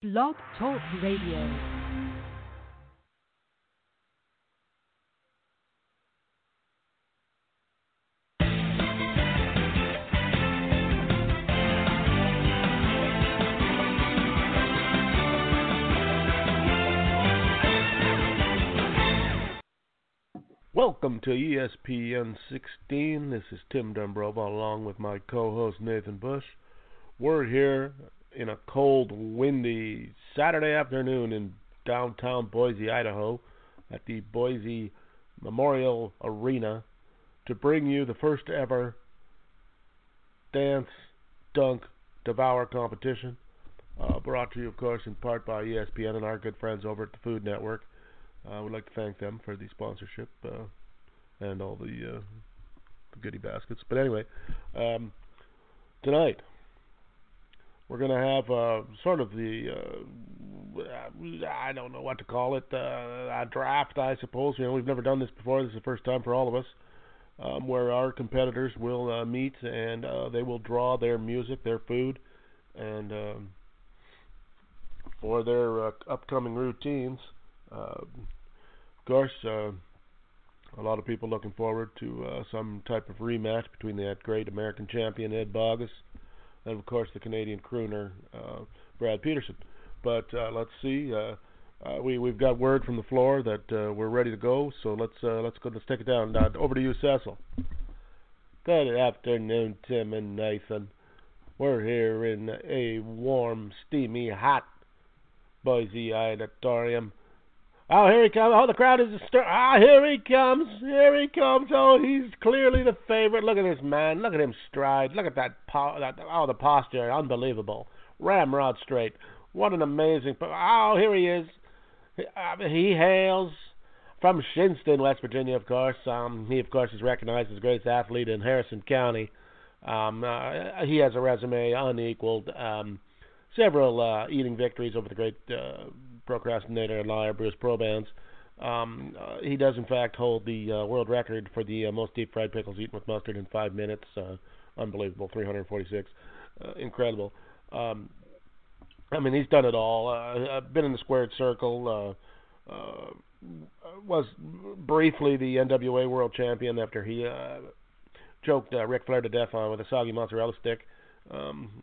Blog Talk Radio. Welcome to ESPN 16. This is Tim Dumbrova along with my co-host Nathan Bush. We're here in a cold, windy Saturday afternoon in downtown Boise, Idaho, at the Boise Memorial Arena to bring you the first ever dance, dunk, devour competition. Uh, brought to you, of course, in part by ESPN and our good friends over at the Food Network. I would like to thank them for the sponsorship uh, and all the, uh, the goodie baskets. But anyway, um, tonight we're going to have uh, sort of the uh, I don't know what to call it uh, a draft, I suppose. You know, we've never done this before. This is the first time for all of us, um, where our competitors will uh, meet and uh, they will draw their music, their food, and um, for their uh, upcoming routines. Uh, of course, uh, a lot of people looking forward to uh, some type of rematch between that great American champion Ed Bogus and, of course, the Canadian crooner uh, Brad Peterson. But uh, let's see. Uh, uh, we we've got word from the floor that uh, we're ready to go. So let's uh, let's go. Let's take it down. Uh, over to you, Cecil. Good afternoon, Tim and Nathan. We're here in a warm, steamy, hot Boise auditorium. Oh, here he comes. Oh, the crowd is stir. Ah, here he comes. Here he comes. Oh, he's clearly the favorite. Look at this man. Look at him stride. Look at that. Po- that oh, the posture. Unbelievable. Ramrod straight. What an amazing. Po- oh, here he is. He, uh, he hails from Shinnston, West Virginia, of course. Um, he, of course, is recognized as the greatest athlete in Harrison County. Um, uh, he has a resume unequaled. Um, several uh, eating victories over the great uh, procrastinator and liar Bruce Probans. Um, uh, he does, in fact, hold the uh, world record for the uh, most deep fried pickles eaten with mustard in five minutes. Uh, unbelievable, 346. Uh, incredible. Um, I mean, he's done it all. Uh, been in the squared circle. Uh, uh, was briefly the NWA world champion after he uh, choked uh, Ric Flair to death on with a soggy mozzarella stick. Um,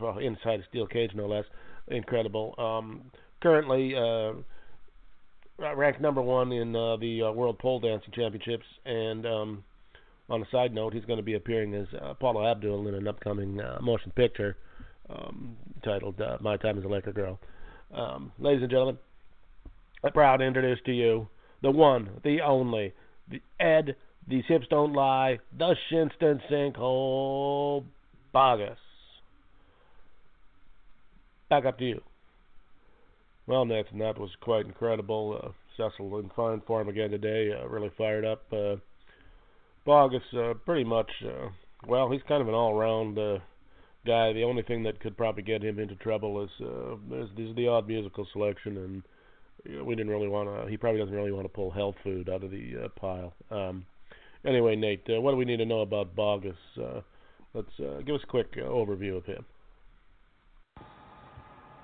well, inside a steel cage, no less. Incredible. Um, currently uh, ranked number one in uh, the uh, World Pole Dancing Championships. And um, on a side note, he's going to be appearing as uh, Paula Abdul in an upcoming uh, motion picture um, titled uh, "My Time as a Laker Girl." Um, ladies and gentlemen, I'm proud to introduce to you the one, the only, the Ed. These hips don't lie. The Shinnston Sinkhole Bogus. Back up to you. Well, Nathan, that was quite incredible. Uh, Cecil in fine form again today. Uh, really fired up. Uh, Bogus, uh, pretty much, uh, well, he's kind of an all-round uh, guy. The only thing that could probably get him into trouble is uh, is, is the odd musical selection, and you know, we didn't really want to. He probably doesn't really want to pull health food out of the uh, pile. Um, anyway, Nate, uh, what do we need to know about Bogus? Uh, let's uh, give us a quick uh, overview of him.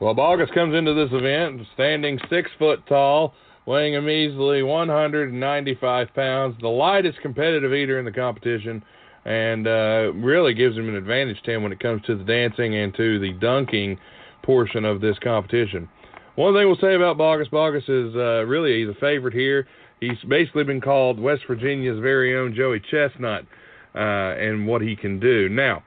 Well, Bogus comes into this event standing six foot tall, weighing a measly 195 pounds, the lightest competitive eater in the competition, and uh, really gives him an advantage, Tim, when it comes to the dancing and to the dunking portion of this competition. One thing we'll say about Bogus, Bogus is uh, really he's a favorite here. He's basically been called West Virginia's very own Joey Chestnut uh, and what he can do. Now,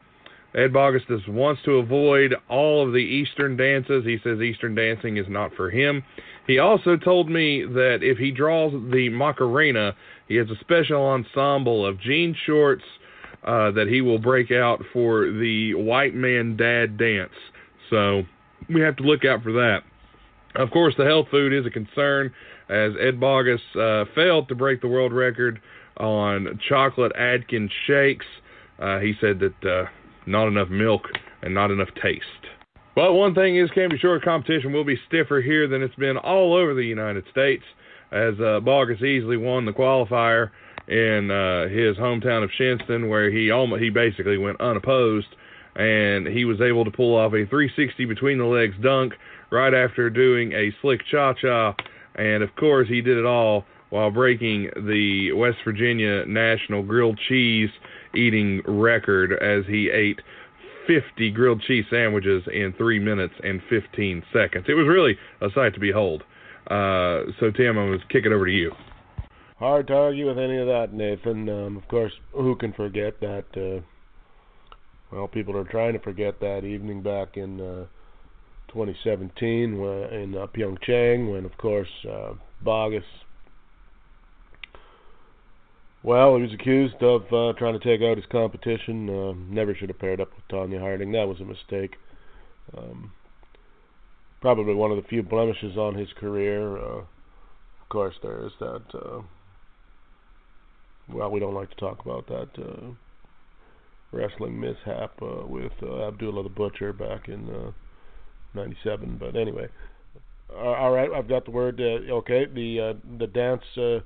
Ed Bogus wants to avoid all of the Eastern dances. He says Eastern dancing is not for him. He also told me that if he draws the Macarena, he has a special ensemble of jean shorts uh, that he will break out for the white man dad dance. So we have to look out for that. Of course, the health food is a concern, as Ed Bogus uh, failed to break the world record on chocolate Atkins shakes. Uh, he said that uh, not enough milk and not enough taste. But one thing is, can be sure competition will be stiffer here than it's been all over the United States, as uh, Bogus easily won the qualifier in uh, his hometown of Shinnston, where he almost he basically went unopposed, and he was able to pull off a 360 between the legs dunk, right after doing a slick cha cha. And of course, he did it all while breaking the West Virginia National Grilled Cheese eating record as he ate 50 grilled cheese sandwiches in 3 minutes and 15 seconds. It was really a sight to behold. Uh, so, Tim, I'm going to kick it over to you. Hard to argue with any of that, Nathan. Um, of course, who can forget that? Uh, well, people are trying to forget that evening back in uh, 2017 in uh, Pyeongchang when, of course, uh, Bogus well, he was accused of uh, trying to take out his competition. Uh, never should have paired up with Tonya Harding. That was a mistake. Um, probably one of the few blemishes on his career. Uh, of course, there is that. Uh, well, we don't like to talk about that uh, wrestling mishap uh, with uh, Abdullah the Butcher back in '97. Uh, but anyway, uh, all right, I've got the word. Uh, okay, the uh, the dance. Uh,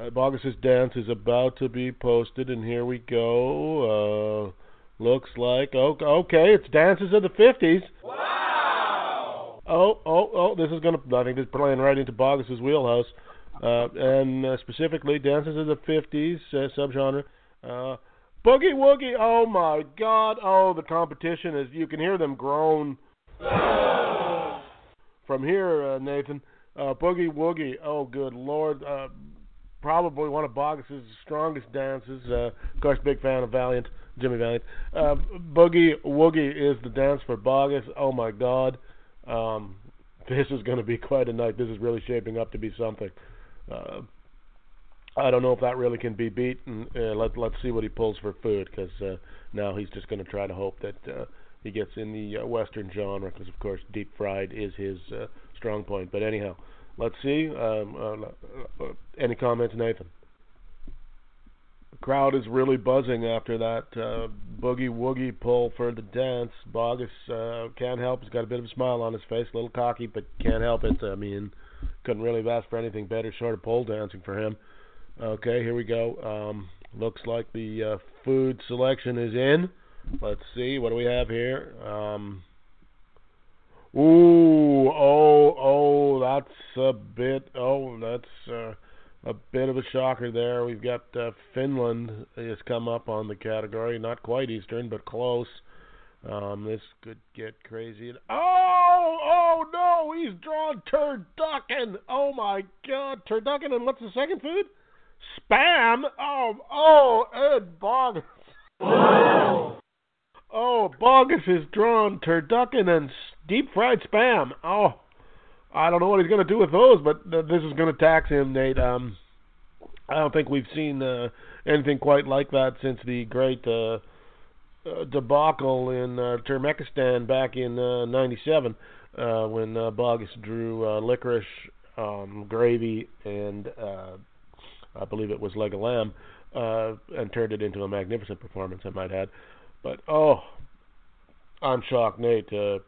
uh, Bogus's dance is about to be posted, and here we go. Uh, looks like okay, it's dances of the fifties. Wow! Oh, oh, oh! This is gonna. I think this is playing right into Bogus's wheelhouse, uh, and uh, specifically dances of the fifties uh, subgenre. Uh, Boogie Woogie! Oh my God! Oh, the competition is. You can hear them groan. From here, uh, Nathan. Uh, Boogie Woogie! Oh, good Lord! Uh, probably one of Bogus's strongest dances. Uh, of course, big fan of Valiant, Jimmy Valiant. Uh, Boogie Woogie is the dance for Bogus. Oh my God, um, this is going to be quite a night. This is really shaping up to be something. Uh, I don't know if that really can be beat. And, uh, let let's see what he pulls for food because uh, now he's just going to try to hope that uh, he gets in the uh, Western genre because of course deep fried is his uh, strong point. But anyhow. Let's see. Um, uh, uh, any comments, Nathan? The crowd is really buzzing after that uh, boogie woogie pull for the dance. Bogus uh, can't help. He's got a bit of a smile on his face, a little cocky, but can't help it. I mean, couldn't really have asked for anything better, short of pole dancing for him. Okay, here we go. Um, looks like the uh, food selection is in. Let's see. What do we have here? Um, Ooh, oh, oh, that's a bit. Oh, that's uh, a bit of a shocker there. We've got uh, Finland has come up on the category, not quite Eastern, but close. Um, this could get crazy. Oh, oh no, he's drawn turducken. Oh my God, turducken, and what's the second food? Spam. Oh, oh, Ed Bogus. Oh, Bogus is drawn turducken and deep fried spam. Oh, I don't know what he's going to do with those, but this is going to tax him, Nate. Um, I don't think we've seen uh, anything quite like that since the great uh, uh, debacle in uh, Turkmenistan back in '97 uh, uh, when uh, Bogus drew uh, licorice, um, gravy, and uh, I believe it was leg of lamb, uh, and turned it into a magnificent performance, I might add. But oh, I'm shocked, Nate. Uh,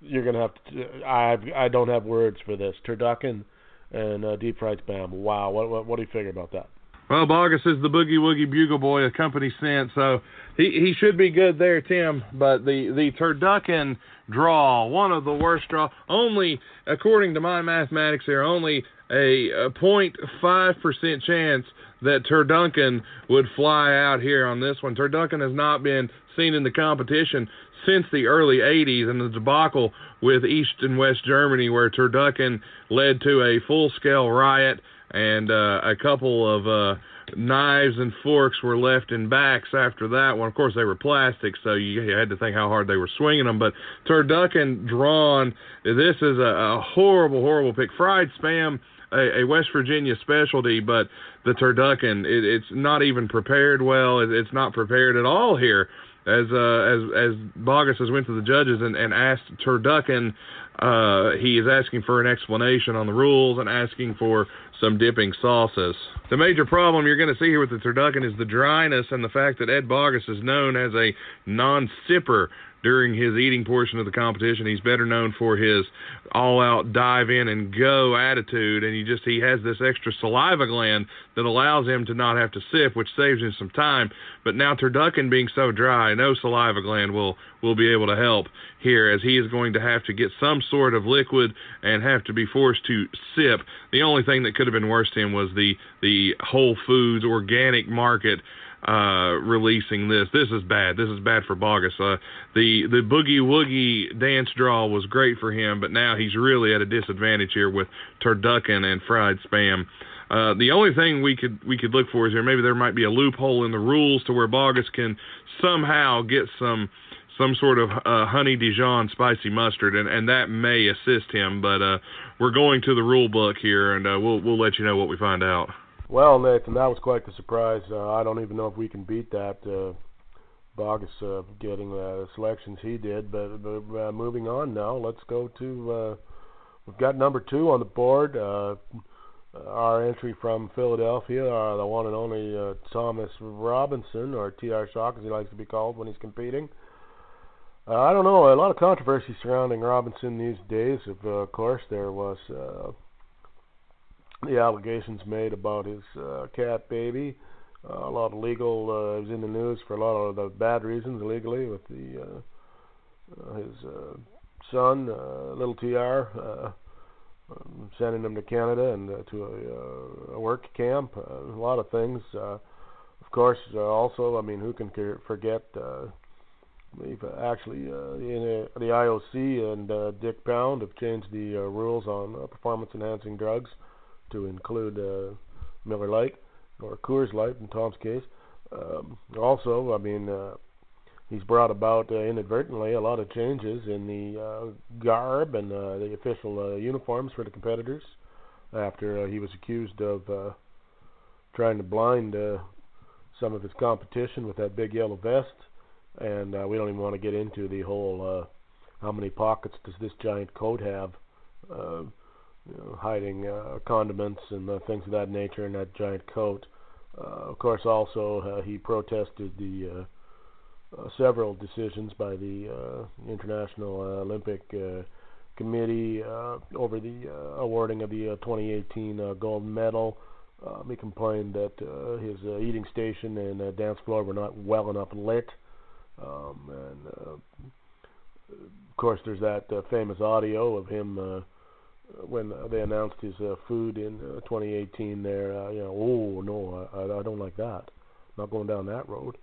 you're gonna have to. I I don't have words for this. Turducken and uh, deep fried spam. Wow. What, what what do you figure about that? Well, Bogus is the boogie woogie bugle boy, a company scent, so he he should be good there, Tim. But the the turducken draw, one of the worst draw. Only according to my mathematics, there only a, a 0.5 percent chance that Turducken would fly out here on this one. Turducken has not been seen in the competition since the early 80s and the debacle with East and West Germany, where Turducken led to a full scale riot and uh, a couple of uh, knives and forks were left in backs after that one. Of course, they were plastic, so you, had to think how hard they were swinging them. But turducken drawn, this is a, a horrible, horrible pick. Fried spam a, a West Virginia specialty, but the turducken it, it's not even prepared well. It, it's not prepared at all here. As uh, as as Bogus has went to the judges and, and asked turducken, uh, he is asking for an explanation on the rules and asking for some dipping sauces. The major problem you're going to see here with the turducken is the dryness and the fact that Ed Bogus is known as a non-sipper during his eating portion of the competition. He's better known for his all-out dive in and go attitude, and he just he has this extra saliva gland that allows him to not have to sip, which saves him some time. But now turducken being so dry, no saliva gland will will be able to help here, as he is going to have to get some sort of liquid and have to be forced to sip. The only thing that could have been worse to him was the the Whole Foods organic market uh, releasing this. This is bad. This is bad for Bogus. Uh, the the boogie woogie dance draw was great for him, but now he's really at a disadvantage here with turducken and fried spam. Uh, the only thing we could we could look for is there maybe there might be a loophole in the rules to where Bogus can somehow get some some sort of uh, honey Dijon spicy mustard, and, and that may assist him. But uh, we're going to the rule book here, and uh, we'll we'll let you know what we find out. Well, Nathan, that was quite the surprise. Uh, I don't even know if we can beat that. Uh, Bogus uh, getting the selections he did, but, but uh, moving on now, let's go to. Uh, we've got number two on the board. Uh, our entry from Philadelphia, uh, the one and only uh, Thomas Robinson, or T.R. Shock, as he likes to be called when he's competing. Uh, I don't know. A lot of controversy surrounding Robinson these days. Of uh, course, there was uh, the allegations made about his uh, cat baby. Uh, a lot of legal uh, was in the news for a lot of the bad reasons illegally with the uh, uh, his uh, son, uh, little Tr, uh, um, sending him to Canada and uh, to a, uh, a work camp. Uh, a lot of things. Uh, of course, uh, also, I mean, who can forget? Uh, We've actually uh, in uh, the IOC and uh, Dick Pound have changed the uh, rules on uh, performance-enhancing drugs to include uh, Miller Lite or Coors Light in Tom's case. Um, also, I mean, uh, he's brought about uh, inadvertently a lot of changes in the uh, garb and uh, the official uh, uniforms for the competitors after uh, he was accused of uh, trying to blind uh, some of his competition with that big yellow vest. And uh, we don't even want to get into the whole uh, how many pockets does this giant coat have. Uh, know, hiding uh, condiments and uh, things of that nature in that giant coat. Uh, of course, also uh, he protested the uh, uh, several decisions by the uh, International uh, Olympic uh, Committee uh, over the uh, awarding of the uh, 2018 uh, gold medal. Um, he complained that uh, his uh, eating station and uh, dance floor were not well enough lit. Um, and uh, of course, there's that uh, famous audio of him. Uh, when they announced his uh, food in uh, 2018 there uh, you know oh no I, I don't like that not going down that road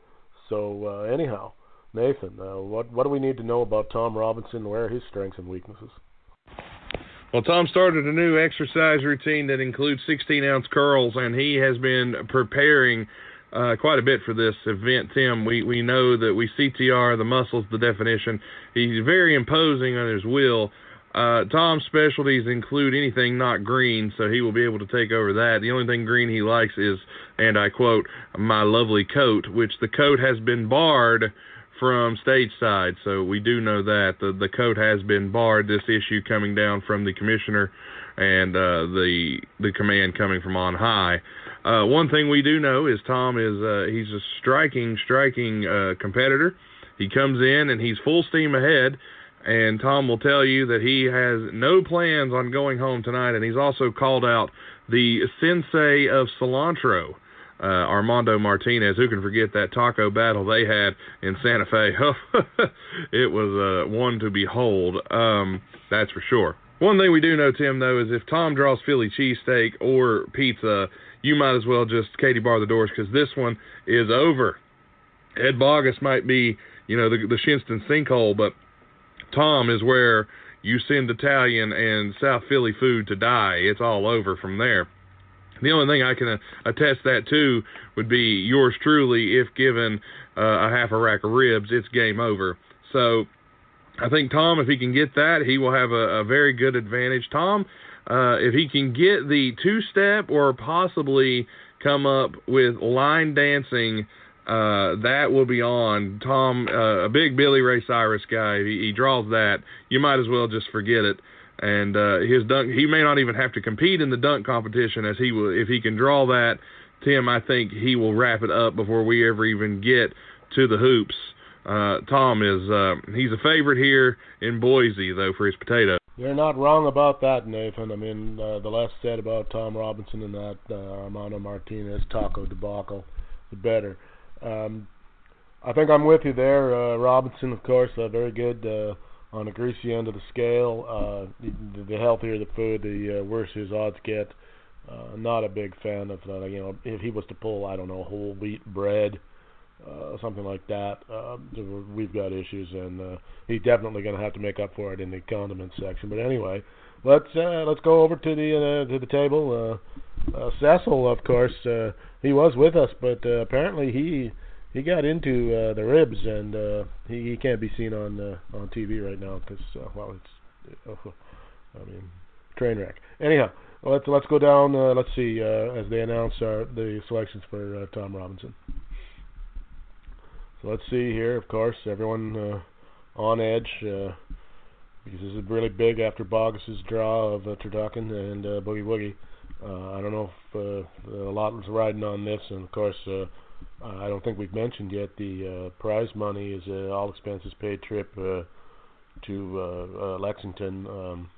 so uh, anyhow Nathan uh, what what do we need to know about Tom Robinson where are his strengths and weaknesses well, Tom started a new exercise routine that includes 16 ounce curls, and he has been preparing uh, quite a bit for this event, Tim. We we know that we CTR the muscles, the definition. He's very imposing on his wheel, uh, Tom's specialties include anything not green, so he will be able to take over that. The only thing green he likes is, and I quote, my lovely coat, which the coat has been barred from stage side. So we do know that the the coat has been barred. This issue coming down from the commissioner and uh, the the command coming from on high. Uh, one thing we do know is Tom is uh, he's a striking striking uh, competitor. He comes in and he's full steam ahead and Tom will tell you that he has no plans on going home tonight, and he's also called out the sensei of cilantro, uh, Armando Martinez. Who can forget that taco battle they had in Santa Fe? it was uh, one to behold, um, that's for sure. One thing we do know, Tim, though, is if Tom draws Philly cheesesteak or pizza, you might as well just Katie bar the doors because this one is over. Ed Bogus might be, you know, the, the Shinnston sinkhole, but Tom is where you send Italian and South Philly food to die. It's all over from there. The only thing I can uh, attest that to would be yours truly. If given uh, a half a rack of ribs, it's game over. So I think Tom, if he can get that, he will have a, a very good advantage. Tom, uh, if he can get the two step or possibly come up with line dancing uh, that will be on. Tom, uh, a big Billy Ray Cyrus guy, he, he draws that. You might as well just forget it. And uh, his dunk, he may not even have to compete in the dunk competition as he will. If he can draw that, Tim, I think he will wrap it up before we ever even get to the hoops. uh, Tom is uh, he's a favorite here in Boise though for his potato. You're not wrong about that, Nathan. I mean, uh, the less said about Tom Robinson and that uh, Armando Martinez taco debacle, the better. Um, I think I'm with you there. Uh, Robinson, of course, uh, very good uh, on the greasy end of the scale. Uh, the, the healthier the food, the uh, worse his odds get. Uh, not a big fan of uh, you know if he was to pull I don't know whole wheat bread, uh, something like that. Uh, we've got issues, and uh, he's definitely going to have to make up for it in the condiment section. But anyway, let's uh, let's go over to the uh, to the table. Uh, uh, Cecil, of course, uh, he was with us, but uh, apparently he he got into uh, the ribs, and uh, he, he can't be seen on uh, on TV right now because uh, well, it's uh, I mean train wreck. Anyhow, let's let's go down. Uh, let's see uh, as they announce uh, the selections for uh, Tom Robinson. So let's see here. Of course, everyone uh, on edge uh, because this is really big after Bogus's draw of uh, Turducken and uh, Boogie Woogie. Uh, I don't know if uh, a lot was riding on this, and of course, uh, I don't think we've mentioned yet the uh, prize money is an all expenses paid trip uh, to uh, uh, Lexington um,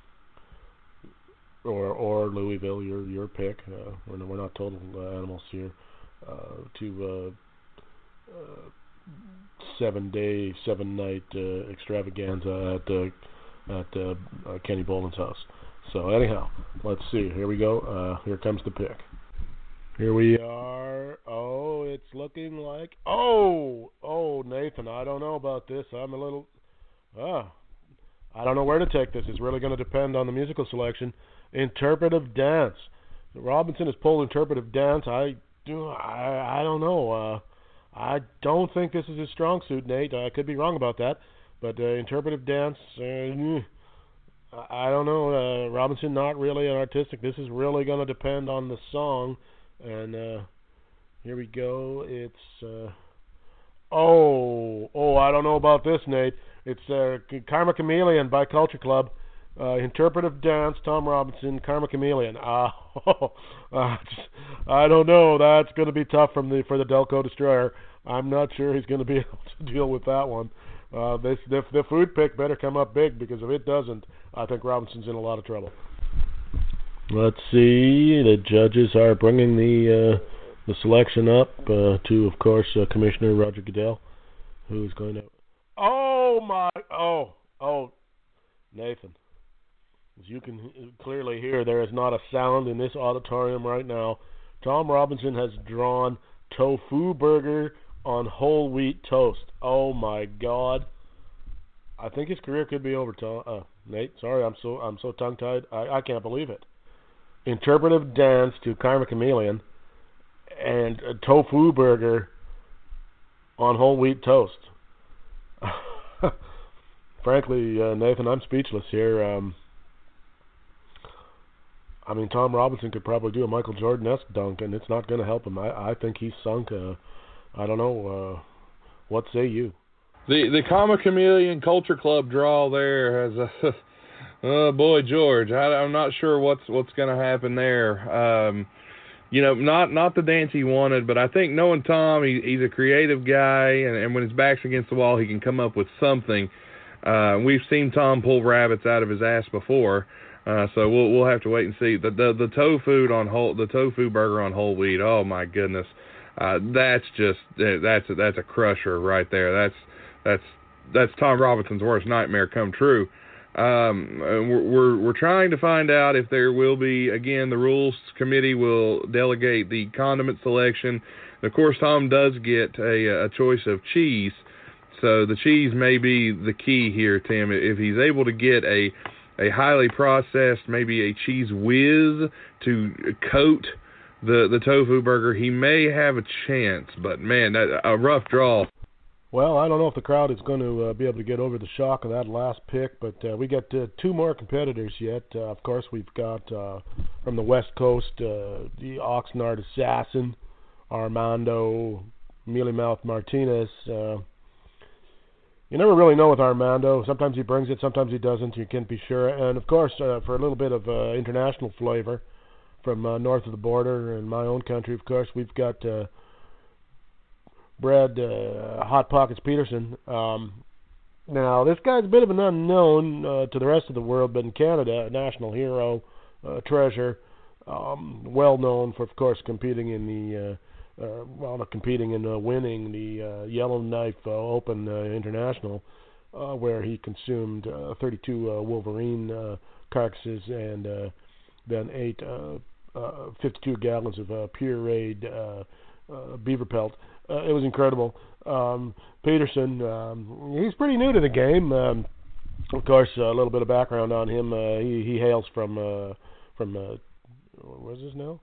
or or Louisville, your your pick. Uh, we're, we're not total uh, animals here. Uh, to uh, uh, seven day, seven night uh, extravaganza at uh, at uh, uh, Kenny Boland's house. So anyhow, let's see. Here we go. Uh, here comes the pick. Here we are. Oh, it's looking like. Oh, oh, Nathan. I don't know about this. I'm a little. Ah, I don't know where to take this. It's really going to depend on the musical selection. Interpretive dance. Robinson has pulled interpretive dance. I do. I I don't know. Uh, I don't think this is his strong suit, Nate. I could be wrong about that, but uh, interpretive dance. Uh, I don't know. Uh, Robinson not really an artistic. This is really going to depend on the song, and uh, here we go. It's uh, oh oh I don't know about this, Nate. It's uh, Karma Chameleon by Culture Club. Uh, interpretive dance, Tom Robinson, Karma Chameleon. Uh, uh, I don't know. That's going to be tough from the for the Delco Destroyer. I'm not sure he's going to be able to deal with that one. Uh, this the, the food pick better come up big because if it doesn't, I think Robinson's in a lot of trouble. Let's see. The judges are bringing the uh, the selection up uh, to, of course, uh, Commissioner Roger Goodell, who is going to. Oh my! Oh oh, Nathan. As you can clearly hear, there is not a sound in this auditorium right now. Tom Robinson has drawn tofu burger on whole wheat toast. Oh my God! I think his career could be over. Tom, uh, Nate, sorry, I'm so I'm so tongue tied. I, I can't believe it. Interpretive dance to Karma Chameleon and a tofu burger on whole wheat toast. Frankly, uh, Nathan, I'm speechless here. Um, I mean, Tom Robinson could probably do a Michael Jordan-esque dunk, and it's not going to help him. I, I think he's sunk. I don't know. Uh, what say you? The the Karma Chameleon Culture Club draw there has a. oh boy, George, I, I'm not sure what's what's going to happen there. Um, you know, not not the dance he wanted, but I think knowing Tom, he, he's a creative guy, and, and when his back's against the wall, he can come up with something. Uh, we've seen Tom pull rabbits out of his ass before. Uh, so we'll we'll have to wait and see. The the, the tofu on whole the tofu burger on whole wheat. Oh my goodness, uh, that's just that's a, that's a crusher right there. That's that's that's Tom Robinson's worst nightmare come true. Um, we're, we're we're trying to find out if there will be again the rules committee will delegate the condiment selection. Of course, Tom does get a, a choice of cheese, so the cheese may be the key here, Tim. If he's able to get a a highly processed, maybe a Cheez Whiz to coat the the tofu burger, he may have a chance. But man, that a rough draw. Well, I don't know if the crowd is going to uh, be able to get over the shock of that last pick, but uh, we got uh, two more competitors yet. Uh, of course, we've got uh, from the West Coast uh, the Oxnard Assassin, Armando Mealy Mouth Martinez. Uh, you never really know with Armando. Sometimes he brings it, sometimes he doesn't. You can't be sure. And of course, uh, for a little bit of uh, international flavor from uh, north of the border in my own country, of course, we've got uh, Brad uh, Hot Pockets Peterson. Um, now, this guy's a bit of an unknown uh, to the rest of the world, but in Canada, a national hero, uh, treasure, um, well known for, of course, competing in the uh, uh, well, not competing in uh, winning the uh, Yellowknife uh, Open uh, International, uh, where he consumed uh, 32 uh, Wolverine uh, carcasses and uh, then ate uh, 52 gallons of uh, pureed uh, uh, beaver pelt. Uh, it was incredible. Um, Peterson, um, he's pretty new to the game. Um, of course, uh, a little bit of background on him. Uh, he he hails from uh, from uh, what is this now?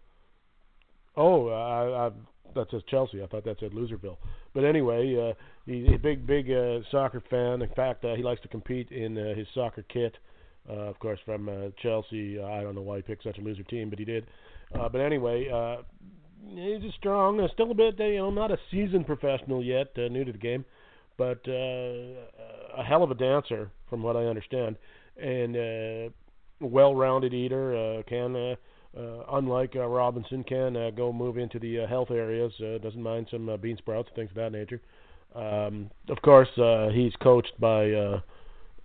Oh, I, I that says Chelsea. I thought that said Loserville. But anyway, uh, he's a big big uh, soccer fan. In fact, uh, he likes to compete in uh, his soccer kit. Uh, of course, from uh, Chelsea. Uh, I don't know why he picked such a loser team, but he did. Uh, but anyway, uh, he's a strong, uh, still a bit, uh, you know, not a seasoned professional yet, uh, new to the game, but uh, a hell of a dancer, from what I understand, and uh, well-rounded eater. Uh, can, uh, uh, unlike uh, Robinson, can uh, go move into the uh, health areas. Uh, doesn't mind some uh, bean sprouts, things of that nature. Um, of course, uh, he's coached by uh,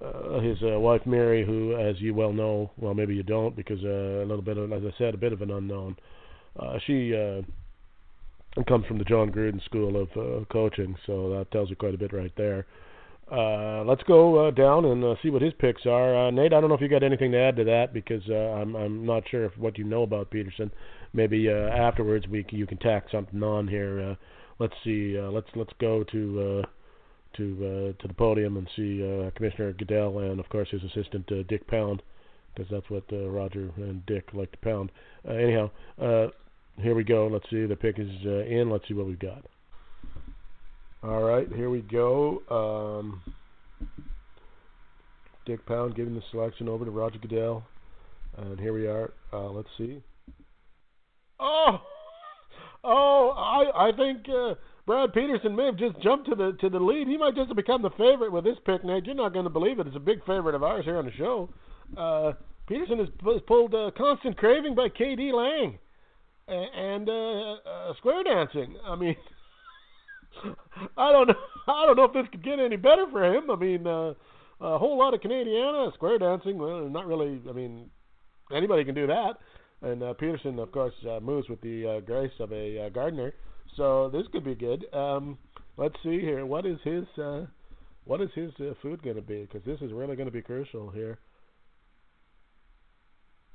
uh, his uh, wife Mary, who, as you well know, well maybe you don't, because uh, a little bit, of, as I said, a bit of an unknown. Uh, she uh, comes from the Jon Gruden School of uh, Coaching, so that tells you quite a bit right there. Uh, let's go uh, down and uh, see what his picks are. Uh, Nate, I don't know if you got anything to add to that because uh, I'm I'm not sure if what you know about Peterson. Maybe uh, afterwards we you can tack something on here. Uh, let's see. Uh, let's let's go to uh, to uh, to the podium and see uh, Commissioner Goodell and of course his assistant uh, Dick Pound because that's what uh, Roger and Dick like to pound. Uh, anyhow, uh, here we go. Let's see. The pick is uh, in. Let's see what we've got. All right, here we go. Um, Dick Pound giving the selection over to Roger Goodell. And here we are. Uh, let's see. Oh, oh! I I think uh, Brad Peterson may have just jumped to the to the lead. He might just have become the favorite with this pick, Nate. You're not going to believe it. It's a big favorite of ours here on the show. Uh, Peterson has, has pulled uh, "Constant Craving" by K.D. Lang and uh, uh, square dancing. I mean, I don't know. I don't know if this could get any better for him. I mean, uh, a whole lot of Canadiana square dancing. Well, not really. I mean, anybody can do that. And uh, Peterson, of course, moves with the grace of a gardener. So this could be good. Um, let's see here. What is his uh, what is his uh, food going to be? Because this is really going to be crucial here.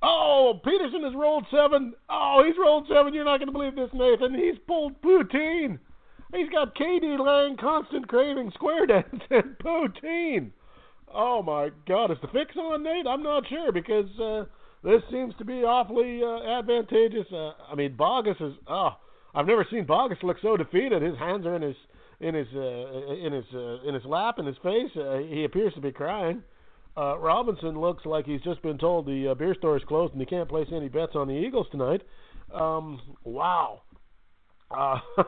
Oh, Peterson has rolled seven. Oh, he's rolled seven. You're not going to believe this, Nathan. He's pulled poutine. He's got K.D. Lang, Constant Craving, Square Dance, and Poutine. Oh my God, is the fix on Nate? I'm not sure because uh, this seems to be awfully uh, advantageous. Uh, I mean, Bogus is. Oh, I've never seen Bogus look so defeated. His hands are in his in his uh, in his uh, in his lap, in his face. Uh, he appears to be crying. Uh, Robinson looks like he's just been told the uh, beer store is closed and he can't place any bets on the Eagles tonight. Um, wow. Uh,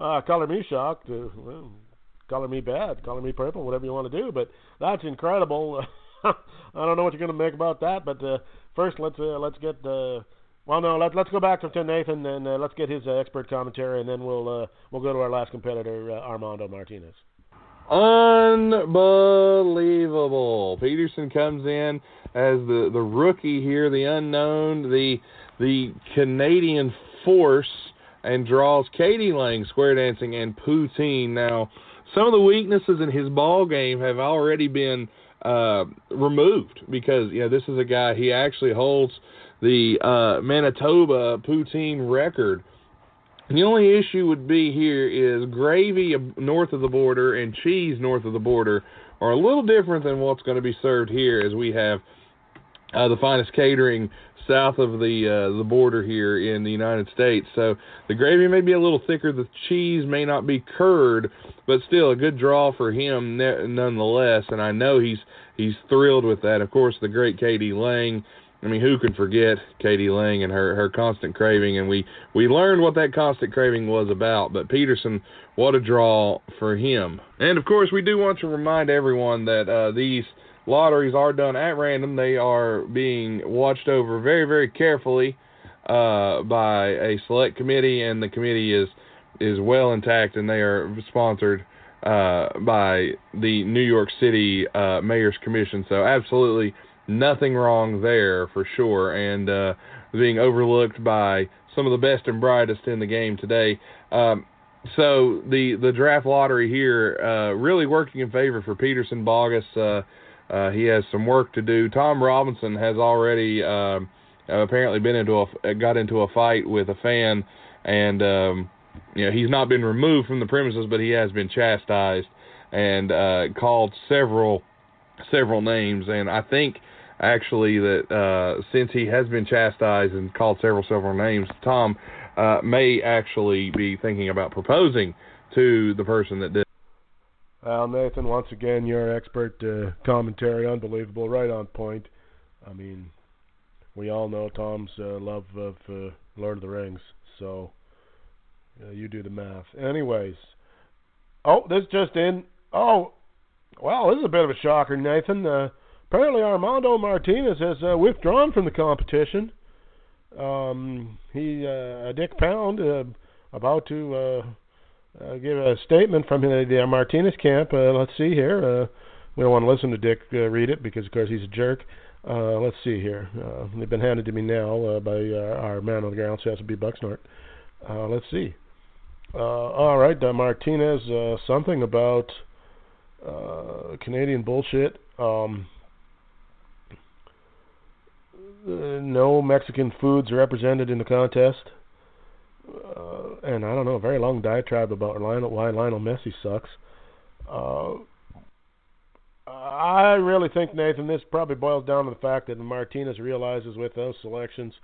uh, color me shocked. Uh, well, color me bad. Color me purple. Whatever you want to do. But that's incredible. I don't know what you're going to make about that. But uh, first, let's uh, let's get the. Well, no, let, let's go back to Nathan and uh, let's get his uh, expert commentary, and then we'll uh, we'll go to our last competitor, uh, Armando Martinez. Unbelievable. Peterson comes in as the, the rookie here, the unknown, the the Canadian force, and draws K.D. Lang, square dancing, and poutine. Now, some of the weaknesses in his ball game have already been uh, removed because you know this is a guy he actually holds the uh, Manitoba poutine record the only issue would be here is gravy north of the border and cheese north of the border are a little different than what's going to be served here, as we have uh, the finest catering south of the uh, the border here in the United States. So the gravy may be a little thicker, the cheese may not be curd, but still a good draw for him nonetheless. And I know he's he's thrilled with that. Of course, the great Katie Lang I mean, who can forget K.D. Lang and her, her constant craving? And we, we learned what that constant craving was about. But Peterson, what a draw for him. And of course, we do want to remind everyone that uh, these lotteries are done at random. They are being watched over very, very carefully uh, by a select committee, and the committee is is well intact, and they are sponsored uh, by the New York City uh, Mayor's Commission. So absolutely nothing wrong there for sure, and uh, being overlooked by some of the best and brightest in the game today. Um, so the the draft lottery here uh, really working in favor for Peterson Bogus. Uh, uh, he has some work to do. Tom Robinson has already um, apparently been into a got into a fight with a fan, and um, you know he's not been removed from the premises, but he has been chastised and uh, called several several names. And I think actually that uh, since he has been chastised and called several several names, Tom uh, may actually be thinking about proposing to the person that did. Well, Nathan, once again, your expert uh, commentary, unbelievable, right on point. I mean, we all know Tom's uh, love of uh, Lord of the Rings, so uh, you do the math. Anyways, oh, this just in. Oh, well, this is a bit of a shocker, Nathan. Apparently, Armando Martinez has uh, withdrawn from the competition. Um, he, uh, Dick Pound, uh, about to uh, uh, give a statement from the, the Martinez camp. Uh, let's see here. We don't want to listen to Dick read it because, of course, he's a jerk. Let's see here. They've been handed to me now by our man on the ground, Cecil B. Bucksnort. Uh, let's see. All right, Martinez. Something about Canadian bullshit. Um, uh, no Mexican foods represented in the contest. Uh, and I don't know, a very long diatribe about Lionel, why Lionel Messi sucks. Uh, I really think, Nathan, this probably boils down to the fact that Martinez realizes with those selections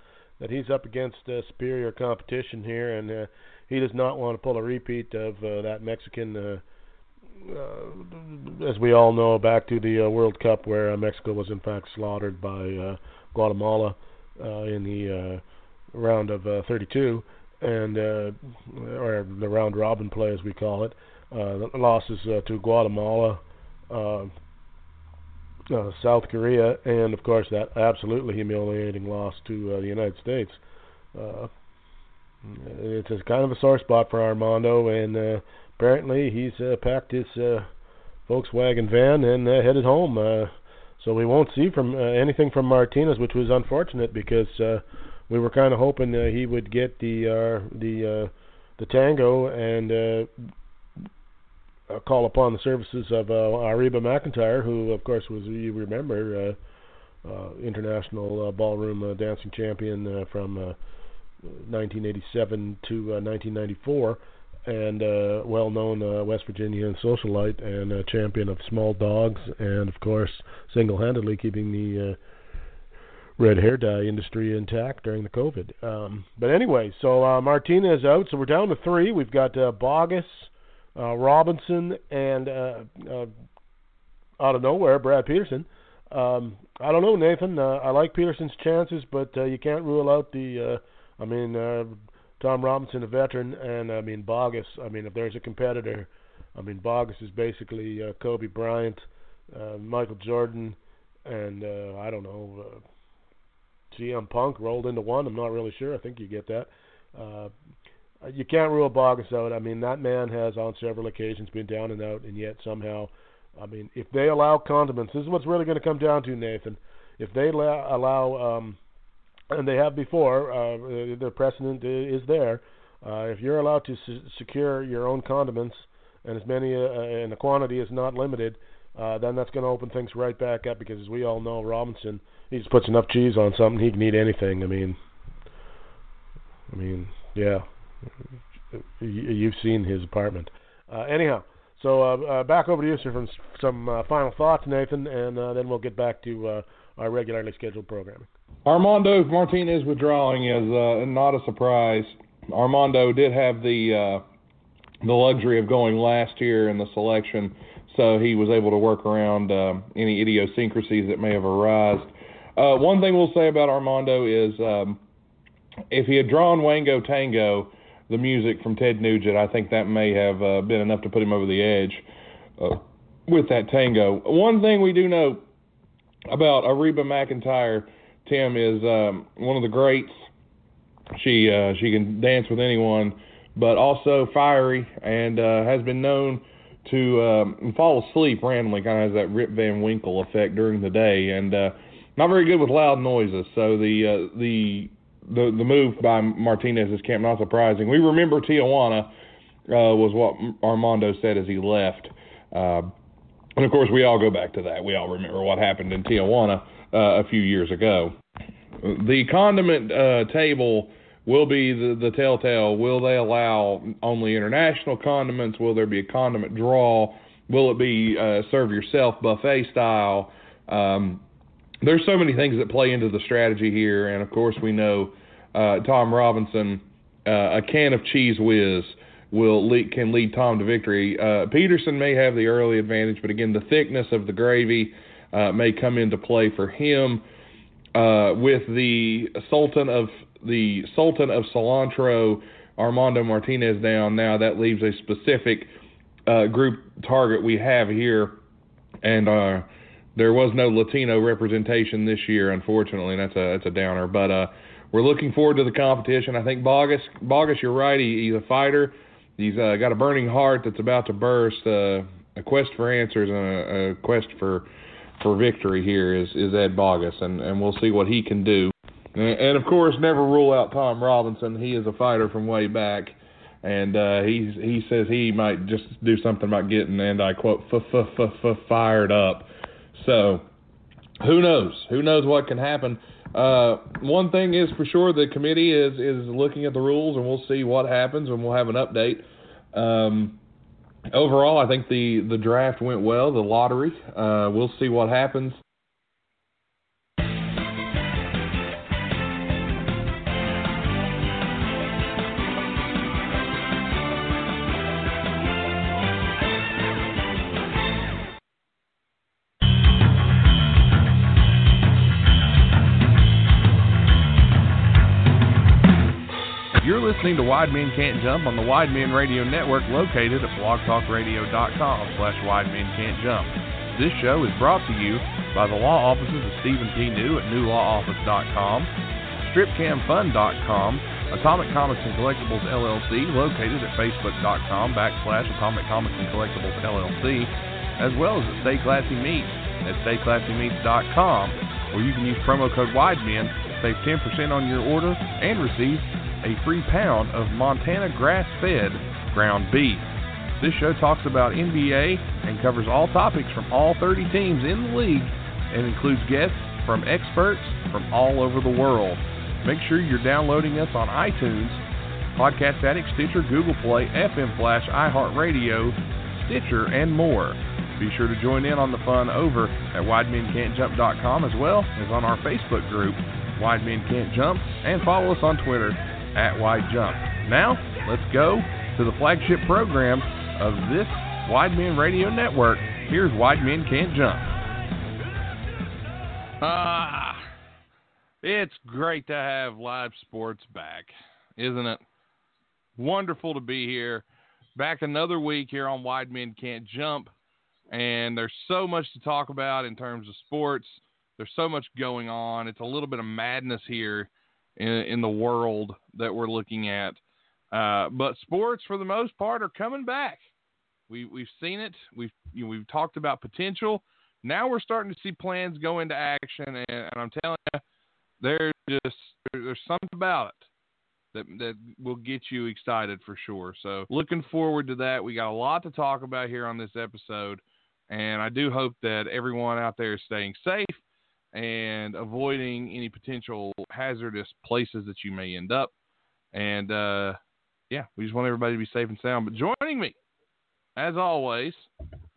that he's up against uh, superior competition here, and uh, he does not want to pull a repeat of uh, that Mexican, uh, uh, as we all know, back to the uh, World Cup where uh, Mexico was in fact slaughtered by uh, Guatemala uh, in the uh, round of uh, 32, and or the round robin play as we call it. The losses to Guatemala, uh, South Korea, and of course that absolutely humiliating loss to uh, the United States. Uh, it's a kind of a sore spot for Armando, and apparently he's packed his Volkswagen van and headed home. So we won't see from uh, anything from Martinez, which was unfortunate because uh, we were kind of hoping uh, he would get the uh, the uh, the tango and uh, call upon the services of uh, Ariba McIntyre, who of course was you remember uh, uh, international uh, ballroom uh, dancing champion uh, from uh, 1987 to uh, 1994 and uh, well-known uh, West Virginia socialite and a champion of small dogs, and of course, single-handedly keeping the uh, red hair dye industry intact during the COVID. Um, but anyway, so uh, Martinez out, so we're down to three. We've got uh, Bogus, uh, Robinson, and uh, uh, out of nowhere, Brad Peterson. Um, I don't know, Nathan. Uh, I like Peterson's chances, but uh, you can't rule out the. Uh, I mean. Uh, Tom Robinson, a veteran, and I mean Bogus. I mean, if there's a competitor, I mean Bogus is basically uh, Kobe Bryant, uh, Michael Jordan, and uh, I don't know, uh, CM Punk rolled into one. I'm not really sure. I think you get that. Uh, you can't rule Bogus out. I mean, that man has on several occasions been down and out, and yet somehow, I mean, if they allow condiments, this is what's really going to come down to, Nathan. If they allow, allow um, and they have before. Uh, the precedent is there. Uh, if you're allowed to se- secure your own condiments, and as many, uh, and the quantity is not limited, uh, then that's going to open things right back up. Because as we all know, Robinson, he just puts enough cheese on something, he can eat anything. I mean, I mean, yeah, you've seen his apartment. Uh, anyhow, so uh, uh, back over to you, sir, for some uh, final thoughts, Nathan, and uh, then we'll get back to uh, our regularly scheduled programming. Armando Martinez withdrawing is uh, not a surprise. Armando did have the uh, the luxury of going last year in the selection, so he was able to work around uh, any idiosyncrasies that may have arisen. Uh, one thing we'll say about Armando is um, if he had drawn Wango Tango, the music from Ted Nugent, I think that may have uh, been enough to put him over the edge uh, with that tango. One thing we do know about Ariba McIntyre Tim is um, one of the greats. She uh, she can dance with anyone but also fiery and uh, has been known to um, fall asleep randomly. Kind of has that Rip Van Winkle effect during the day, and uh, not very good with loud noises. So the uh, the the the move by Martinez's camp not surprising. We remember Tijuana uh, was what Armando said as he left, uh, and of course we all go back to that. We all remember what happened in Tijuana uh, a few years ago. The condiment uh, table will be the, the telltale. Will they allow only international condiments? Will there be a condiment draw? Will it be uh, serve yourself buffet style? Um, there's so many things that play into the strategy here, and of course we know uh, Tom Robinson, uh, a can of Cheez Whiz will lead, can lead Tom to victory. Uh, Peterson may have the early advantage, but again, the thickness of the gravy uh, may come into play for him. Uh, with the Sultan of the Sultan of Cilantro, Armando Martinez down now, that leaves a specific uh, group target we have here, and uh, there was no Latino representation this year, unfortunately. That's a that's a downer, but uh, we're looking forward to the competition. I think Bogus, Bogus, you're right. He, he's a fighter. He's uh, got a burning heart that's about to burst. Uh, a quest for answers and a, a quest for for victory here is is Ed Bogus, and and we'll see what he can do. And, and of course, never rule out Tom Robinson. He is a fighter from way back, and uh, he he says he might just do something about getting, and I quote, f f f f fired up. So, who knows? Who knows what can happen? Uh, one thing is for sure, the committee is is looking at the rules, and we'll see what happens, and we'll have an update. Um, overall, I think the the draft went well. The lottery, uh, we'll see what happens. Listening to Wide Men Can't Jump on the Wide Men Radio Network located at blogtalkradio.com slash Wide Men Can't Jump. This show is brought to you by the law offices of Stephen P. New at newlawoffice.com, stripcamfun.com, Atomic Comics and Collectibles LLC located at facebook.com backslash Atomic Comics and Collectibles LLC, as well as at Stay Classy Meats at stayclassymeats.com, where you can use promo code WIDEMEN to save 10% on your order and receive a free pound of Montana grass fed ground beef. This show talks about NBA and covers all topics from all 30 teams in the league and includes guests from experts from all over the world. Make sure you're downloading us on iTunes, Podcast Addict, Stitcher, Google Play, FM Flash, iHeartRadio, Stitcher, and more. Be sure to join in on the fun over at WideMenCan'tJump.com as well as on our Facebook group, Wide Men Can't Jump, and follow us on Twitter at Wide Jump. Now, let's go to the flagship program of this Wide Men Radio Network. Here's Wide Men Can't Jump. Ah, it's great to have live sports back, isn't it? Wonderful to be here. Back another week here on Wide Men Can't Jump. And there's so much to talk about in terms of sports. There's so much going on. It's a little bit of madness here in, in the world that we're looking at. Uh, but sports, for the most part, are coming back. We we've seen it. We've you know, we've talked about potential. Now we're starting to see plans go into action, and, and I'm telling you, there's just there's something about it that that will get you excited for sure. So looking forward to that. We got a lot to talk about here on this episode, and I do hope that everyone out there is staying safe and avoiding any potential hazardous places that you may end up. And uh, yeah, we just want everybody to be safe and sound. But joining me, as always,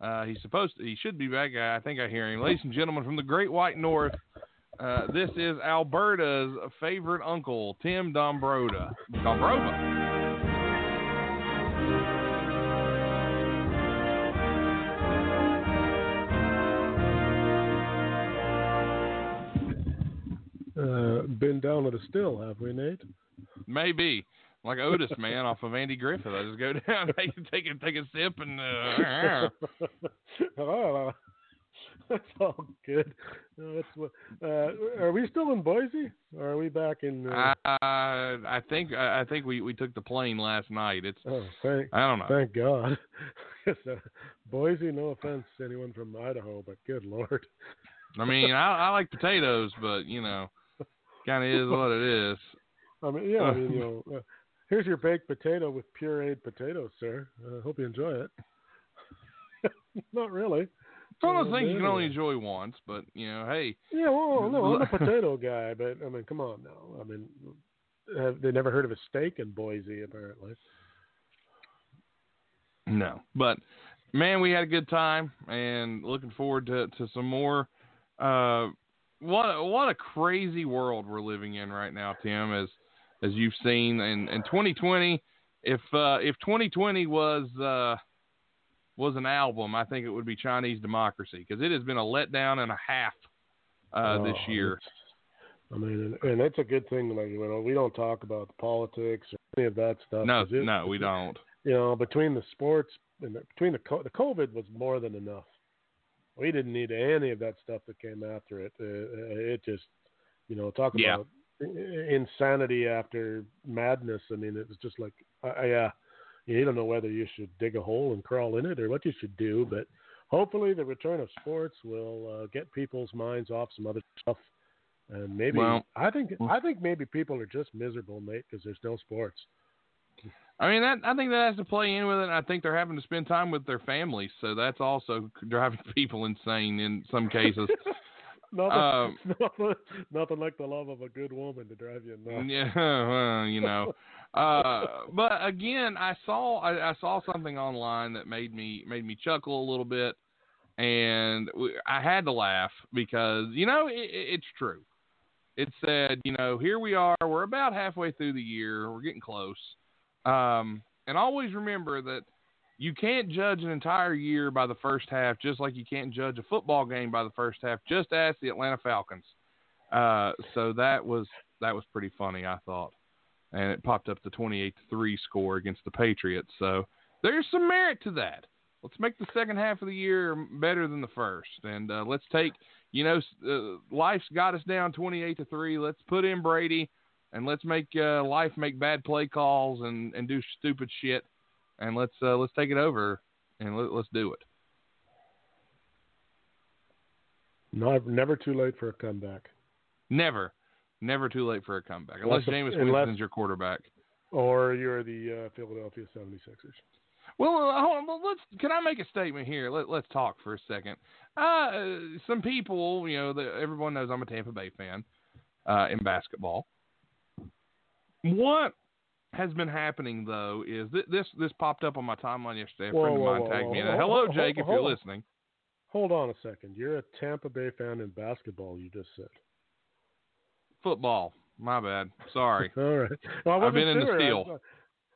uh, he's supposed to, he should be back. I think I hear him. Ladies and gentlemen, from the Great White North, uh, this is Alberta's favorite uncle, Tim Dombroda. Dombrova. Been down at a still, have we, Nate? Maybe. Like Otis, man, off of Andy Griffith. I just go down, take, take, a, take a sip, and. Uh, That's all good. No, that's what. Uh, are we still in Boise? Or are we back in? Uh... Uh, I think I think we, we took the plane last night. It's oh, thank I don't know. thank God. uh, Boise, no offense to anyone from Idaho, but good lord. I mean, I, I like potatoes, but you know, kind of is what it is. I mean, yeah, I mean, you know, uh, here's your baked potato with pureed potatoes, sir. I uh, hope you enjoy it. Not really. It's one of those Uh, things you can only enjoy once, but you know, hey, Yeah, well, no, I'm a potato guy, but I mean, come on now. I mean, have they never heard of a steak in Boise? Apparently. no. But man, we had a good time, and looking forward to to some more. Uh, what a- what a crazy world we're living in right now, Tim. As as you've seen, and in 2020, if uh, if 2020 was uh, was an album, I think it would be Chinese Democracy because it has been a letdown and a half uh, this Oh, year. I mean, and, and it's a good thing. Like you know, we don't talk about the politics or any of that stuff. No, it- no, we don't. You know, between the sports and the, between the co- the COVID was more than enough. We didn't need any of that stuff that came after it. Uh, it just, you know, talk Yeah. about i- insanity after madness. I mean, it was just like, uh, yeah, you don't know whether you should dig a hole and crawl in it or what you should do. But hopefully, the return of sports will uh, get people's minds off some other stuff. And maybe Well- I think I think maybe people are just miserable, mate, because there's no sports. I mean, that I think that has to play in with it. I think they're having to spend time with their families, so that's also driving people insane in some cases. nothing, Um, nothing, nothing like the love of a good woman to drive you nuts. yeah, well, you know. Uh, but again, I saw I, I saw something online that made me made me chuckle a little bit, and we- I had to laugh because you know it, it- it's true. It said, you know, here we are. We're about halfway through the year. We're getting close. Um, and always remember that you can't judge an entire year by the first half, just like you can't judge a football game by the first half. Just ask the Atlanta Falcons. Uh, so that was that was pretty funny, I thought, and it popped up the twenty-eight to three score against the Patriots. So there's some merit to that. Let's make the second half of the year better than the first, and uh, let's take you know uh, life's got us down twenty-eight to three. Let's put in Brady, and let's make uh, life make bad play calls and and do stupid shit, and let's uh, let's take it over and let, let's do it. No, never too late for a comeback. Never, never too late for a comeback unless Unless- Jameis unless- Winston's your quarterback. Or you're the uh, Philadelphia 76ers. Well, on. Well, let's. Can I make a statement here? Let, let's talk for a second. Uh, some people, you know, the, everyone knows I'm a Tampa Bay fan uh, in basketball. What has been happening though is th- this. This popped up on my timeline yesterday. A Whoa, friend of whoa, mine whoa, tagged whoa, me it. Hello, Jake, if you're listening. Hold on a second. You're a Tampa Bay fan in basketball, you just said. Football. My bad. Sorry. All right. Well, I've been in the steel.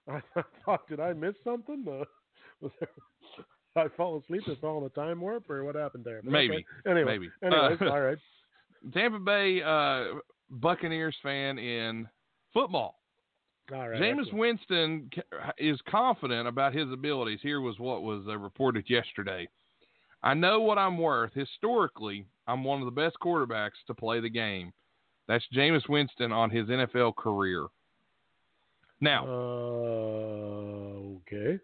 I, I, thought, did I miss something? Uh, was there, I fall asleep and fell in a time warp, or what happened there? But Maybe. okay. Anyway, Maybe. Anyways, Uh, all right. Tampa Bay uh, Buccaneers fan in football. All right. Jameis. Winston is confident about his abilities. Here was what was uh, reported yesterday. I know what I'm worth. Historically, I'm one of the best quarterbacks to play the game. That's Jameis Winston on his NFL career. Now, Uh, okay.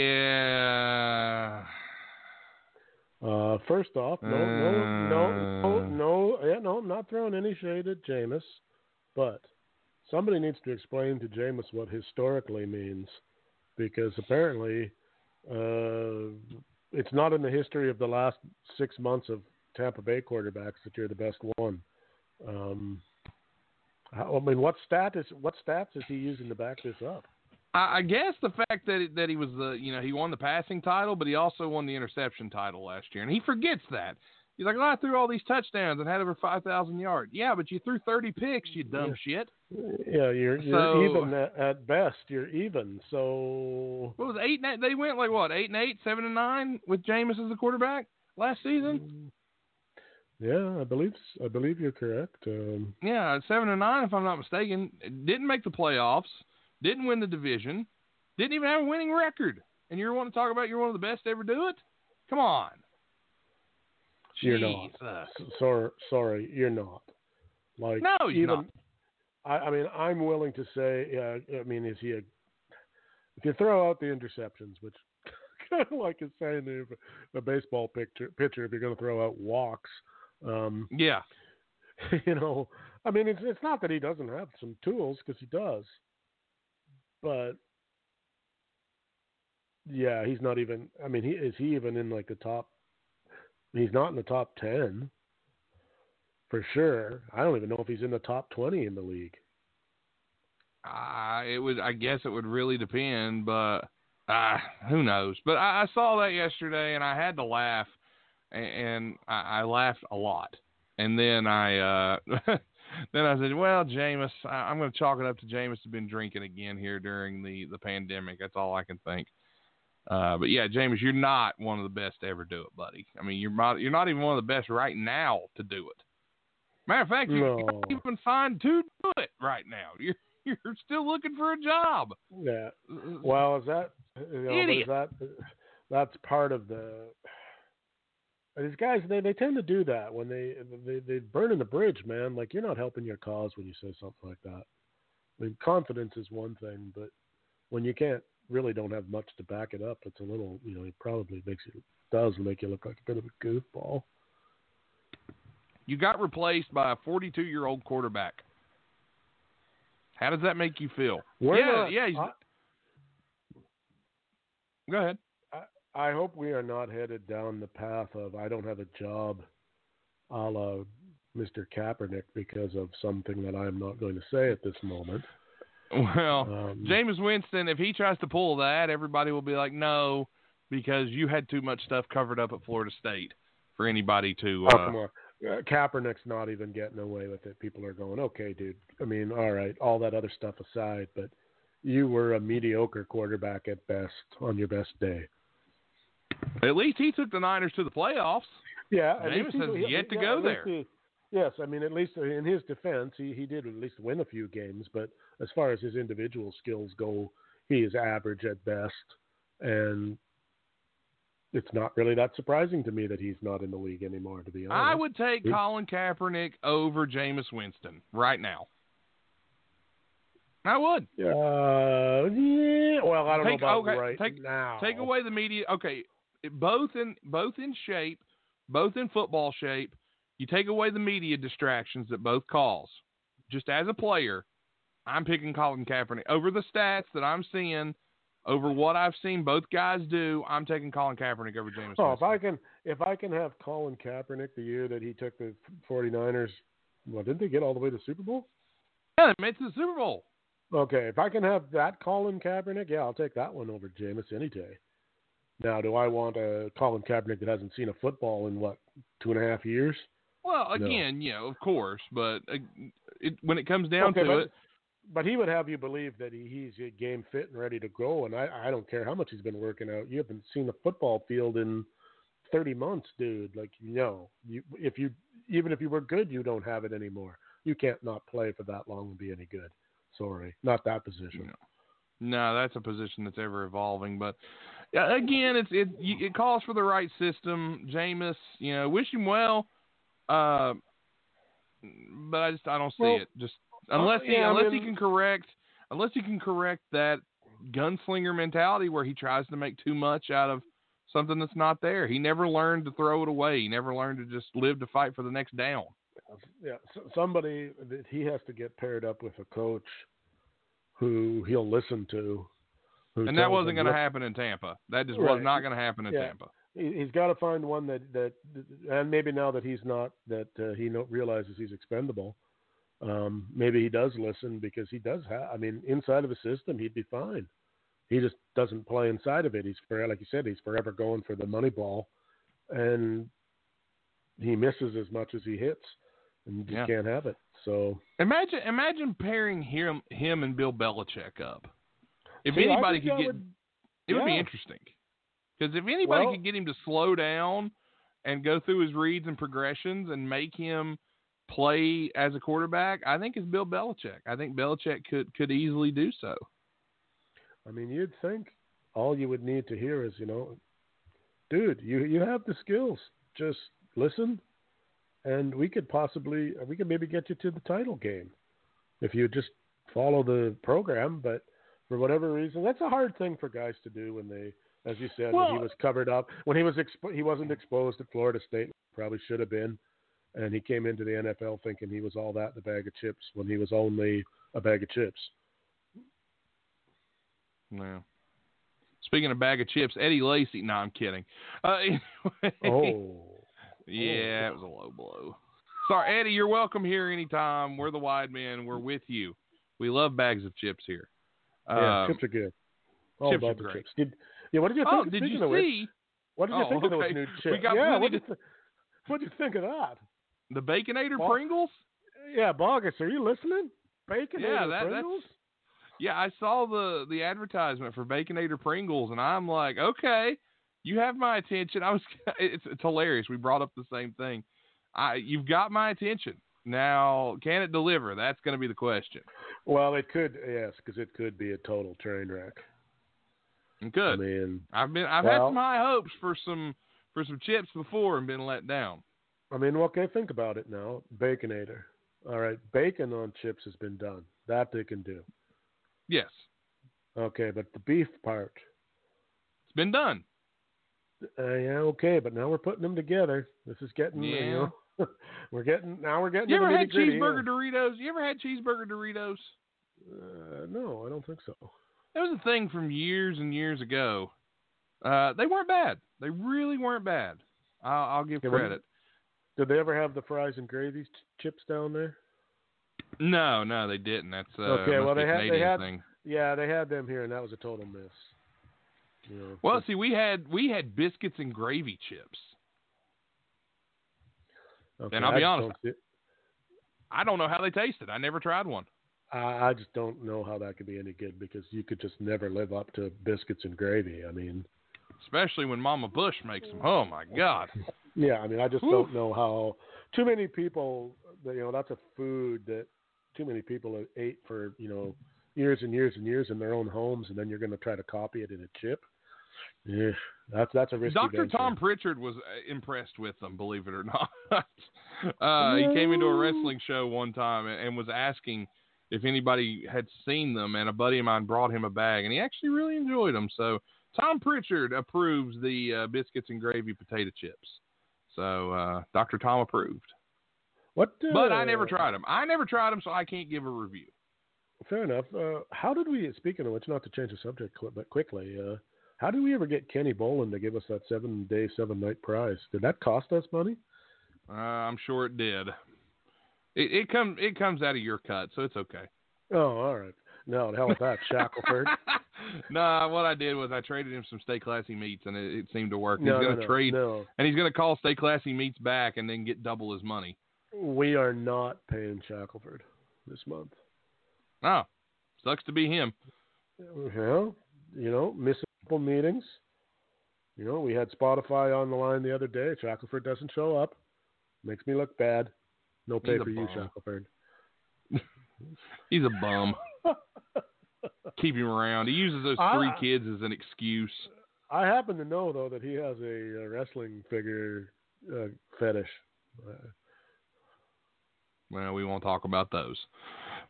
yeah, Uh, first off, no, no, no, Uh. no, no, yeah, no, I'm not throwing any shade at Jameis, but somebody needs to explain to Jameis what historically means, because apparently, uh, it's not in the history of the last six months of Tampa Bay quarterbacks that you're the best one. Um, I mean, what stat is what stats is he using to back this up? I, guess the fact that that he was the you know he won the passing title, but he also won the interception title last year, and he forgets that. He's like, oh, I threw all these touchdowns and had over five thousand yards. Yeah, but you threw thirty picks, you dumb shit. Yeah, you're you're So- even at, at best. You're even. So What was it, eight? And eight? They went like what? Eight and eight, seven and nine with Jameis as the quarterback last season. Yeah, I believe I believe you're correct. Um, Yeah, seven and nine if I'm not mistaken. Didn't make the playoffs. Didn't win the division. Didn't even have a winning record. And you want to talk about you're one of the best to ever do it? Come on. You're not. Sorry, sorry, you're not. Like no, he's even, not. I, I mean, I'm willing to say. Uh, I mean, is he a? If you throw out the interceptions, which kind of like is saying the, the baseball picture, pitcher, if you're going to throw out walks, um, Yeah. you know, I mean, it's it's not that he doesn't have some tools because he does, but yeah, he's not even. I mean, he is he even in like the top? He's not in the top ten for sure. I don't even know if he's in the top twenty in the league. Uh, it would. I guess it would really depend, but uh, who knows? But I, I saw that yesterday, and I had to laugh, and, and I, I laughed a lot. And then I, uh, then I said, "Well, Jameis, I'm going to chalk it up to Jameis has been drinking again here during the the pandemic. That's all I can think." Uh, but yeah, James, you're not one of the best to ever do it, buddy. I mean, you're not, you're not even one of the best right now to do it. Matter of fact, you're No. not even fine to do it right now. You're you're still looking for a job. Yeah. Well, is that you know, Idiot. is that that's part of the these guys they, they tend to do that when they they they burn in the bridge, man. Like you're not helping your cause when you say something like that. I mean, confidence is one thing, but when you can't really don't have much to back it up, it's a little you know it probably makes you does make you look like a bit of a goofball. You got replaced by a 42 year old quarterback. How does that make you feel? We're yeah, not- yeah. I- go ahead. I hope we are not headed down the path of I don't have a job, a la Mr. Kaepernick, because of something that I'm not going to say at this moment. Well, Um, Jameis Winston, if he tries to pull that, everybody will be like, no, because you had too much stuff covered up at Florida State for anybody to. oh, Uh, come on. Uh, Kaepernick's not even getting away with it. People are going, okay, dude. I mean, all right, all that other stuff aside, but you were a mediocre quarterback at best on your best day. at least he took the Niners to the playoffs. Yeah, he- has he- yet to yeah, go there. he- yes, I mean, at least in his defense, he, he did at least win a few games. But as far as his individual skills go, he is average at best, and it's not really that surprising to me that he's not in the league anymore. To be honest, I would take He- Colin Kaepernick over Jameis Winston right now. I would. Uh, yeah. Well, I don't Take- know about okay, right take- now. Take away the media. Okay, both in both in shape, both in football shape. You take away the media distractions that both cause. Just as a player, I'm picking Colin Kaepernick over the stats that I'm seeing, over what I've seen both guys do. I'm taking Colin Kaepernick over Jameis. Oh, if I can, if I can have Colin Kaepernick the year that he took the 49ers, well, didn't they get all the way to the Super Bowl? yeah, they made it to the Super Bowl. Okay, if I can have that Colin Kaepernick, yeah, I'll take that one over Jameis any day. Now, do I want a Colin Kaepernick that hasn't seen a football in what two and a half years? Well, No. again, you know, of course, but uh, it, when it comes down Okay, to but, it, but he would have you believe that he, he's game fit and ready to go, and I, I don't care how much he's been working out. You haven't seen a football field in thirty months, dude. Like, no, you if you even if you were good, you don't have it anymore. You can't not play for that long and be any good. Sorry, not that position. No. No, that's a position that's ever evolving. But again, it's it it calls for the right system. Jameis, you know, wish him well. Uh, but I just I don't see Well, it. Just unless he yeah, I unless he mean- can correct unless he can correct that gunslinger mentality where he tries to make too much out of something that's not there. He never learned to throw it away. He never learned to just live to fight for the next down. Yeah, somebody that he has to get paired up with a coach who he'll listen to. Who And that wasn't going to happen in Tampa. That just Right. was not going to happen in Yeah. Tampa. He- He's got to find one that that, and maybe now that he's not, that uh, he no, realizes he's expendable. Um, maybe he does listen because he does have. I mean, inside of a system, he'd be fine. He just doesn't play inside of it. He's for like you said, he's forever going for the money ball, and he misses as much as he hits, and you just Yeah. can't have it. So Imagine imagine pairing him him and Bill Belichick up. If See, anybody could get would- it would be interesting. Because if anybody Well- could get him to slow down and go through his reads and progressions and make him play as a quarterback, I think it's Bill Belichick. I think Belichick could could easily do so. I mean, you'd think all you would need to hear is, you know, dude, you you have the skills. Just listen, and we could possibly we could maybe get you to the title game if you just follow the program. But for whatever reason, that's a hard thing for guys to do when they, as you said, Well- when he was covered up, when he was expo- he wasn't exposed at Florida State, probably should have been, and he came into the NFL thinking he was all that in a bag of chips when he was only a bag of chips. Yeah. Speaking of bag of chips, Eddie Lacy. No, I'm kidding. Uh, anyway, Oh, yeah, it was a low blow. Sorry, Eddie. You're welcome here anytime. We're the wide men. We're with you. We love bags of chips here. yeah, Um, chips are good. All chips about are the great. chips. Did, yeah, what did you oh, think? oh, did you see what did you Oh, think of those new We chips? got yeah, what did you, th- what did you think of that? the Baconator Well- Pringles? Yeah, Bogus, are you listening? Bacon Yeah, that- that's- Pringles? Yeah, I saw the the advertisement for Baconator Pringles, and I'm like, okay, you have my attention. I was, it's it's hilarious. We brought up the same thing. I you've got my attention. Now, can it deliver? That's going to be the question. Well, it could, yes, because it could be a total train wreck. Good. I mean, I've been I've had some high hopes for some for some chips before and been let down. I mean, okay, think about it now. Baconator. All right, bacon on chips has been done. That they can do. Yes, Okay, but the beef part, it's been done. uh, yeah, okay, but now we're putting them together. This is getting, you Yeah. know, we're getting now we're getting. You ever had cheeseburger Doritos? You ever had cheeseburger Doritos? Uh, no, I don't think so. That was a thing from years and years ago. Uh, they weren't bad. They really weren't bad. I'll, I'll give Yeah, credit. Did they ever have the fries and gravy ch- chips down there? No, no, they didn't. That's uh, Okay, well, they had- they had- thing. Yeah, they had them here, and that was a total miss. You know, Well, see, we had we had biscuits and gravy chips. okay, and I'll be just honest, don't I don't know how they tasted. I never tried one. I, I just don't know how that could be any good because you could just never live up to biscuits and gravy. I mean, Especially when Mama Bush makes them. Oh my God! yeah, I mean, I just Whew. don't know how. Too many people, you know, that's a food that too many people have ate for you know years and years and years in their own homes, and then you're going to try to copy it in a chip. Yeah, that's that's a risky Dr. venture. Tom Prichard was uh, impressed with them, believe it or not. uh, he came into a wrestling show one time and, and was asking if anybody had seen them, and a buddy of mine brought him a bag, and he actually really enjoyed them. So Tom Prichard approves the uh, biscuits and gravy potato chips. So uh, Dr. Tom approved, What? Uh, but I never tried them. I never tried them, so I can't give a review. Fair enough. Uh, how did we? Speaking of which, not to change the subject, but quickly, uh, how did we ever get Kenny Bolin to give us that seven day, seven night prize? Did that cost us money? Uh, I'm sure it did. It, it comes it comes out of your cut, so it's okay. Oh, all right. No, the hell with that, Shackelford. nah, what I did was I traded him some Stay Classy meats, and it, it seemed to work. no, he's gonna no, trade, no. and he's gonna call Stay Classy meats back, and then get double his money. We are not paying Shackelford this month. Oh, sucks to be him. Well, you know, missing a couple meetings. You know, we had Spotify on the line the other day. Shackelford doesn't show up. Makes me look bad. No pay He's a for you, bum. Shackelford. He's a bum. Keep him around. He uses those I- three kids as an excuse. I happen to know though that he has a, uh wrestling figure uh, fetish. Uh, Well, we won't talk about those.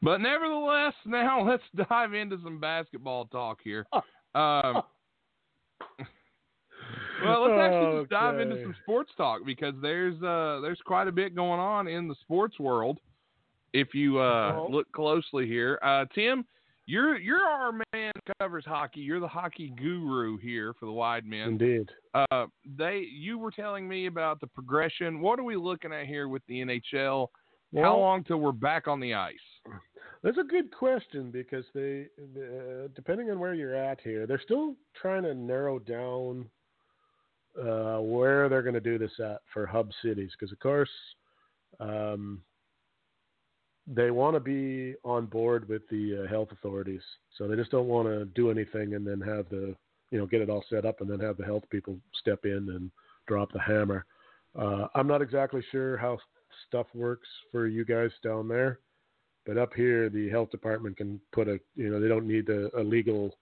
But nevertheless, now let's dive into some basketball talk here. Um, well, let's actually just dive into some sports talk because there's uh there's quite a bit going on in the sports world. If you uh Oh. look closely here, uh Tim, you're you're our man who covers hockey. You're the hockey guru here for the wide men. Indeed. Uh, they you were telling me about the progression. What are we looking at here with the NHL? How long till we're back on the ice? That's a good question because they, uh, depending on where you're at here, they're still trying to narrow down uh, where they're going to do this at for hub cities. Because of course, um, they want to be on board with the uh, health authorities, so they just don't want to do anything and then have the, you know, get it all set up and then have the health people step in and drop the hammer. Uh, I'm not exactly sure how stuff works for you guys down there. But up here, the health department can put a, you know, they don't need a, a legal,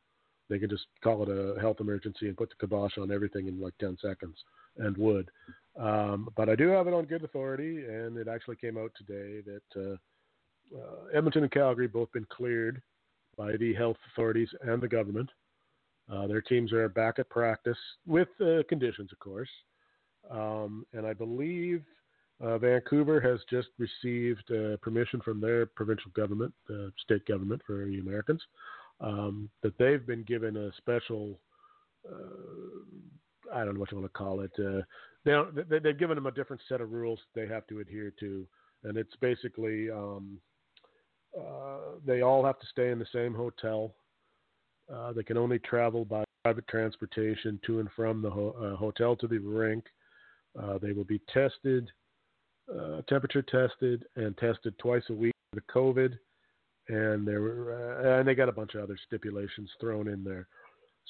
they can just call it a health emergency and put the kibosh on everything in like 10 seconds and would. Um, but I do have it on good authority, and it actually came out today that uh, uh, Edmonton and Calgary both been cleared by the health authorities and the government. Uh, their teams are back at practice with conditions, of course. Um, and I believe uh, Vancouver has just received uh, permission from their provincial government, uh, state government for the Americans, um, that they've been given a special. I don't know what you want to call it. don't, they, they've given them a different set of rules they have to adhere to, and it's basically um, they all have to stay in the same hotel. Uh, they can only travel by private transportation to and from the ho- uh, hotel to the rink. Uh, they will be tested, uh, temperature tested, and tested twice a week for the COVID. And there were, uh, and they got a bunch of other stipulations thrown in there.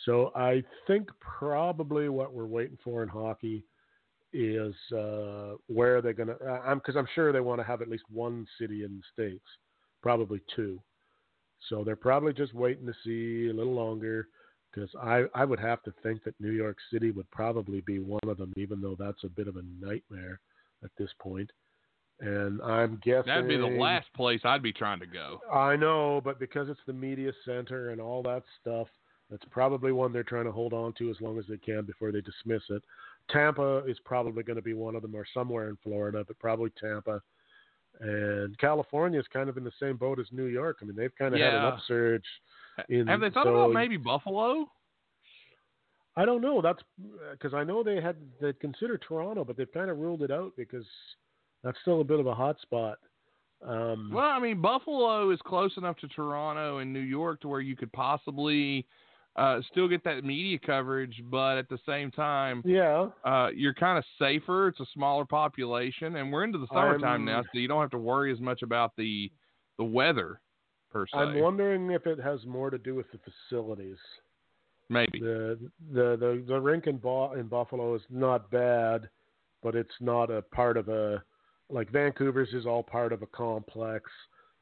So I think probably what we're waiting for in hockey is uh, where they're going to. I'm because I'm sure they want to have at least one city in the states, probably two. So they're probably just waiting to see a little longer because I, I would have to think that New York City would probably be one of them, even though that's a bit of a nightmare at this point. And I'm guessing that'd be the last place I'd be trying to go. I know, but because it's the media center and all that stuff, that's probably one they're trying to hold on to as long as they can before they dismiss it. Tampa is probably going to be one of them, or somewhere in Florida, but probably Tampa. And California is kind of in the same boat as New York. I mean, they've kind of yeah. had an upsurge. In, Have they thought so, about maybe Buffalo? I don't know. That's because I know they had they considered Toronto, but they've kind of ruled it out because that's still a bit of a hot spot. Um, well, I mean, Buffalo is close enough to Toronto and New York to where you could possibly uh, still get that media coverage, but at the same time, yeah, uh, you're kind of safer. It's a smaller population, and we're into the summertime I'm, now, so you don't have to worry as much about the the weather per se. I'm wondering if it has more to do with the facilities. Maybe the the the, the rink in, Bo- in Buffalo is not bad, but it's not a part of a like Vancouver's is all part of a complex.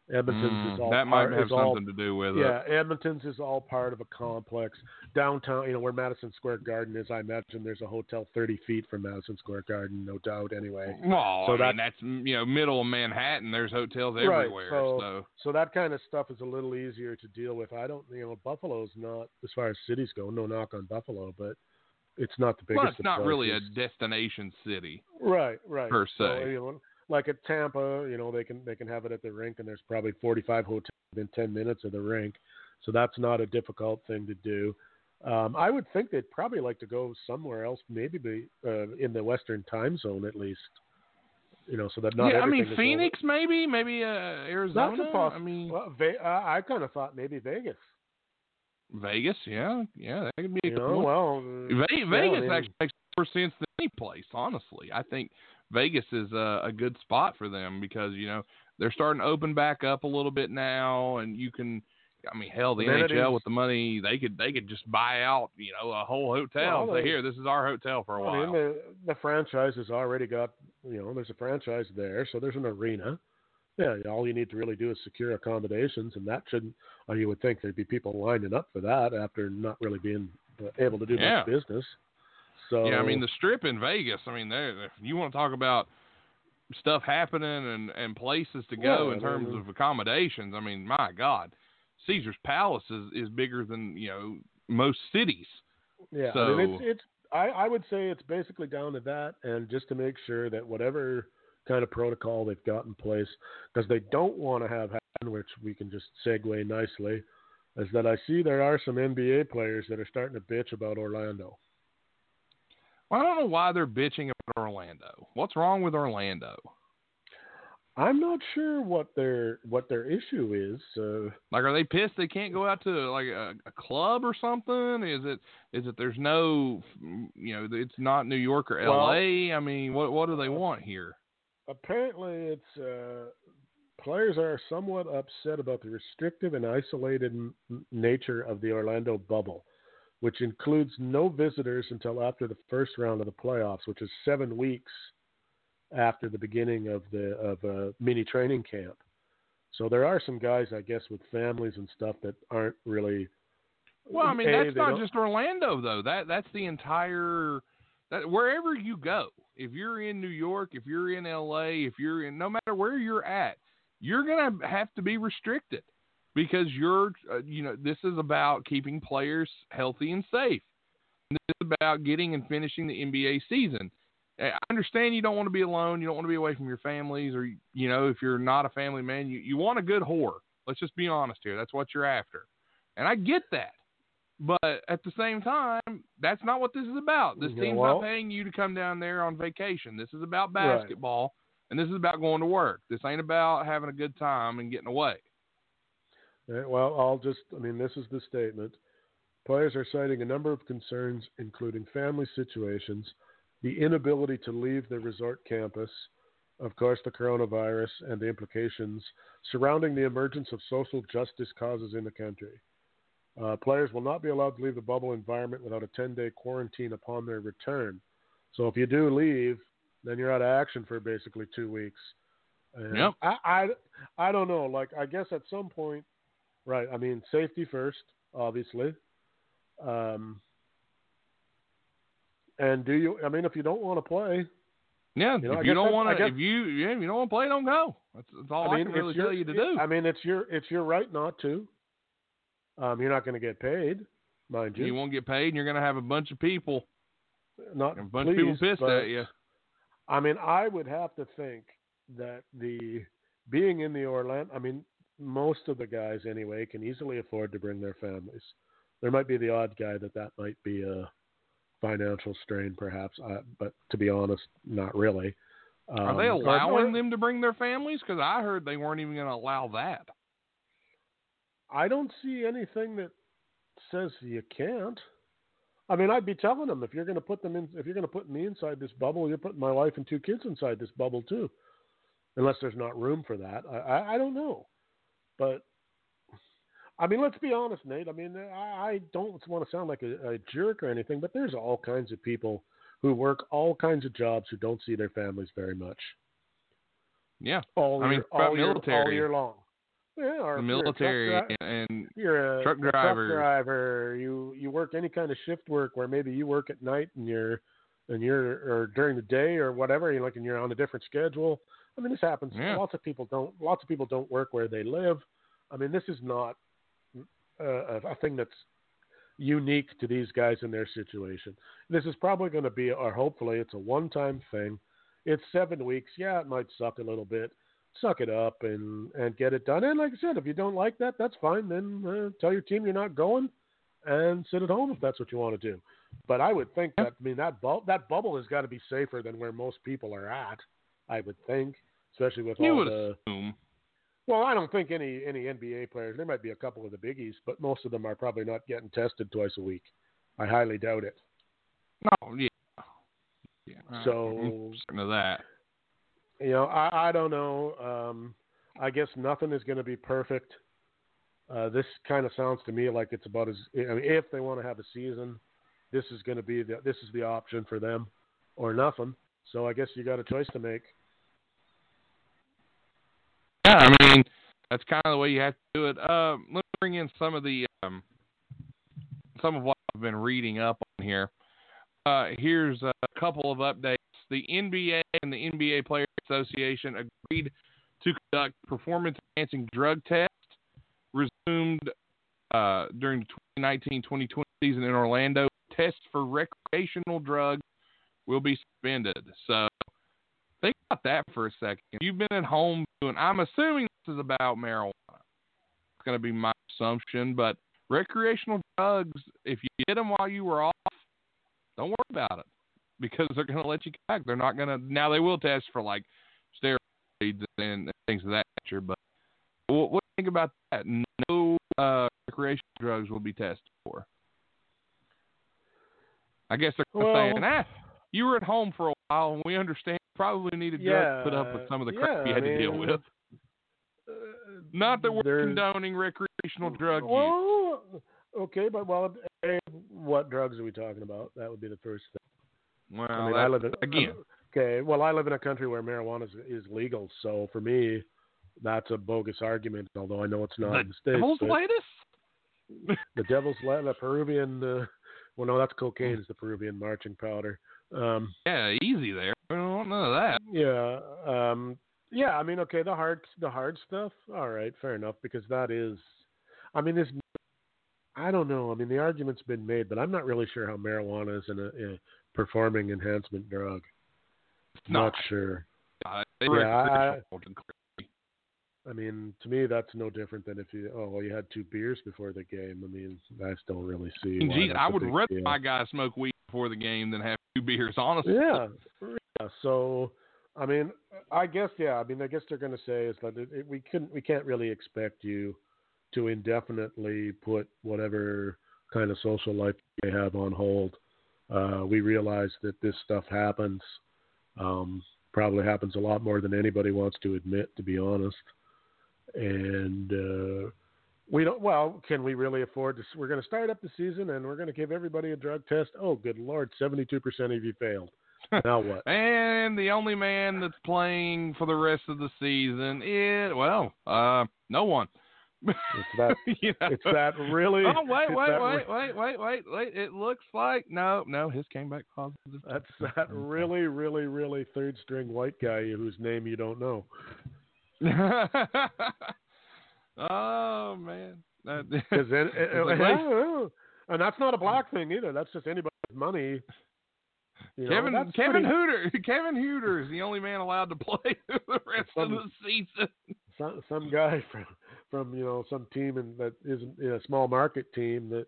Edmonton's mm, is all that part, might have something all, to do with yeah, it. Yeah, Edmonton's is all part of a complex. Downtown, you know, where Madison Square Garden is, I imagine there's a hotel 30 feet from Madison Square Garden, no doubt. Anyway, well, so I that, mean, that's you know middle of Manhattan. There's hotels everywhere. Right, so, so so that kind of stuff is a little easier to deal with. I don't, you know, Buffalo's not as far as cities go. No knock on Buffalo, but it's not the biggest. well, it's not really a destination city. Right, right. Per se. So, you know, like at Tampa, you know, they can they can have it at the rink, and there's probably 45 hotels within 10 minutes of the rink, so that's not a difficult thing to do. Um, I would think they'd probably like to go somewhere else, maybe be, uh, in the Western time zone at least. You know, so that not yeah, I mean Phoenix, maybe, maybe uh, Arizona. That's a poss- I mean well, Ve- uh, I kind of thought maybe Vegas. Vegas. Yeah, yeah, that could be. A You know, well, Ve- yeah, Vegas mean- actually makes more sense than any place. Honestly, I think Vegas is a, a good spot for them because you know they're starting to open back up a little bit now, and you can. I mean, hell, the Amenities. NHL with the money they could they could just buy out you know a whole hotel Well, say here this is our hotel for a I mean, while. the the franchise has already got you know there's a franchise there, so there's an arena. Yeah, all you need to really do is secure accommodations, and that shouldn't. Or you would think there'd be people lining up for that after not really being uh, able to do Yeah. much business. So Yeah, I mean the strip in Vegas. I mean, there if you want to talk about stuff happening and and places to go Yeah, in terms mean- of accommodations. I mean, my God, Caesar's Palace is is bigger than you know most cities. yeah, I mean, it's it's. I, I would say it's basically down to that, and just to make sure that whatever kind of protocol they've got in place, because they don't want to have happen, which we can just segue nicely, is that I see there are some NBA players that are starting to bitch about Orlando. Well, I don't know why they're bitching about Orlando. What's wrong with Orlando? I'm not sure what their what their issue is. Uh, Like, are they pissed they can't go out to like a, a club or something? Is it is it there's no, you know, it's not New York or Well- L.A. I mean, what what do they want here? apparently, it's uh, players are somewhat upset about the restrictive and isolated nature of the Orlando bubble, which includes no visitors until after the first round of the playoffs, which is seven weeks after the beginning of the of a mini training camp. So there are some guys, I guess, with families and stuff that aren't really. Well, I mean, that's not don't- just Orlando though. That that's the entire That wherever you go, if you're in New York, if you're in LA, if you're in no matter where you're at, you're going to have to be restricted because you're uh, you know this is about keeping players healthy and safe. And this is about getting and finishing the NBA season. I understand you don't want to be alone, you don't want to be away from your families or you know if you're not a family man, you you want a good whore. Let's just be honest here. That's what you're after. And I get that. But at the same time, that's not what this is about. This team's well- not paying you to come down there on vacation. This is about basketball and this is about going to work. This ain't about having a good time and getting away. Eh, Well, I'll just, I mean, this is the statement. Players are citing a number of concerns, including family situations, the inability to leave the resort campus, of course, the coronavirus, and the implications surrounding the emergence of social justice causes in the country. Uh, players will not be allowed to leave the bubble environment without a 10 day quarantine upon their return. So if you do leave, then you're out of action for basically two weeks. And Yep. I, I, I don't know. Like, I guess at some point, Right. I mean, safety first, obviously. Um, and do you? I mean, if you don't want to play, Yeah, You know, if you don't want to, if you yeah, if you don't want to play, don't go. That's, that's all I, I mean, can really your, tell you to do. I mean, it's your it's your right not to. Um, you're not going to get paid, mind you. you won't get paid, and you're going to have a bunch of people, not a bunch of people pissed but, at you. I mean, I would have to think that the being in the Orlando. I mean, most of the guys anyway can easily afford to bring their families. There might be the odd guy that that might be a financial strain, perhaps. Uh, but to be honest, not really. Um, Are they allowing or- them to bring their families? Because I heard they weren't even going to allow that. I don't see anything that says you can't. I mean, I'd be telling them if you're going to put them in, if you're going to put me inside this bubble, you're putting my wife and two kids inside this bubble too, unless there's not room for that. I, I, I don't know, but I mean, let's be honest, Nate. I mean, I, I don't want to sound like a, a jerk or anything, but there's all kinds of people who work all kinds of jobs who don't see their families very much. Yeah, All I year, about all, year, all year long. Yeah, or the if you're truck military dri- and you're a truck driver. driver. You you work any kind of shift work where maybe you work at night and you're and you're or during the day or whatever. You like and you're on a different schedule. I mean, this happens. Yeah. Lots of people don't. Lots of people don't work where they live. I mean, this is not uh, a, thing that's unique to these guys in their situation. This is probably going to be, or hopefully, it's a one-time thing. It's seven weeks. Yeah, it might suck a little bit. Suck it up and and get it done. And like I said, if you don't like that, that's fine. Then uh, tell your team you're not going, and sit at home if that's what you want to do. But I would think that I mean that bu- that bubble has got to be safer than where most people are at. I would think, especially with you all the. assume. Well, I don't think any any NBA players. There might be a couple of the biggies, but most of them are probably not getting tested twice a week. I highly doubt it. No, yeah, yeah. So- of that. You know, I I don't know. Um, I guess nothing is going to be perfect. Uh, this kind of sounds to me like it's about as I mean, if they want to have a season, this is going to be the this is the option for them, or nothing. So I guess you got a choice to make. Yeah, I mean that's kind of the way you have to do it. Um, let me bring in some of the um, some of what I've been reading up on here. Uh, here's a couple of updates. The NBA and the NBA Players Association agreed to conduct performance-enhancing drug tests resumed uh, during the 2019-2020 season in Orlando. Tests for recreational drugs will be suspended. So think about that for a second. You've been at home doing. I'm assuming this is about marijuana. It's going to be my assumption, but recreational drugs, if you get them while you were off, don't worry about it because they're going to let you back. They're not going to. Now they will test for like steroids and things of that nature, but what, what do you think about that? No uh, recreational drugs will be tested for. I guess they're Well- saying, ah, you were at home for a while, and we understand probably needed drugs to put up with some of the crap yeah, you had I to deal with. Uh, Not that we're condoning recreational drug use. Well, okay, but well, eh, what drugs are we talking about? That would be the first thing. Well, I mean, that- I live in again. Okay, well, I live in a country where marijuana is, is legal, so for me, that's a bogus argument. Although I know it's not in the states. Devil's lettuce? the devil's lettuce, the Peruvian. Uh, well, no, that's cocaine. Is the Peruvian marching powder. Um, yeah, easy there. I don't know that. Yeah, um, yeah. I mean, okay, the hard, the hard stuff. All right, fair enough, because that is. I mean, this. I don't know. I mean, the argument's been made, but I'm not really sure how marijuana is a, a performing enhancement drug. Not, sure. Uh, yeah, I, I mean, to me, that's no different than if you oh well, you had two beers before the game. I mean, I still really see. Geez, I would rather my guy smoke weed before the game than have two beers. Honestly. Yeah. Yeah. So, I mean, I guess yeah. I mean, I guess they're going to say is that it, it, we couldn't, we can't really expect you to indefinitely put whatever kind of social life they have on hold. Uh, we realize that this stuff happens. Um, probably happens a lot more than anybody wants to admit, to be honest and uh, we don't. Well, can we really afford to? We're going to start up the season, and we're going to give everybody a drug test. Oh, good lord, seventy-two percent of you failed. Now what? and the only man that's playing for the rest of the season is well, uh, no one. It's that. you know? It's that really. Oh wait, wait, wait, wait, wait, wait, wait! It looks like no, no, his came back positive. That's that really, really, really third string white guy whose name you don't know. oh man, that, it, it, and that's not a black thing either. That's just anybody's money. You Kevin know, Kevin pretty... Hooter Kevin Hooter is the only man allowed to play the rest some, of the season. Some some guy from from you know some team in, that isn't in a small market team that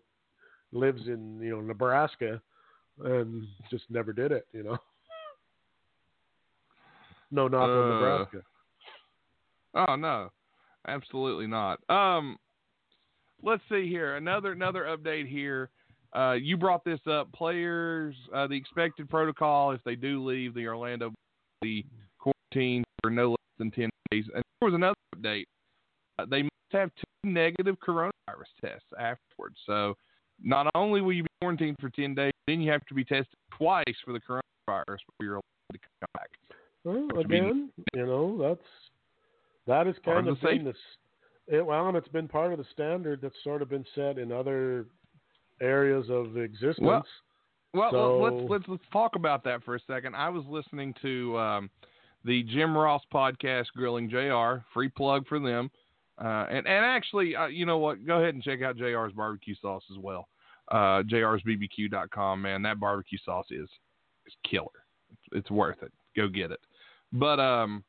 lives in you know Nebraska and just never did it. You know. No, not from uh, Nebraska. Oh no, absolutely not. Um, let's see here. Another another update here. Uh, you brought this up. Players, uh, the expected protocol if they do leave the Orlando, the quarantine for no less than ten days. And there was another update. Uh, they must have two negative coronavirus tests afterwards. So not only will you be quarantined for ten days, then you have to be tested twice for the coronavirus before you're allowed to come back. Well, again, you know that's that has kind of been this. It, well, and it's been part of the standard that's sort of been set in other areas of existence. Well, well, so, let's let's let's talk about that for a second. I was listening to um, the Jim Ross podcast, Grilling Jr. Free plug for them. Uh, and and actually, uh, you know what? Go ahead and check out Jr's barbecue sauce as well. Uh, Jr'sBBQ.com. Man, that barbecue sauce is is killer. It's, it's worth it. Go get it. But um,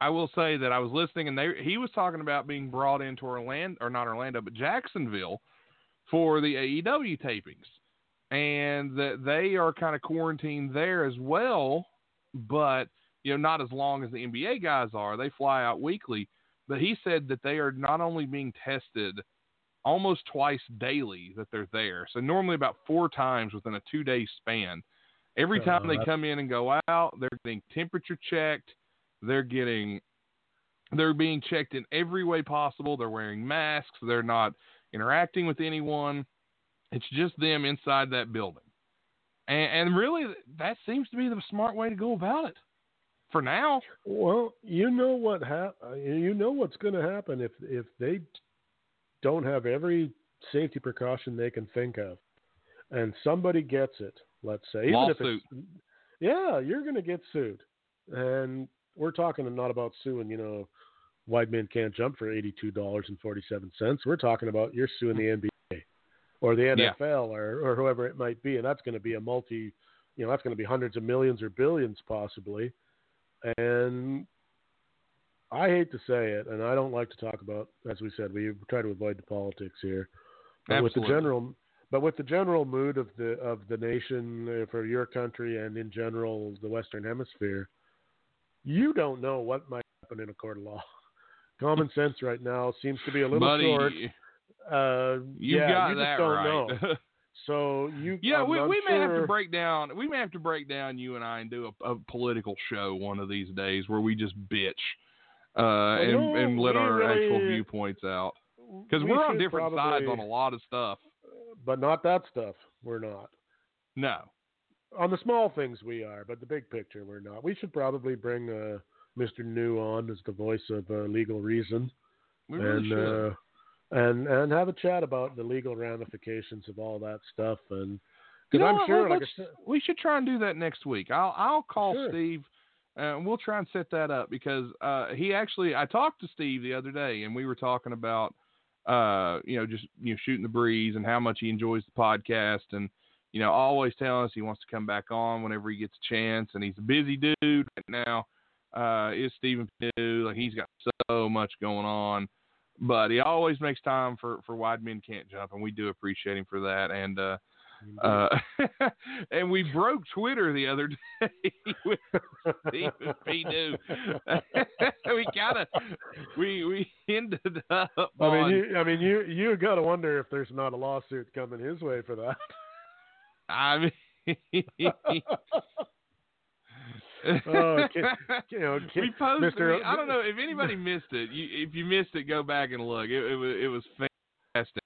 I will say that I was listening, and they he was talking about being brought into Orlando, or not Orlando, but Jacksonville, for the AEW tapings, and that they are kind of quarantined there as well, but you know not as long as the NBA guys are. They fly out weekly, but he said that they are not only being tested almost twice daily that they're there. So normally about four times within a two day span. Every oh, time they come in and go out, they're getting temperature checked they're getting they're being checked in every way possible. They're wearing masks. They're not interacting with anyone. It's just them inside that building. And, and really, that seems to be the smart way to go about it for now. Well, you know what hap- You know what's going to happen if if they don't have every safety precaution they can think of, and somebody gets it. Let's say, even Lawsuit. if it's yeah, you're going to get sued, and we're talking not about suing, you know, white men can't jump for eighty-two dollars and forty-seven cents. We're talking about you're suing the NBA or the NFL yeah. or or whoever it might be, and that's going to be a multi, you know, that's going to be hundreds of millions or billions possibly. And I hate to say it, and I don't like to talk about, as we said, we try to avoid the politics here. But Absolutely. with the general, but with the general mood of the of the nation uh, for your country and in general the Western Hemisphere, you don't know what might happen in a court of law. Common sense right now seems to be a little Buddy, short. Uh, you yeah, got you that don't right. know. So you, yeah, I'm, we, we sure... may have to break down. We may have to break down you and I and do a, a political show one of these days where we just bitch uh, and, no, and let our really, actual viewpoints out because we we're on different probably, sides on a lot of stuff. But not that stuff. We're not. No. On the small things we are, but the big picture we're not. We should probably bring uh, Mr. New on as the voice of uh, legal reason. We really and, should. Uh, and and have a chat about the legal ramifications of all that stuff and Because know I'm what, sure, like said, we should try and do that next week. I'll I'll call Sure. Steve, uh, and we'll try and set that up because uh, he actually I talked to Steve the other day, and we were talking about uh, you know just you know shooting the breeze and how much he enjoys the podcast, and you know always telling us he wants to come back on whenever he gets a chance, and he's a busy dude right now. Uh, is Stephen P. New like he's got so much going on, but he always makes time for for Wide Men Can't Jump, and we do appreciate him for that, and. uh uh, and we broke Twitter the other day with Stephen P. New. we kind of we we ended up. I mean, on, you, I mean, you, you got to wonder if there's not a lawsuit coming his way for that. I mean, Oh, ki- you know, ki- we posted. Mr. I don't know if anybody missed it. You, if you missed it, go back and look. It, it was it was fantastic.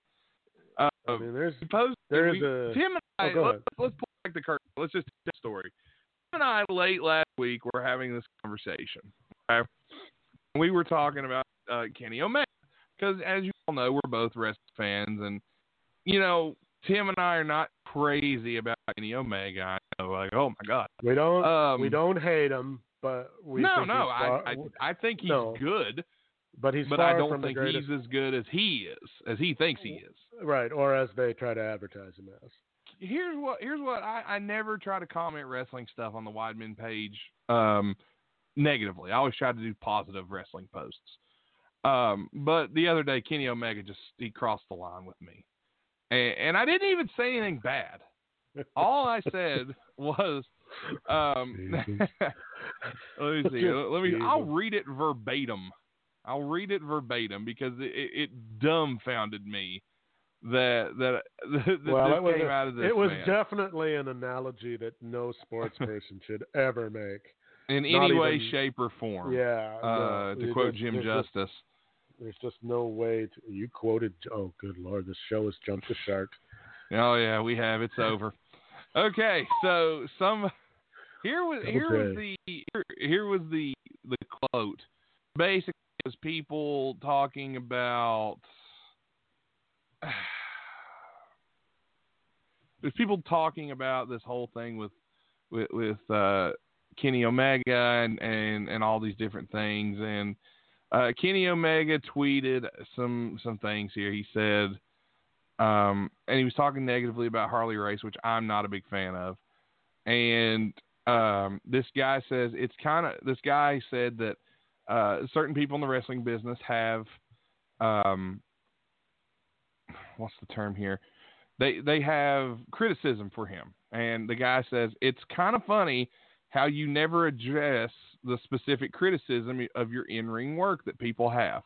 Uh, I mean, there's posted. there we, a- Tim and I. Oh, let's, let's pull back the curtain. Let's just tell the story. Tim and I late last week were having this conversation. Okay? We were talking about uh, Kenny Omega because, as you all know, we're both wrestling fans, and you know, Tim and I are not crazy about Kenny Omega. I know, like, oh my god. we don't Um, we don't hate him, but we no, think no, he's I, I I think he's no. good, but he's but far I don't from think greatest, he's as good as he is, as he thinks he is. right, or as they try to advertise him as. here's what here's what I, I never try to comment wrestling stuff on the Wide Men page um, negatively. I always try to do positive wrestling posts. Um, but the other day, Kenny Omega just he crossed the line with me, and, and I didn't even say anything bad. All I said was, um, let me see. Let me. I'll read it verbatim. I'll read it verbatim because it, it, it dumbfounded me that that, that well, it was, came a- out of this. it was man. definitely an analogy that no sports person should ever make. in not any way, even- shape, or form. Yeah. Uh, no, to quote Jim there's just- Justice. There's just no way to. You quoted. Oh, good lord! This show has jumped the shark. Oh yeah, we have. It's over. Okay, so some here was here was the here, here was the the quote. Basically, it was people talking about. There's people talking about this whole thing with with with uh, Kenny Omega and, and and all these different things and uh, Kenny Omega tweeted some some things here. He said, um, and he was talking negatively about Harley Race, which I'm not a big fan of. And um, this guy says it's kind of this guy said that uh, certain people in the wrestling business have um, what's the term here? They they have criticism for him, and the guy says it's kind of funny how you never address the specific criticism of your in-ring work that people have.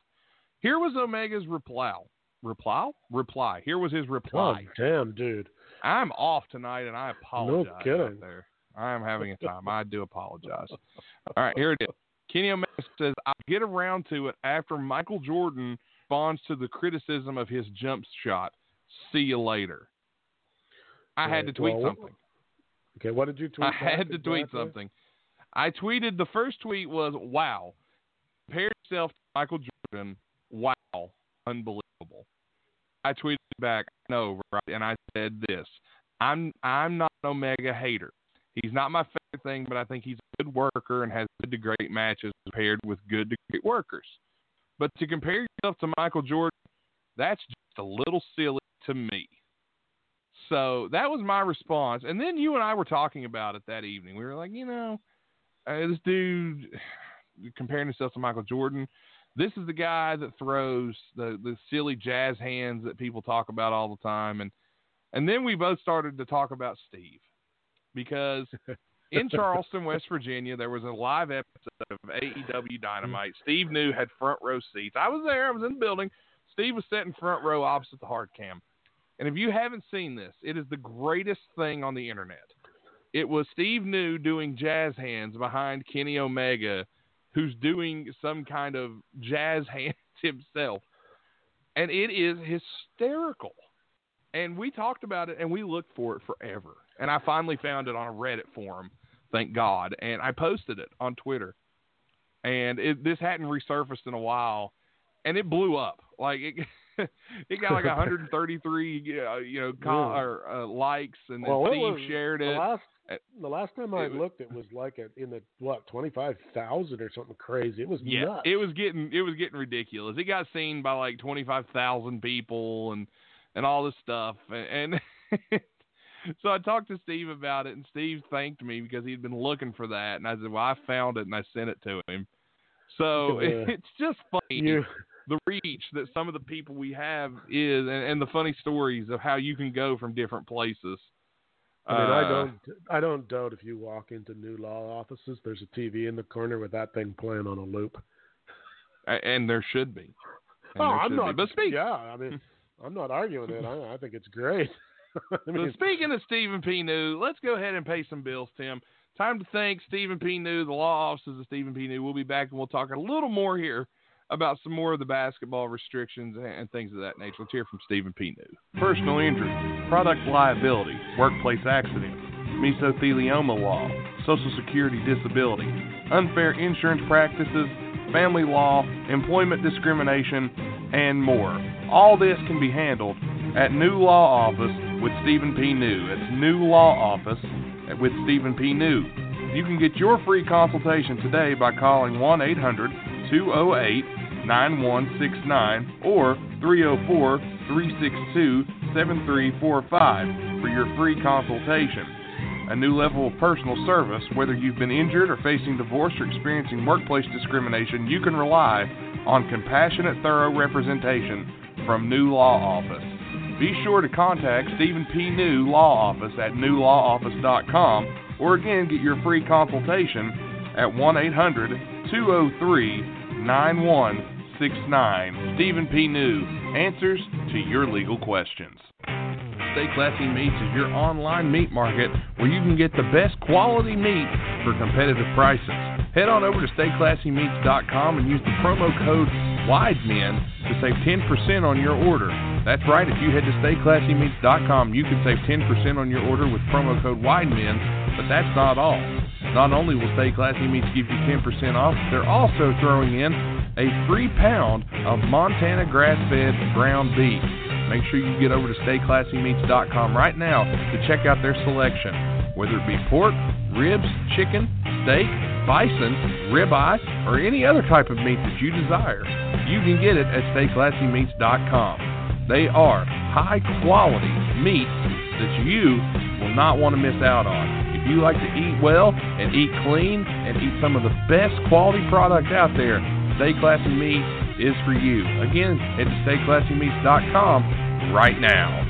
Here was Omega's reply. Reply? Reply. Here was his Oh, reply. damn, dude. I'm off tonight, and I apologize. out kidding. there. I am having a time. I do apologize. All right, here it is. Kenny Omega says, "I'll get around to it after Michael Jordan responds to the criticism of his jump shot. See you later." I had to tweet well, something. Okay, what did you tweet? I had to tweet exactly? something. I tweeted the first tweet was wow. Compare yourself to Michael Jordan. Wow. Unbelievable. I tweeted back, no, right, and I said this. I'm I'm not an Omega hater. He's not my favorite thing, but I think he's a good worker and has good to great matches paired with good to great workers. But to compare yourself to Michael Jordan, that's just a little silly to me. So that was my response. And then you and I were talking about it that evening. We were like, you know, uh, this dude comparing himself to Michael Jordan. This is the guy that throws the the silly jazz hands that people talk about all the time, and and then we both started to talk about Steve because in Charleston, West Virginia, there was a live episode of AEW Dynamite. Steve New had front row seats. I was there. I was in the building. Steve was sitting front row opposite the hard cam. And if you haven't seen this, it is the greatest thing on the internet. It was Steve New doing jazz hands behind Kenny Omega, who's doing some kind of jazz hands himself. And it is hysterical. And we talked about it and we looked for it forever. And I finally found it on a Reddit forum, thank God. And I posted it on Twitter. And it, this hadn't resurfaced in a while. and it blew up. Like it, it got like 133, uh, you know, com- or, uh, likes, and then well, Steve was, shared the it. last Uh, the last time I it was- looked, it was like a, in the what twenty five thousand or something crazy. It was Yeah, nuts. it was getting it was getting ridiculous. It got seen by like 25,000 people and and all this stuff. And, and so I talked to Steve about it, and Steve thanked me because he'd been looking for that. And I said, "Well, I found it, and I sent it to him." So it's just funny you, the reach that some of the people we have is, and, and the funny stories of how you can go from different places. I mean, I Uh, don't, I don't doubt if you walk into new law offices, there's a TV in the corner with that thing playing on a loop. and there should be. And oh, I'm should be. not. But speak, Yeah, I mean, I'm not arguing it. I, I think it's great. I mean, speaking of Stephen P. New, let's go ahead and pay some bills, Tim. Time to thank Stephen P. New, the law offices of Stephen P. New. We'll be back and we'll talk a little more here about some more of the basketball restrictions and, things of that nature. Let's hear from Stephen P. New. Personal injury, product liability, workplace accident, mesothelioma law, Social Security disability, unfair insurance practices, family law, employment discrimination, and more. All this can be handled at New Law Office with Stephen P. New. It's New Law Office with Stephen P. New. You can get your free consultation today by calling 1 800 208 9169 or 304 362 7345 for your free consultation. A new level of personal service, whether you've been injured or facing divorce or experiencing workplace discrimination, you can rely on compassionate, thorough representation from New Law Office. Be sure to contact Stephen P. New Law Office at newlawoffice.com or again get your free consultation at 1 800 203 9169. Stephen P. New answers to your legal questions. Stay Classy Meats is your online meat market where you can get the best quality meat for competitive prices. Head on over to stayclassymeats.com and use the promo code WIDEMEN to save 10% on your order. That's right, if you head to stayclassymeats.com, you can save 10% on your order with promo code WIDEMEN, but that's not all. Not only will Stay Classy Meats give you 10% off, they're also throwing in a free pound of Montana grass-fed ground beef. Make sure you get over to stayclassymeats.com right now to check out their selection. Whether it be pork, ribs, chicken, steak, bison, ribeye, or any other type of meat that you desire, you can get it at stayclassymeats.com. They are high quality meats that you will not want to miss out on. If you like to eat well and eat clean and eat some of the best quality product out there, Stay Classy Meats is for you. Again, head to stayclassymeats.com right now.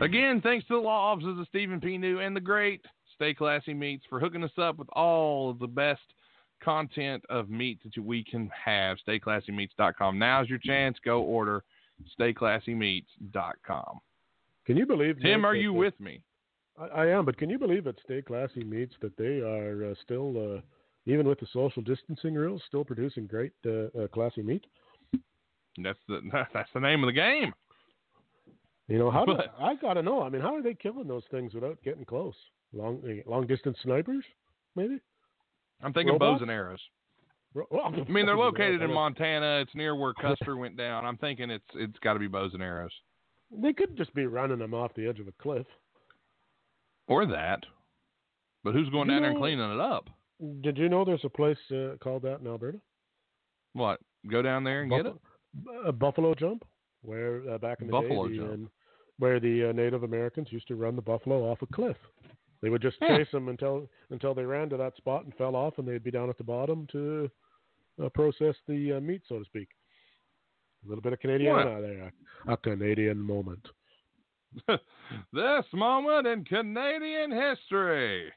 Again, thanks to the law offices of Stephen P. New and the great Stay Classy Meats for hooking us up with all of the best content of meat that we can have. StayClassyMeats.com. Now's your chance. Go order StayClassyMeats.com. can you believe? Tim, Nick, are you with me? I, I am, but can you believe at Stay Classy Meats that they are uh, still, uh, even with the social distancing rules, still producing great uh, uh, classy meat? That's the that's the name of the game. You know how? Do, But- I got to know. I mean, how are they killing those things without getting close? Long, eh, long distance snipers, maybe. I'm thinking Robots? bows and arrows. Ro- well, I mean, they're located in. Montana. It's near where Custer went down. I'm thinking it's it's got to be bows and arrows They could just be running them off the edge of a cliff. or that. But who's going You down there and cleaning it up? Did you know there's a place uh, called that in Alberta? What? Go down there and get it? Buffalo, uh, Buffalo Jump, where uh, back in the Buffalo day, the, um, where the uh, Native Americans used to run the buffalo off a cliff. They would just Yeah. chase them until until they ran to that spot and fell off, and they'd be down at the bottom to uh, process the uh, meat, so to speak. A little bit of Canadian What? there, a Canadian moment. this moment in Canadian history.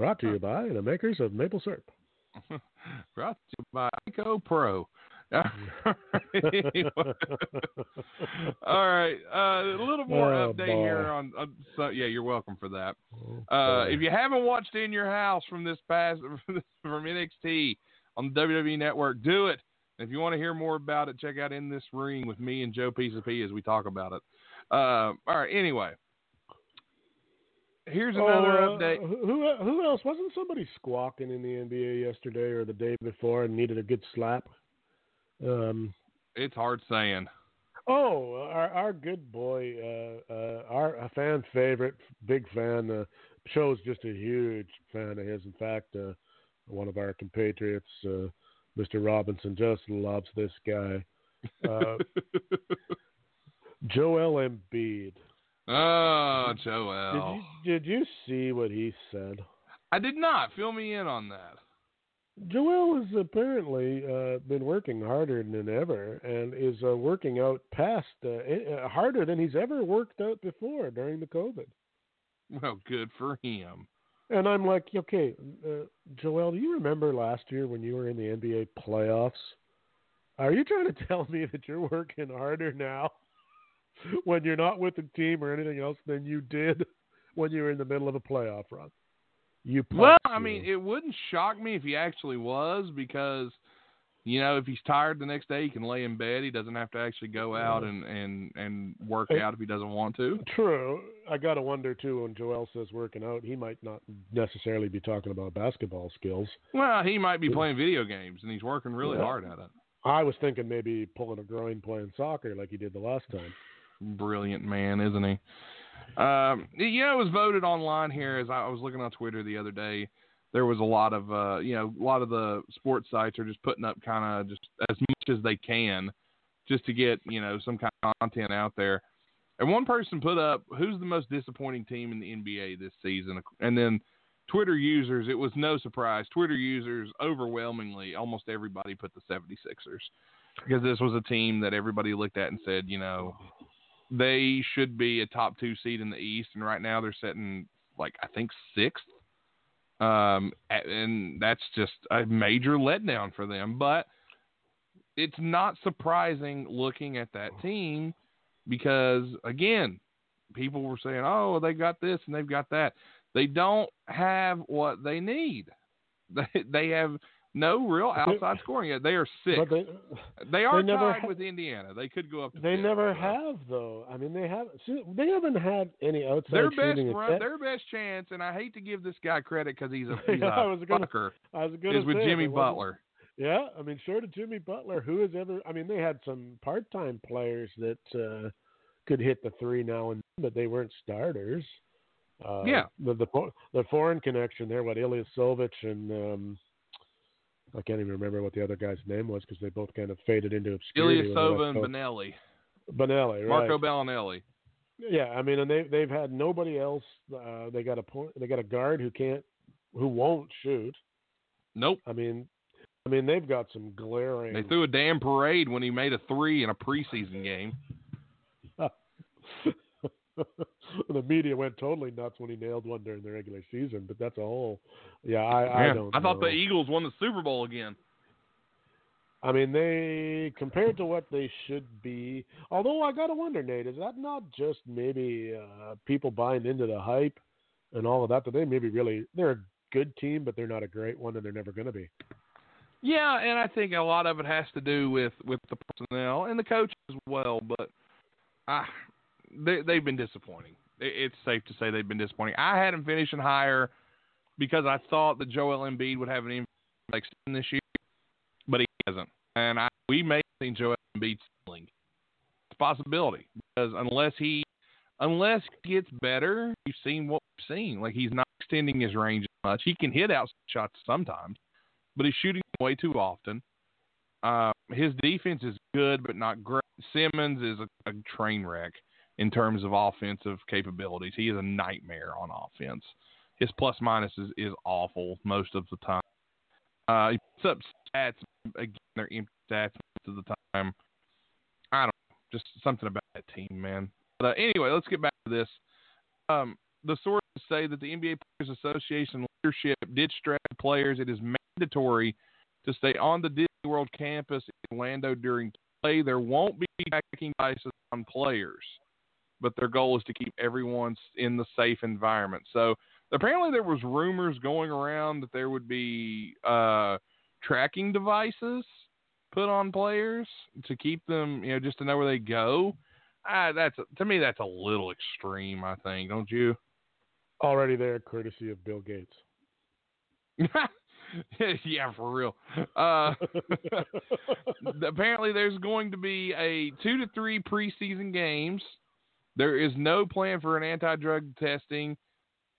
Brought to you by the makers of maple syrup. Brought to you by Eco Pro. All right, uh, a little more Oh, update boy. here on. Uh, so, yeah, you're welcome for that. Uh, if you haven't watched In Your House from this past from NXT on the WWE Network, do it. And if you want to hear more about it, check out In This Ring with me and Joe P as we talk about it. Uh, all right. Anyway, here's another Oh, uh, update. Who who else wasn't somebody squawking in the NBA yesterday or the day before and needed a good slap? Um, it's hard saying. Oh, our our good boy, uh, uh, our a fan favorite, big fan. Uh, Show's just a huge fan of his. In fact, uh, one of our compatriots, uh, Mr. Robinson, just loves this guy. Uh, Joel Embiid. Oh, Joel. Did you, did you see what he said? I did not. Fill me in on that. Joel has apparently uh, been working harder than ever, and is uh, working out past uh, harder than he's ever worked out before during the COVID. Well, good for him. And I'm like, okay, uh, Joel, do you remember last year when you were in the NBA playoffs? Are you trying to tell me that you're working harder now when you're not with the team or anything else than you did when you were in the middle of a playoff run? You well, I mean, it wouldn't shock me if he actually was because you know if he's tired the next day, he can lay in bed. He doesn't have to actually go out and and and work out if he doesn't want to. True. I gotta wonder too when Joel says working out, he might not necessarily be talking about basketball skills. Well, he might be playing video games and he's working really yeah. hard at it. I was thinking maybe pulling a groin playing soccer like he did the last time. Brilliant man, isn't he? Um, you know, it was voted online here as I was looking on Twitter the other day. There was a lot of, uh, you know, a lot of the sports sites are just putting up kind of just as much as they can just to get, you know, some kind of content out there. And one person put up, who's the most disappointing team in the NBA this season? And then Twitter users, it was no surprise. Twitter users overwhelmingly, almost everybody put the 76ers because this was a team that everybody looked at and said, you know, they should be a top two seed in the East, and right now they're sitting like I think sixth. Um, and that's just a major letdown for them. But it's not surprising looking at that team because again, people were saying, "Oh, they got this and they've got that." They don't have what they need. They they have no real outside scoring yet. They are six. They, they, are they tied ha- with Indiana. They could go up. they fifth, never have though. I mean, they have. They haven't had any outside their best run, their best chance, and I hate to give this guy credit because he's a, he's yeah, a I was gonna, fucker. I was gonna is with say, Jimmy Butler. Yeah, I mean, sure to Jimmy Butler, who has ever? I mean, they had some part-time players that uh, could hit the three now and then, but they weren't starters. Uh, yeah, the, the the foreign connection there, what Ilyasovich and um, I can't even remember what the other guy's name was because they both kind of faded into obscurity. Ilyasova and Benelli. Benelli, right? Marco Belinelli. Yeah, I mean, and they they've had nobody else. Uh, they got a point. They got a guard who can't, who won't shoot. Nope. I mean, I mean they've got some glaring. They threw a damn parade when he made a three in a preseason game. the media went totally nuts when he nailed one during the regular season, but that's a whole. Yeah, I, yeah, I don't. I thought know. the Eagles won the Super Bowl again. I mean, they compared to what they should be. Although I gotta wonder, Nate, is that not just maybe uh, people buying into the hype and all of that? That they maybe really they're a good team, but they're not a great one, and they're never going to be. Yeah, and I think a lot of it has to do with with the personnel and the coach as well. But I, they, they've been disappointing. It's safe to say they've been disappointing. I had them finishing higher because I thought that Joel Embiid would have an impact this year, but he hasn't. And I, we may seen Joel Embiid ceiling. It's a possibility because unless he unless he gets better, you've seen what we've seen. Like he's not extending his range much. He can hit out shots sometimes, but he's shooting way too often. Uh, his defense is good, but not great. Simmons is a, a train wreck in terms of offensive capabilities. He is a nightmare on offense. His plus minus is, is awful most of the time. Uh, he puts up stats again, they're empty stats most of the time. I don't know, just something about that team, man. But uh, anyway, let's get back to this. Um, the sources say that the NBA Players Association leadership did stress players it is mandatory to stay on the Disney World campus in Orlando during play. There won't be tracking devices on players but their goal is to keep everyone in the safe environment. So apparently there was rumors going around that there would be uh, tracking devices put on players to keep them, you know, just to know where they go. Uh, that's to me that's a little extreme. I think, don't you? Already there, courtesy of Bill Gates. yeah, for real. Uh, apparently, there's going to be a two to three preseason games. There is no plan for an anti-drug testing.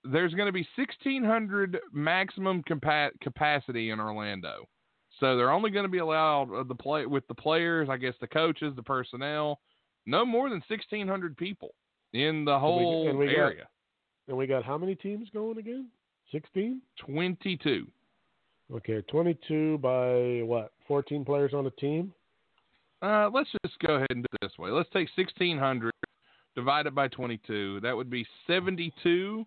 There's going to be 1,600 maximum compa- capacity in Orlando, so they're only going to be allowed uh, the play with the players, I guess, the coaches, the personnel, no more than 1,600 people in the whole and we got- area. and we got how many teams going again? 16? 22. Okay, 22 by what? 14 players on a team? Uh, let's just go ahead and do it this way. Let's take 1,600 divided by 22. That would be 72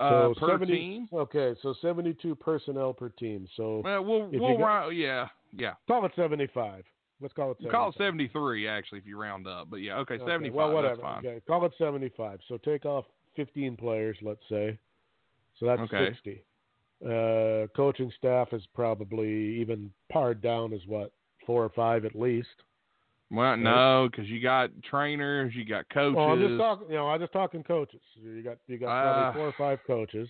uh, so per 70, team. Okay, so 72 personnel per team. So Well, we'll, we'll got- round, yeah, yeah. call it 75. Let's call it 75. call it 73 actually if you round up, but yeah, okay, Okay, 75. Well, whatever. Okay, call it 75. So take off 15 players, let's say. So that's Okay. 60. Uh, coaching staff is probably even pared down as what four or five at least. Well, no, because you got trainers, you got coaches. Well, I'm just talking. You know, I'm just talking coaches. You got you got probably Uh, four or five coaches.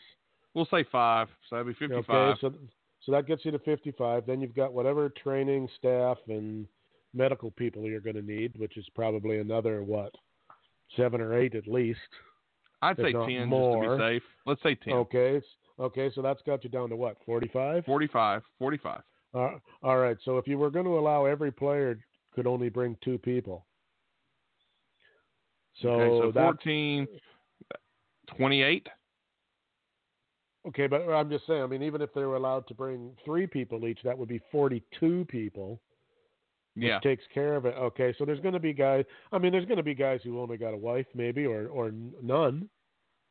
we'll say five, so that'd be 55. Okay, so so that gets you to 55. Then you've got whatever training staff and medical people you're going to need, which is probably another what seven or eight at least. I'd say not 10 just to more. be safe. Let's say 10. Okay, okay, so that's got you down to what 45. 45. 45. Uh, all right, so if you were going to allow every player could only bring two people. So, okay, so that 14, 28. okay, but I'm just saying. I mean, even if they were allowed to bring three people each, that would be 42 people. which Yeah. takes care of it. Okay, so there's going to be guys. I mean, there's going to be guys who only got a wife, maybe, or or none.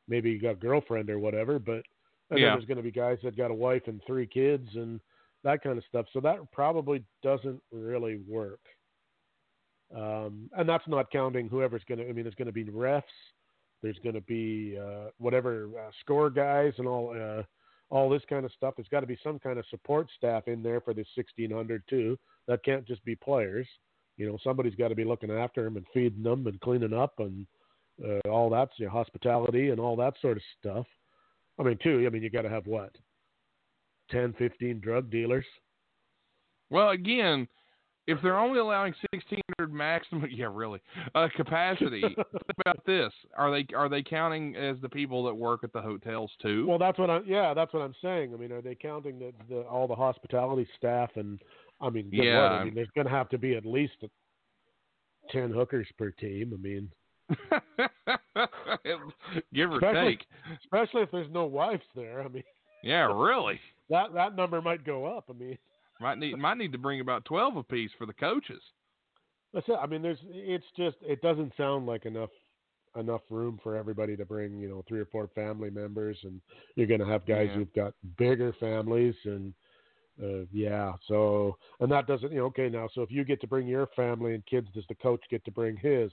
Maybe you got a girlfriend or whatever. But Yeah. there's going to be guys that got a wife and three kids and that kind of stuff. So that probably doesn't really work. Um, and that's not counting whoever's going to. I mean, there's going to be refs. There's going to be uh, whatever uh, score guys and all. Uh, all this kind of stuff. There's got to be some kind of support staff in there for this 1600 too. That can't just be players. You know, somebody's got to be looking after them and feeding them and cleaning up and uh, all that, you know, hospitality and all that sort of stuff. I mean, too. I mean, you got to have what, 10, 15 drug dealers. Well, again, if they're only allowing 1600 maximum, yeah, really, uh, capacity. about this: are they are they counting as the people that work at the hotels too? Well, that's what I'm. Yeah, that's what I'm saying. I mean, are they counting the, the all the hospitality staff and? I mean, Yeah. Lord, I mean, there's going to have to be at least ten hookers per team. I mean, Give or Especially- take. especially if there's no wives there. I mean, Yeah, really. that that number might go up. I mean, Might need might need to bring about twelve apiece for the coaches. that's it. I mean, there's. It's just. It doesn't sound like enough enough room for everybody to bring. You know, three or four family members, and you're going to have guys Yeah. who've got bigger families and. Uh, yeah. So, and that doesn't, you know, okay, now, so if you get to bring your family and kids, does the coach get to bring his?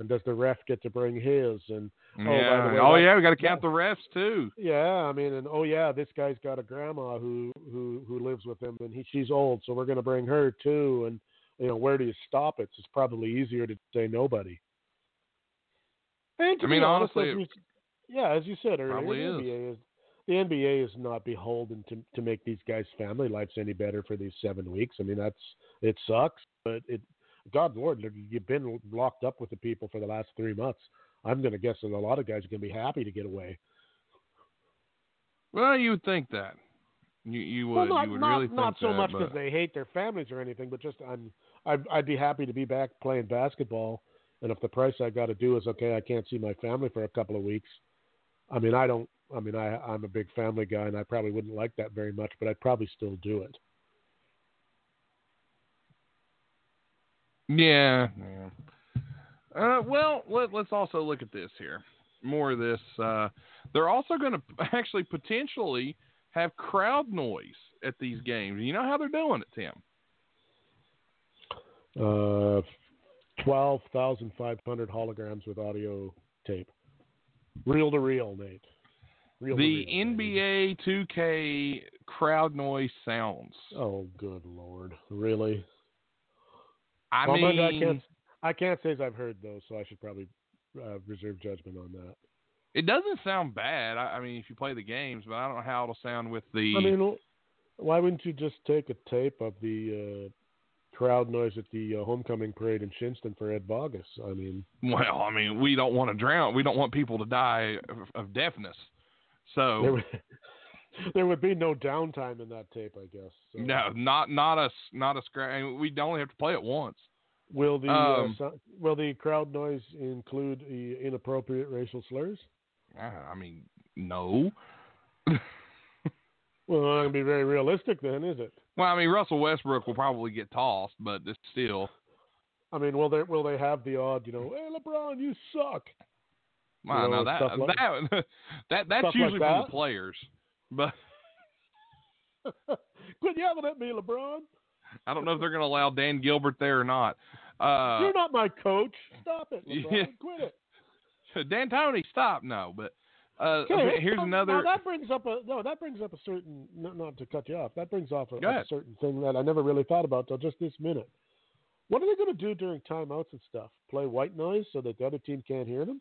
And does the ref get to bring his? And, oh, by the way, oh yeah, we got to count that- the refs too. yeah, I mean, and oh yeah, this guy's got a grandma who who who lives with him, and he she's old, so we're going to bring her too. And you know, where do you stop it? It's probably easier to say nobody. And to I mean, honest, honestly, as you, yeah, as you said earlier, the. NBA is the NBA is not beholden to to make these guys' family lives any better for these seven weeks. I mean, that's it sucks, but it. God Lord, you've been locked up with the people for the last three months. I'm going to guess that a lot of guys are going to be happy to get away. Well, you would think that. You you would Well, not, you would not, really think not so that, much but- because they hate their families or anything, but just I'm I'd, I'd be happy to be back playing basketball. And if the price I got to do is okay, I can't see my family for a couple of weeks. I mean, I don't. I mean, I I'm a big family guy, and I probably wouldn't like that very much, but I'd probably still do it. Yeah. yeah. Uh, well, let, let's also look at this here. More of this. Uh, they're also going to actually potentially have crowd noise at these games. You know how they're doing it, Tim? Uh, twelve thousand five hundred holograms with audio tape, reel to reel, Nate. Reel The reel, baby. NBA 2K crowd noise sounds. Oh, good lord! Really? I Well, mean, I can't. I can't say as I've heard those, so I should probably uh, reserve judgment on that. it doesn't sound bad. I, I mean, if you play the games, but I don't know how it'll sound with the. I mean, Why wouldn't you just take a tape of the uh, crowd noise at the uh, homecoming parade in Shinnston for Ed Bogus? I mean, well, I mean, we don't want to drown. We don't want people to die of, of deafness. So there there would be no downtime in that tape, I guess. So. no, not not a not a scratch. We'd only have to play it once. Will the Um, uh, so, will the crowd noise include uh, inappropriate racial slurs? Uh, I mean, no. Well, not gonna be very realistic then, is it? Well, I mean, Russell Westbrook will probably get tossed, but it's still. I mean, will they will they have the odd, you know, hey LeBron, you suck? Well, You know, no, that like- that that that's stuff like usually from the players, but Quit yelling at me, LeBron. I don't know if they're going to allow Dan Gilbert there or not. Uh, You're not my coach. Stop it, LeBron. Yeah. Quit it. Dan Tony, stop! No, but uh, Okay, here's another. Now that brings up a no. That brings up a certain. Not, not to cut you off. That brings off a, a certain thing that I never really thought about till just this minute. What are they going to do during timeouts and stuff? Play white noise so that the other team can't hear them?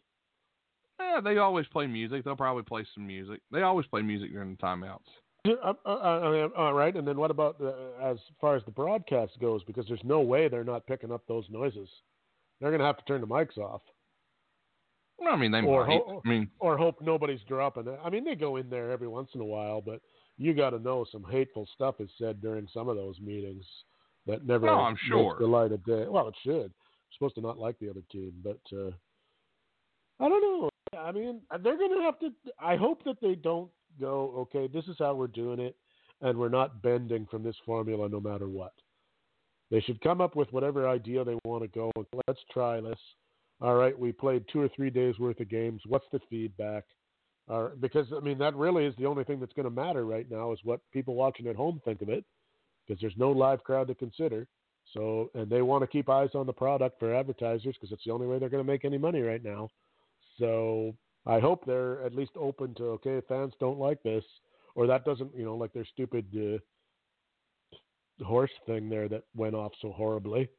Yeah, they always play music. They'll probably play some music. They always play music during the timeouts. Uh, uh, all right, and then what about the, as far as the broadcast goes? Because there's no way they're not picking up those noises. They're going to have to turn the mics off, Well, I mean, they Or might. ho- I mean, or hope nobody's dropping it. I mean, they go in there every once in a while, but you got to know some hateful stuff is said during some of those meetings that never. Oh, I'm sure. The light of day. Well, it should. You're supposed to not like the other team, but uh, I don't know. I mean, they're going to have to. I hope that they don't go. Okay, this is how we're doing it, and we're not bending from this formula no matter what. They should come up with whatever idea they want to go. Let's try this. All right, we played two or three days worth of games. What's the feedback? Uh, because I mean, that really is the only thing that's going to matter right now is what people watching at home think of it, because there's no live crowd to consider. So, and they want to keep eyes on the product for advertisers because it's the only way they're going to make any money right now. So, I hope they're at least open to okay, fans don't like this, or that doesn't, you know, like their stupid uh, horse thing there that went off so horribly.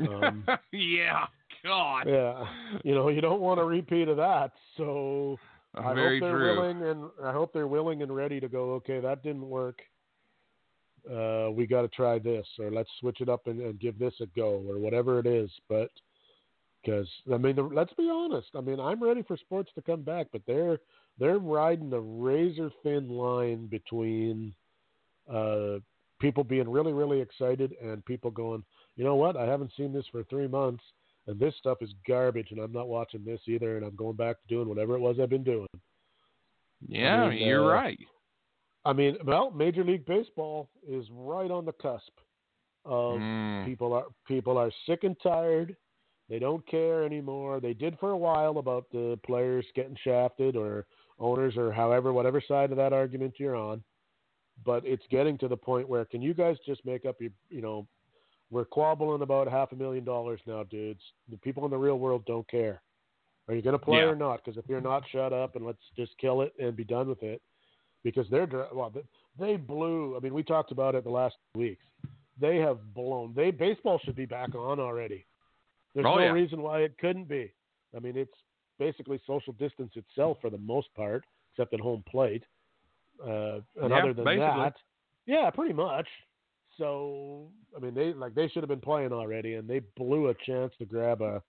Um, yeah, God. yeah, you know, you don't want a repeat of that. So I Very hope they're true. willing and I hope they're willing and ready to go. Okay, that didn't work. Uh, we got to try this, or let's switch it up and, and give this a go, or whatever it is. But because I mean, the, let's be honest. I mean, I'm ready for sports to come back, but they're they're riding the razor thin line between uh, people being really really excited and people going, you know what? I haven't seen this for three months, and this stuff is garbage, and I'm not watching this either, and I'm going back to doing whatever it was I've been doing. Yeah, I mean, you're uh, right. I mean, well, Major League Baseball is right on the cusp of Mm. people are people are sick and tired. They don't care anymore. They did for a while about the players getting shafted or owners or however whatever side of that argument you're on. But it's getting to the point where can you guys just make up your you know we're quabbling about half a million dollars now, dudes. The people in the real world don't care. Are you going to play Yeah. or not? Because if you're not, shut up and let's just kill it and be done with it. Because they're well, they blew. I mean, we talked about it the last weeks. They have blown. They baseball should be back on already. There's Oh, no yeah. reason why it couldn't be. I mean, it's basically social distance itself for the most part, except at home plate. Uh, and Yeah, other than basically. that, yeah, pretty much. So, I mean, they like they should have been playing already, and they blew a chance to grab a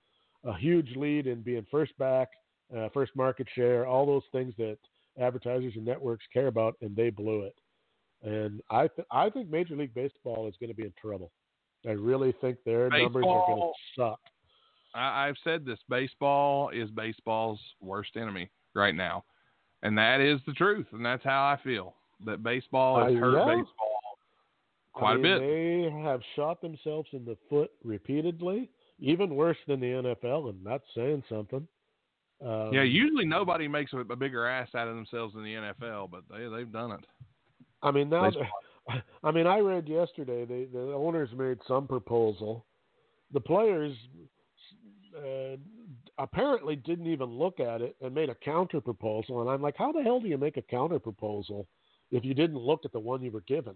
a huge lead in being first back, uh, first market share, all those things that advertisers and networks care about, and they blew it. And I th- I think Major League Baseball is going to be in trouble. I really think their numbers are going to suck. I, I've said this: baseball is baseball's worst enemy right now, and that is the truth, and that's how I feel. That baseball has I hurt know. baseball quite I a mean, bit. They have shot themselves in the foot repeatedly, even worse than the NFL, and that's saying something. Um, yeah, usually nobody makes a, a bigger ass out of themselves in the NFL, but they they've done it. I mean, now, I mean, I read yesterday they, the owners made some proposal. The players uh, apparently didn't even look at it and made a counter proposal. And I'm like, how the hell do you make a counter proposal if you didn't look at the one you were given?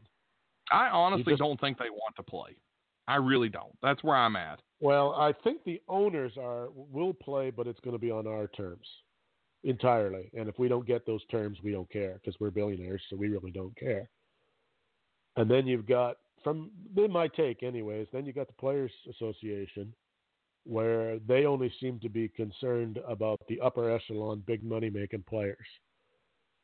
I honestly just- don't think they want to play. I really don't. That's where I'm at. Well, I think the owners are will play, but it's going to be on our terms entirely. And if we don't get those terms, we don't care because we're billionaires, so we really don't care. and then you've got from in my take, anyways. Then you got the Players Association, where they only seem to be concerned about the upper echelon, big money making players.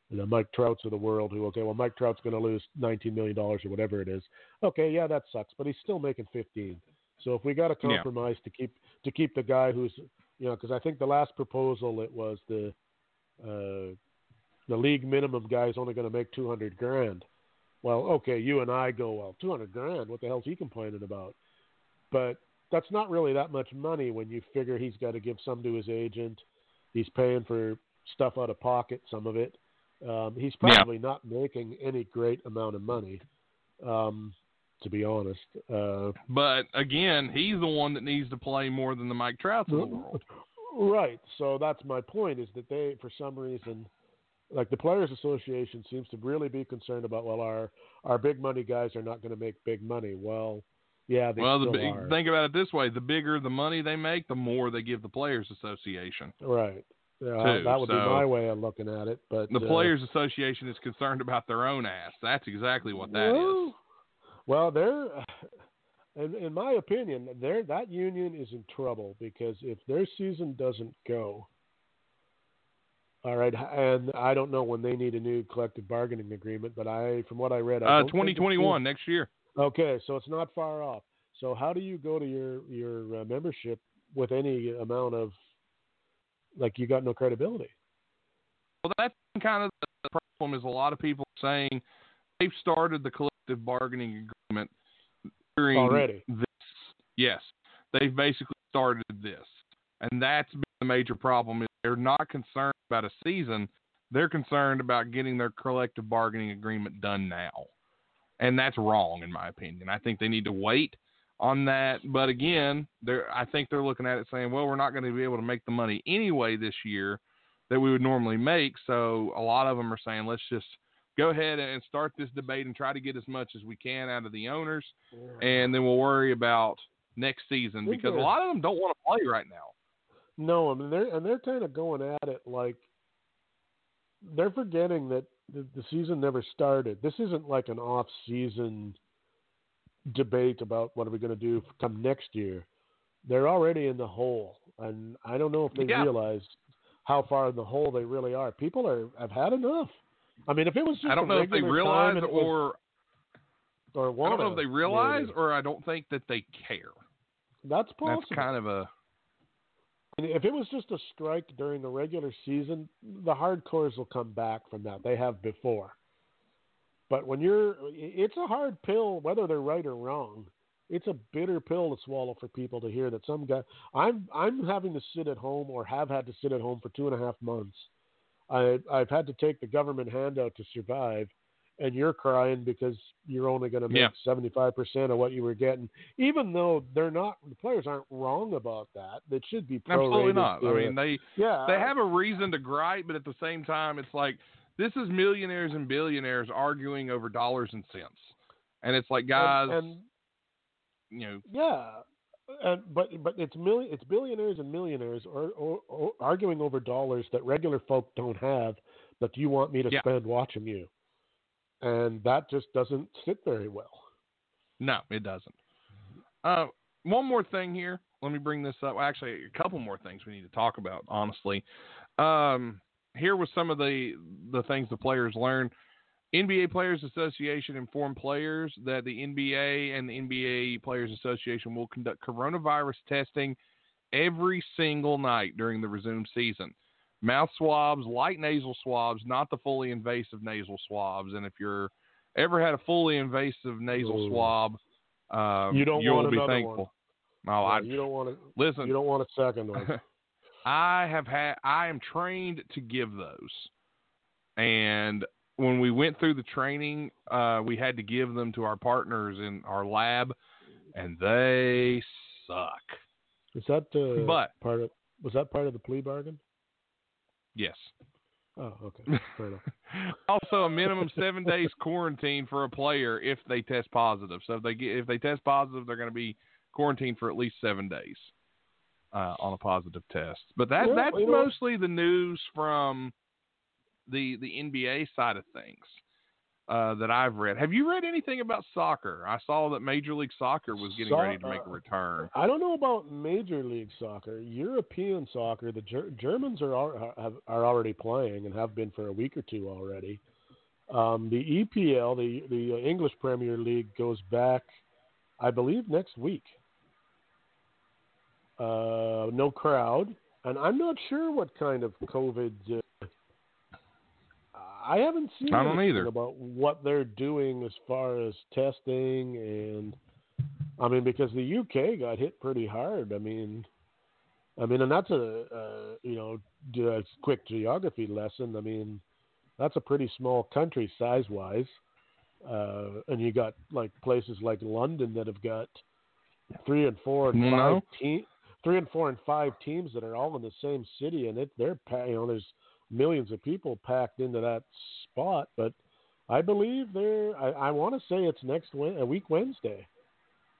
The Mike Trouts of the world, who okay, well, Mike Trout's going to lose nineteen million dollars or whatever it is. Okay, yeah, that sucks, but he's still making fifteen. So if we got to compromise yeah. to keep to keep the guy who's you know, because I think the last proposal it was the uh, the league minimum guy is only going to make two hundred grand. Well, okay, you and I go well, two hundred grand. What the hell's he complaining about? But that's not really that much money when you figure he's got to give some to his agent. He's paying for stuff out of pocket, some of it. Um, he's probably yeah. not making any great amount of money. Um, to be honest. Uh, but again, he's the one that needs to play more than the Mike Trouts of the world. Right. So that's my point is that they, for some reason, like the Players Association seems to really be concerned about, well, our our big money guys are not going to make big money. Well, yeah, they well, the big, are. think about it this way: the bigger the money they make, the more they give the Players Association. Right. Yeah, that would so, be my way of looking at it. But the uh, Players Association is concerned about their own ass. That's exactly what that well, is. Well, they're, in, in my opinion, they're, that union is in trouble because if their season doesn't go, all right, and I don't know when they need a new collective bargaining agreement, but I, from what I read, I uh, 2021 next year. Okay, so it's not far off. So how do you go to your your uh, membership with any amount of like you got no credibility? Well, that's kind of the problem. Is a lot of people saying they've started the collective bargaining agreement during already. This. Yes, they've basically started this, and that's been the major problem. Is they're not concerned about a season; they're concerned about getting their collective bargaining agreement done now, and that's wrong in my opinion. I think they need to wait on that. But again, they're I think they're looking at it saying, well, we're not going to be able to make the money anyway this year that we would normally make. So a lot of them are saying, let's just go ahead and start this debate and try to get as much as we can out of the owners, and then we'll worry about next season because a lot of them don't want to play right now. No, I mean they're and they're kind of going at it like they're forgetting that the, the season never started. This isn't like an off-season debate about what are we going to do come next year. They're already in the hole, and I don't know if they yeah. realize how far in the hole they really are. People are have had enough. I mean, if it was just I don't know if they realize or or wanna, I don't know if they realize maybe. or I don't think that they care. That's possible. That's kind of a. If it was just a strike during the regular season, the hardcores will come back from that. They have before. But when you're, it's a hard pill, whether they're right or wrong. It's a bitter pill to swallow for people to hear that some guy. I'm I'm having to sit at home or have had to sit at home for two and a half months I, I've had to take the government handout to survive, and you're crying because you're only going to make seventy five percent of what you were getting, even though they're not. The players aren't wrong about that. It should be prorated. Absolutely not. I mean, they yeah they have a reason to gripe, but at the same time, it's like this is millionaires and billionaires arguing over dollars and cents, and it's like guys, and, and you know, yeah, and but but it's million it's billionaires and millionaires are, are, are, arguing over dollars that regular folk don't have that you want me to yeah. spend watching you, and that just doesn't sit very well. No, it doesn't. Uh, one more thing here. Let me bring this up. Actually, a couple more things we need to talk about. Honestly, um, here was some of the the things the players learned. NBA Players Association informed players that the NBA and the NBA Players Association will conduct coronavirus testing every single night during the resumed season. Mouth swabs, light nasal swabs, not the fully invasive nasal swabs. And if you're ever had a fully invasive nasal Ooh. swab, um, you don't want be another thankful. One. Oh, yeah, I you don't want to listen. You don't want a second one. I have had. I am trained to give those, and when we went through the training, uh, we had to give them to our partners in our lab, and they suck. Is that uh, but part of? Was that part of the plea bargain? Yes. Oh, okay. Fair enough. also, a minimum seven days quarantine for a player if they test positive. So if they get if they test positive, they're going to be quarantined for at least seven days uh, on a positive test. But that Well, that's mostly the news from the the NBA side of things. Uh, that I've read. Have you read anything about soccer? I saw that Major League Soccer was getting So- ready to make a uh, return. I don't know about Major League Soccer. European soccer, the Ger- Germans are have, are already playing and have been for a week or two already. Um, the EPL, the the English Premier League, goes back, I believe, next week. Uh, no crowd, and I'm not sure what kind of COVID. Uh, I haven't seen I don't anything either. about what they're doing as far as testing and I mean, because the UK got hit pretty hard. I mean, I mean, and that's a, uh, you know, do a quick geography lesson. I mean, that's a pretty small country size wise, uh, and you got like places like London that have got three and four and No. five team, three and four and five teams that are all in the same city, and it they're you know there's millions of people packed into that spot, but. I believe they're. I, I want to say it's next Wed- a week Wednesday.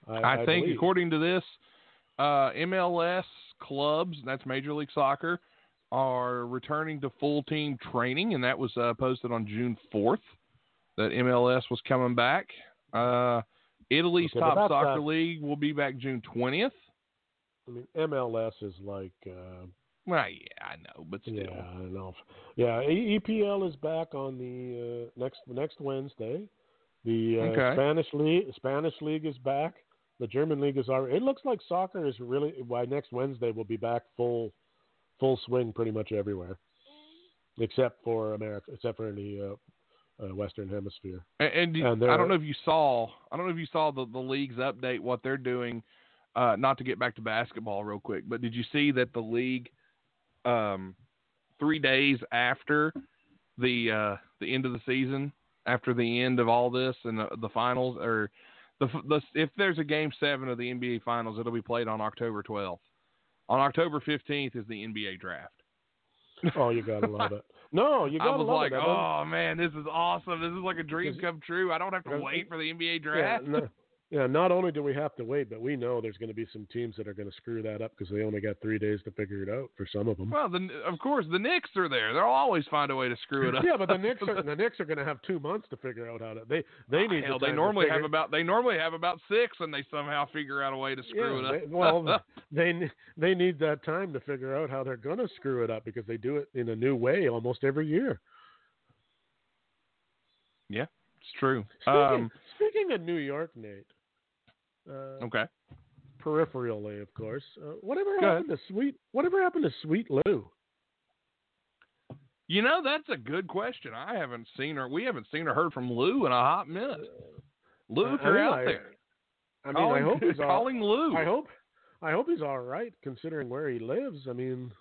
I, think, believe. according to this, uh, MLS clubs, that's Major League Soccer, are returning to full team training, and that was uh, posted on June 4th that MLS was coming back. Uh, Italy's Okay, top soccer not- league will be back June 20th. I mean, MLS is like, uh, Well, yeah, I know, but still. yeah, I don't know. Yeah, EPL is back on the uh, next next Wednesday. The uh, Okay. Spanish league Spanish league is back. The German league is already. It looks like soccer is really by next Wednesday will be back full full swing pretty much everywhere, except for America, except for in the uh, uh, Western Hemisphere. And, and, And I don't know if you saw. I don't know if you saw the the league's update what they're doing. Uh, not to get back to basketball real quick, but did you see that the league, um, three days after the uh, the end of the season, after the end of all this and the, the finals, or the, the if there's a game seven of the NBA finals, it'll be played on October 12th. On October 15th is the NBA draft. Oh, you gotta love it. No, you gotta was love like, it. I don't- oh man, this is awesome. This is like a dream come true. I don't have to wait for the NBA Yeah, draft. yeah, not only do we have to wait, but we know there's going to be some teams that are going to screw that up because they only got three days to figure it out for some of them. Well, the, of course, the Knicks are there. They'll always find a way to screw it up. yeah, but the Knicks are the Knicks are going to have two months to figure out how to. They they need. Hell, the they normally have about they normally have about six, and they somehow figure out a way to screw yeah, it they- up. well, they they need that time to figure out how they're going to screw it up because they do it in a new way almost every year. Yeah, it's true. Speaking, Um, speaking of New York, Nate. Uh, okay. Peripherally, of course. Uh, whatever Go happened to Sweet? Whatever happened to Sweet Lou? You know that's a good question. I haven't seen her. We haven't seen or heard from Lou in a hot minute. Lou, I- if you're out I- there, I mean, calling, I hope he's all, calling Lou. I hope, I hope he's all right considering where he lives. I mean,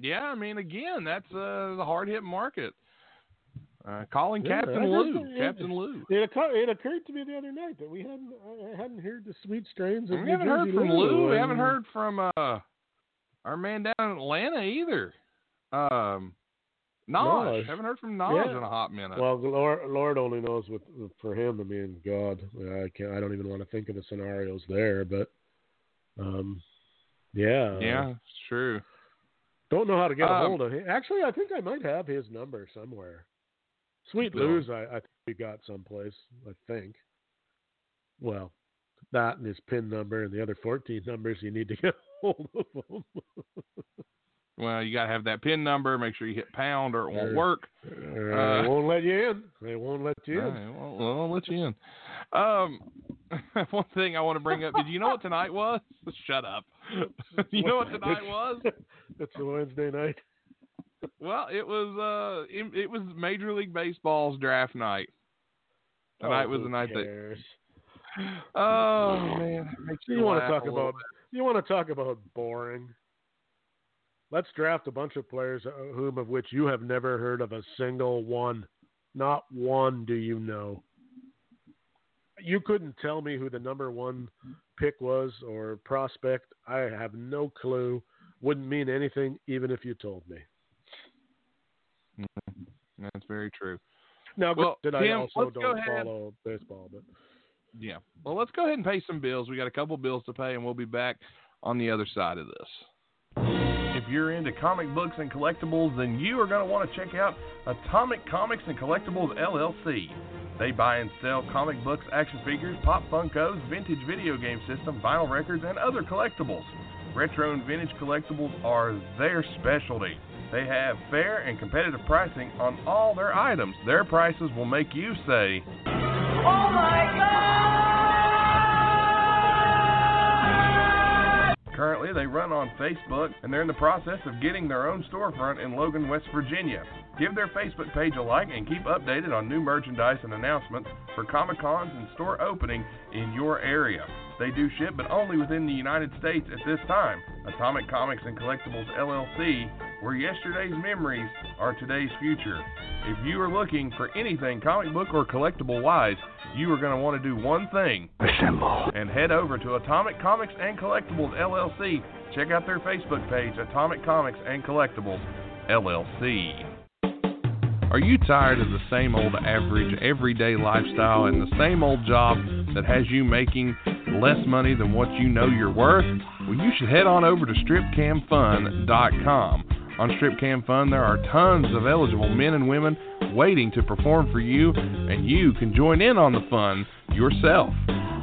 Yeah, I mean, again, that's uh, the hard hit market. Uh, calling Yeah, Captain Lou. it- Captain Lou. it occurred, it occurred to me the other night that we hadn't, I hadn't heard the sweet strains of We New haven't heard from Lou. We and- haven't heard from uh, our man down in Atlanta either. Um. Naj. Haven't heard from Naj Yeah. in a hot minute. Well, Lord, Lord only knows what for him. I mean, God, I can't. I don't even want to think of the scenarios there. But, um, yeah, yeah, it's true. Don't know how to get a Um, hold of him. Actually, I think I might have his number somewhere. Sweet Bill. Lou's, I, I think we got someplace. I think. Well, that and his PIN number and the other fourteen numbers you need to get hold of him. Well, you got to have that pin number. Make sure you hit pound or it won't work. Uh, they won't let you in. They won't let you in. it won't, won't let you in. Um, one thing I want to bring up. Did you know what tonight was? Shut up. you know what tonight was? It's a Wednesday night. Well, it was uh, it, it was Major League Baseball's draft night. Tonight Oh, was the night that. Oh man, makes You want to talk about you want to talk about boring? Let's draft a bunch of players, uh, whom of which you have never heard of a single one. Not one do you know. You couldn't tell me who the number one pick was or prospect. I have no clue. Wouldn't mean anything even if you told me. Bit. That's very true. Now, Well, did I Tim, also let's go don't ahead. follow baseball, but Yeah. Well, let's go ahead and pay some bills. We got a couple bills to pay, and we'll be back on the other side of this. If you're into comic books and collectibles, then you are going to want to check out Atomic Comics and Collectibles LLC. They buy and sell comic books, action figures, pop Funkos, vintage video game system, vinyl records, and other collectibles. Retro and vintage collectibles are their specialty. They have fair and competitive pricing on all their items. Their prices will make you say, Oh my God! Currently, they run on Facebook and they're in the process of getting their own storefront in Logan, West Virginia. Give their Facebook page a like and keep updated on new merchandise and announcements for Comic Cons and store opening in your area. They do ship, but only within the United States at this time. Atomic Comics and Collectibles LLC, where yesterday's memories are today's future. If you are looking for anything comic book or collectible wise, you are going to want to do one thing. Assemble. And head over to Atomic Comics and Collectibles LLC. Check out their Facebook page, Atomic Comics and Collectibles LLC. Are you tired of the same old average, everyday lifestyle and the same old job that has you making less money than what you know you're worth? Well, you should head on over to stripcamfun.com. On Stripcam Fun, there are tons of eligible men and women waiting to perform for you, and you can join in on the fun yourself.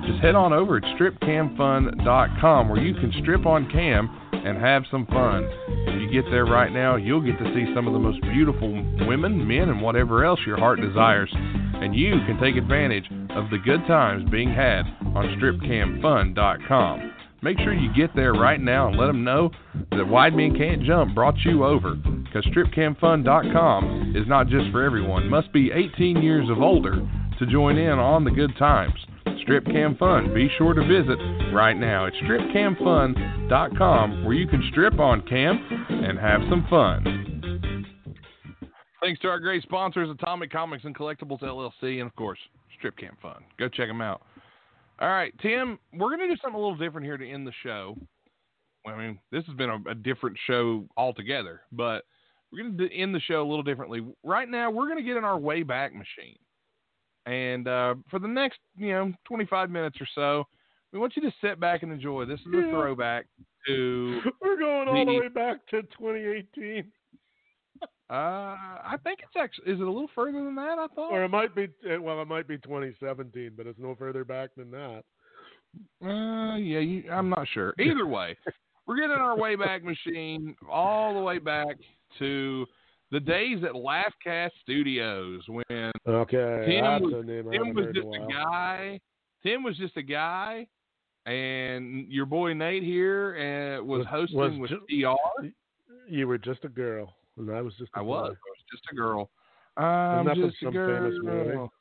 Just head on over at stripcamfun.com where you can strip on cam and have some fun. If you get there right now, you'll get to see some of the most beautiful women, men, and whatever else your heart desires. And you can take advantage of the good times being had on stripcamfun.com. Make sure you get there right now and let them know that Wide Men Can't Jump brought you over. Because stripcamfun.com is not just for everyone. Must be 18 years of older to join in on the good times. Strip Cam Fun. Be sure to visit right now. It's stripcamfun.com where you can strip on cam and have some fun. Thanks to our great sponsors, Atomic Comics and Collectibles LLC, and of course, Strip Cam Fun. Go check them out. All right, Tim, we're going to do something a little different here to end the show. I mean, this has been a, a different show altogether, but we're going to end the show a little differently. Right now, we're going to get in our Wayback Machine. And uh, for the next, you know, 25 minutes or so, we want you to sit back and enjoy. This is a throwback to. We're going all the The- way back to 2018, Uh, I think it's actually. Is it a little further than that? I thought. or it might be. uh, Well, it might be 2017, but it's no further back than that. Uh, yeah, you, I'm not sure. Either way, we're getting our way back machine all the way back to the days at Laughcast Studios when Okay, Tim was- Tim was just a a guy. Tim was just a guy, and your boy Nate here uh, was, Was- hosting was with ju-. You were just a girl, and I was just. A I was. I was just a girl. I'm just a some famous movie? girl.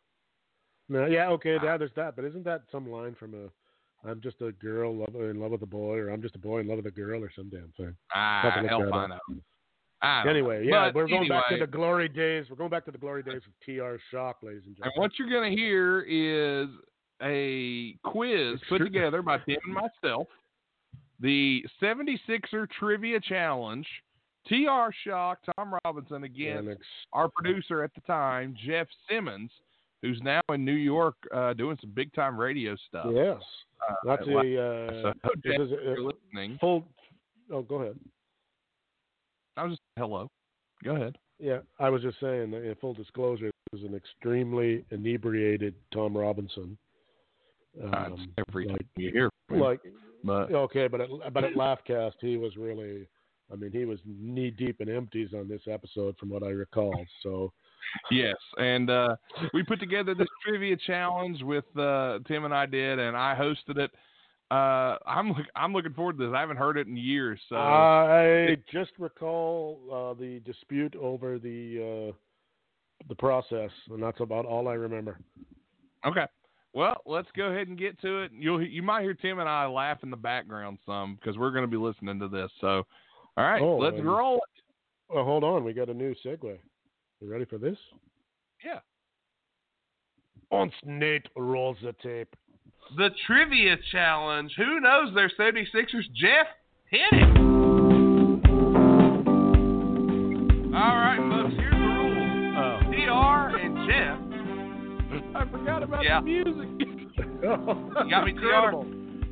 No, yeah, okay, yeah, there's that, but isn't that some line from a? I'm just a girl love, in love with a boy, or I'm just a boy in love with a girl, or some damn thing. Ah, hell I know. Anyway, know. yeah, But we're going back to the glory days. We're going back to the glory days of TR Shock, ladies and And gentlemen. what you're going to hear is a quiz put together by Tim and myself, the 76er Trivia Challenge. TR Shock, Tom Robinson against And ex- our producer at the time, Jeff Simmons, who's now in New York uh, doing some big time radio stuff. yes, Uh, that's at a So, uh, Jeff, this is if a, listening. full. Oh, go ahead. I was just hello. Go ahead. Yeah, I was just saying. In full disclosure, this is an extremely inebriated Tom Robinson. Uh, Um, every like, time you hear, like but okay, but at, but at Laughcast, he was really. I mean, he was knee deep in empties on this episode, from what I recall. So Yes, and uh, we put together this trivia challenge with uh, Tim and I did, and I hosted it. Uh, I'm look, I'm looking forward to this. I haven't heard it in years, so I just recall uh, the dispute over the uh, the process, and that's about all I remember. okay. Well, let's go ahead and get to it. You'll you might hear Tim and I laugh in the background some because we're going to be listening to this. So, all right, Oh, let's and- roll. it. Well, hold on, we got a new segue. You ready for this? Yeah. Once Nate rolls the tape. The trivia challenge. Who knows their 76ers? Jeff, hit it. All right, folks. Here's the rules. Oh. TR and Jeff. I forgot about Yeah. the music. you got me, TR?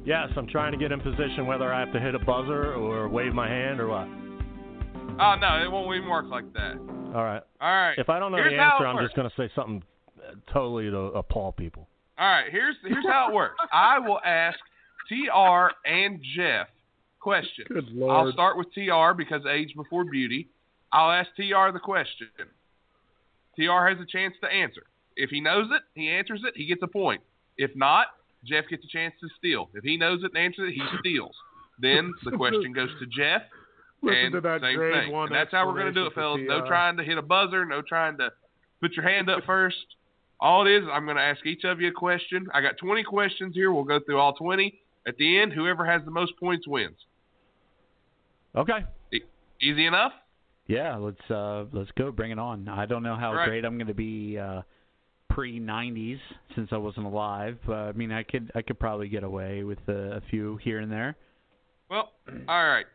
Yes, I'm trying to get in position whether I have to hit a buzzer or wave my hand or what. Oh no, it won't even work like that. All right. All right. If I don't know Here's the answer, I'm works. just going to say something uh, totally to appall people. All right, here's here's how it works. I will ask TR and Jeff questions. Good I'll start with TR because age before beauty. I'll ask TR the question. TR has a chance to answer. If he knows it, he answers it, he gets a point. If not, Jeff gets a chance to steal. If he knows it and answers it, he steals. Then the question goes to Jeff. Listen and to that same thing. one And that's how we're going to do it, fellas. No trying to hit a buzzer. No trying to put your hand up first. All it is, I'm going to ask each of you a question. I got 20 questions here. We'll go through all 20. At the end, whoever has the most points wins. Okay. Easy enough? Yeah, let's uh let's go. Bring it on. I don't know how Right. great I'm going to be uh pre 90s since I wasn't alive. But I mean, I could I could probably get away with a, a few here and there. Well, all right.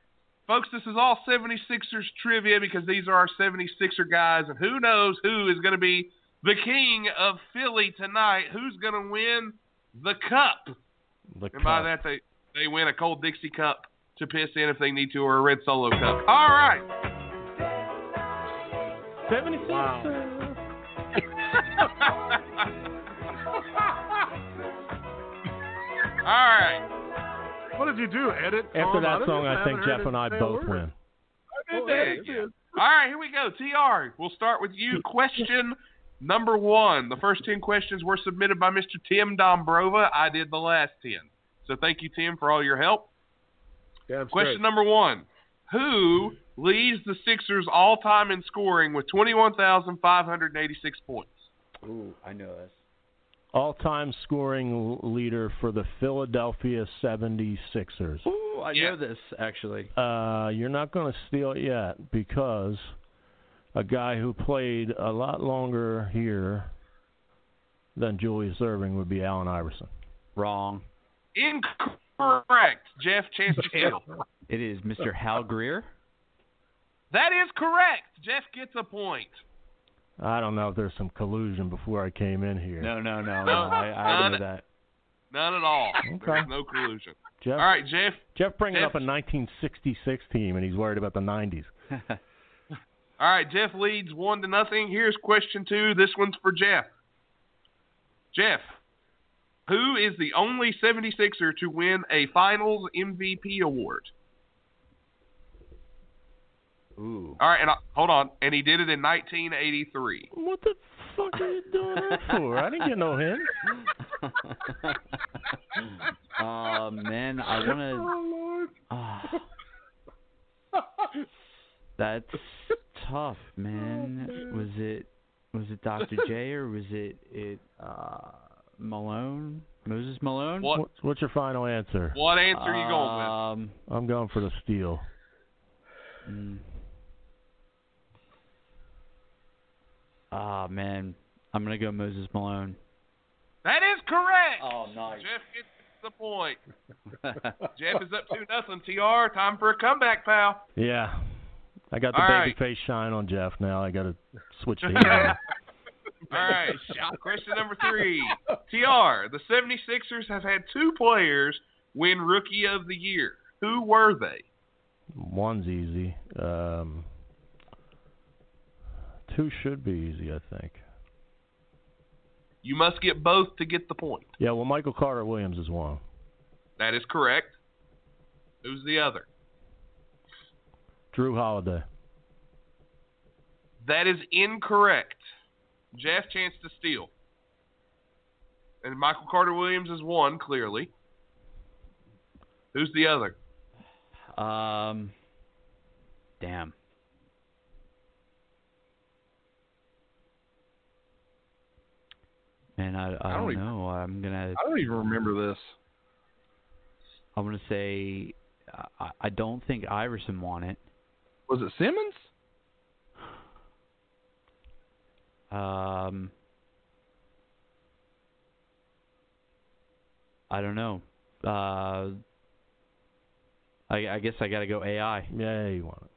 Folks, this is all 76ers trivia because these are our 76er guys, and who knows who is going to be the king of Philly tonight? Who's going to win the cup? The And by that, they, they win a cold Dixie cup to piss in if they need to, or a red solo cup. All right. 76. Uh, all right. What did you do? Edit? After oh, that song, I haven't think Jeff and I both win. Oh, There yeah, you it go. is. All right, here we go. TR, we'll start with you. Question number one. The first 10 questions were submitted by Mr. Tim Dombrova. I did the last 10. So thank you, Tim, for all your help. Damn Question straight. number one Who leads the Sixers all time in scoring with 21,586 points? Ooh, I know this. All-time scoring leader for the Philadelphia 76ers. Ooh, I Yeah. know this actually. Uh, you're not going to steal it yet because a guy who played a lot longer here than Julius Erving would be Allen Iverson. Wrong. Incorrect. Jeff, chance to steal. It is Mr. Hal Greer. That is correct. Jeff gets a point. I don't know if there's some collusion before I came in here. No, no, no, no. No, I, I know none. that. None at all. Okay. There's no collusion. Jeff, All right, Jeff. Jeff bringing Jeff- up a 1966 team, and he's worried about the 90s. All right, Jeff leads one to nothing. Here's question two. This one's for Jeff. Jeff, who is the only 76er to win a Finals MVP award? Ooh. All right, and I, hold on, and he did it in 1983. What the fuck are you doing that for? I didn't get no hint. uh, man, I want to. Uh, that's tough, man. Was it was it Dr. J or was it it uh, Malone? Moses Malone? What What's, what's your final answer? what answer are you going with? Um, I'm going for the steal. mm. Ah, man. I'm going to go Moses Malone. That is correct. Oh, nice. Jeff gets the point. Jeff is up two nothing. Tr, time for a comeback, pal. Yeah. I got the All baby right. face shine on Jeff now. I got to switch the heat on. All right, question number three. TR, the 76ers have had two players win Rookie of the Year. Who were they? One's easy. Um, two should be easy, I think. You must get both to get the point. Yeah, well, Michael Carter Williams is one. That is correct. Who's the other? Jrue Holiday. That is incorrect. Jeff, chance to steal. And Michael Carter Williams is one, clearly. Who's the other? Um, damn. Man, I, I, I don't don't even- know. I'm gonna I don't even remember this. I'm gonna say I, I don't think Iverson won it. Was it Simmons? Um, I don't know. Uh, I, I guess I gotta go AI. Yeah, you won it.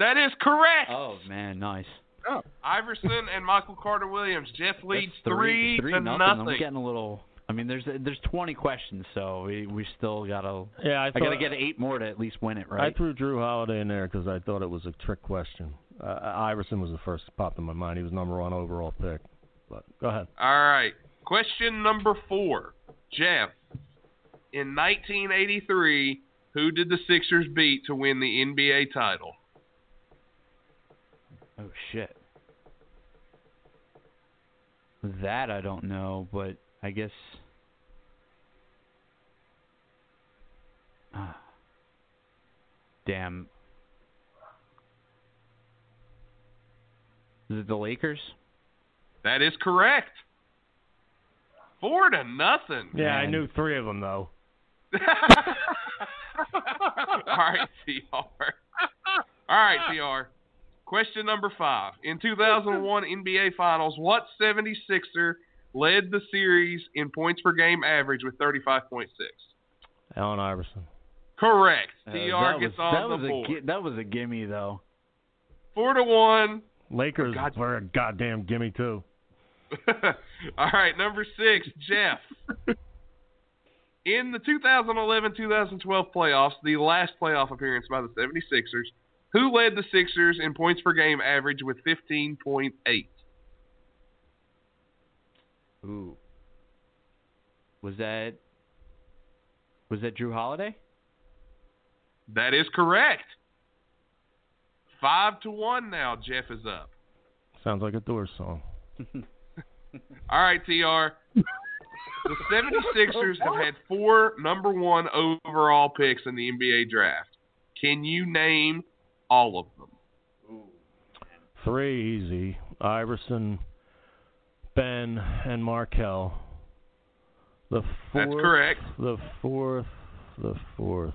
That is correct. Oh man, nice. Oh. Iverson and Michael Carter Williams. Jeff leads That's three, three, three to nothing. I'm getting a little. I mean, there's there's 20 questions, so we we still gotta. Yeah, I, I, gotta get eight more to at least win it, right? I threw Jrue Holiday in there because I thought it was a trick question. Uh, Iverson was the first that popped in my mind. He was number one overall pick. but go ahead. All right. Question number four. Jeff, in 1983, who did the Sixers beat to win the NBA title? Oh shit. That I don't know, but I guess. Ah. Damn. Is it the Lakers? That is correct. Four to nothing. Yeah, I knew three of them though. All right, TR. All right, TR. Question number five. In 2001 NBA Finals, what 76er led the series in points per game average with 35.6? Allen Iverson. Correct. Uh, TR that gets was, on that the was board. a that was a gimme though. Four to one. Lakers God- were a goddamn gimme too. All right, number six, Jeff. In the 2011-2012 playoffs, the last playoff appearance by the 76ers, who led the Sixers in points per game average with 15.8? Ooh. Was that was that Jrue Holiday? That is correct. Five to one now. Jeff is up. Sounds like a Doors song. All right, TR. The 76ers have had four number one overall picks in the NBA draft. Can you name all of them? Three easy. Iverson, Ben, and Markelle. The fourth. That's correct. The fourth. The fourth.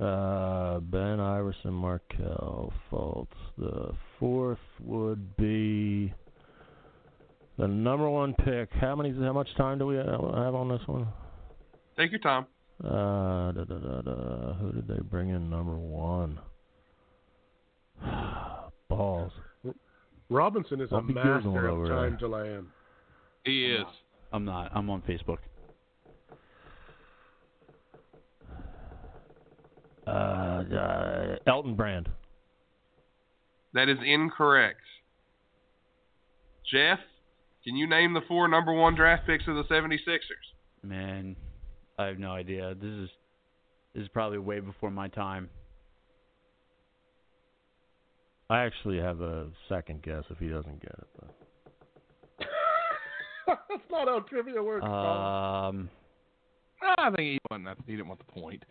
Uh, Ben Iverson, Markelle, Fultz. The fourth would be the number one pick. How many? How much time do we have on this one? Take your time. Uh, da, da, da, da. Who did they bring in number one? Balls. Robinson is I'll a be Googling master over of there. time delay. He is. I'm not. I'm on Facebook. Uh, uh, Elton Brand. That is incorrect. Jeff, can you name the four number one draft picks of the 76ers? Man, I have no idea. This is this is probably way before my time. I actually have a second guess if he doesn't get it. But. That's not how trivia works. Um, I think he wasn't. that- He didn't want the point.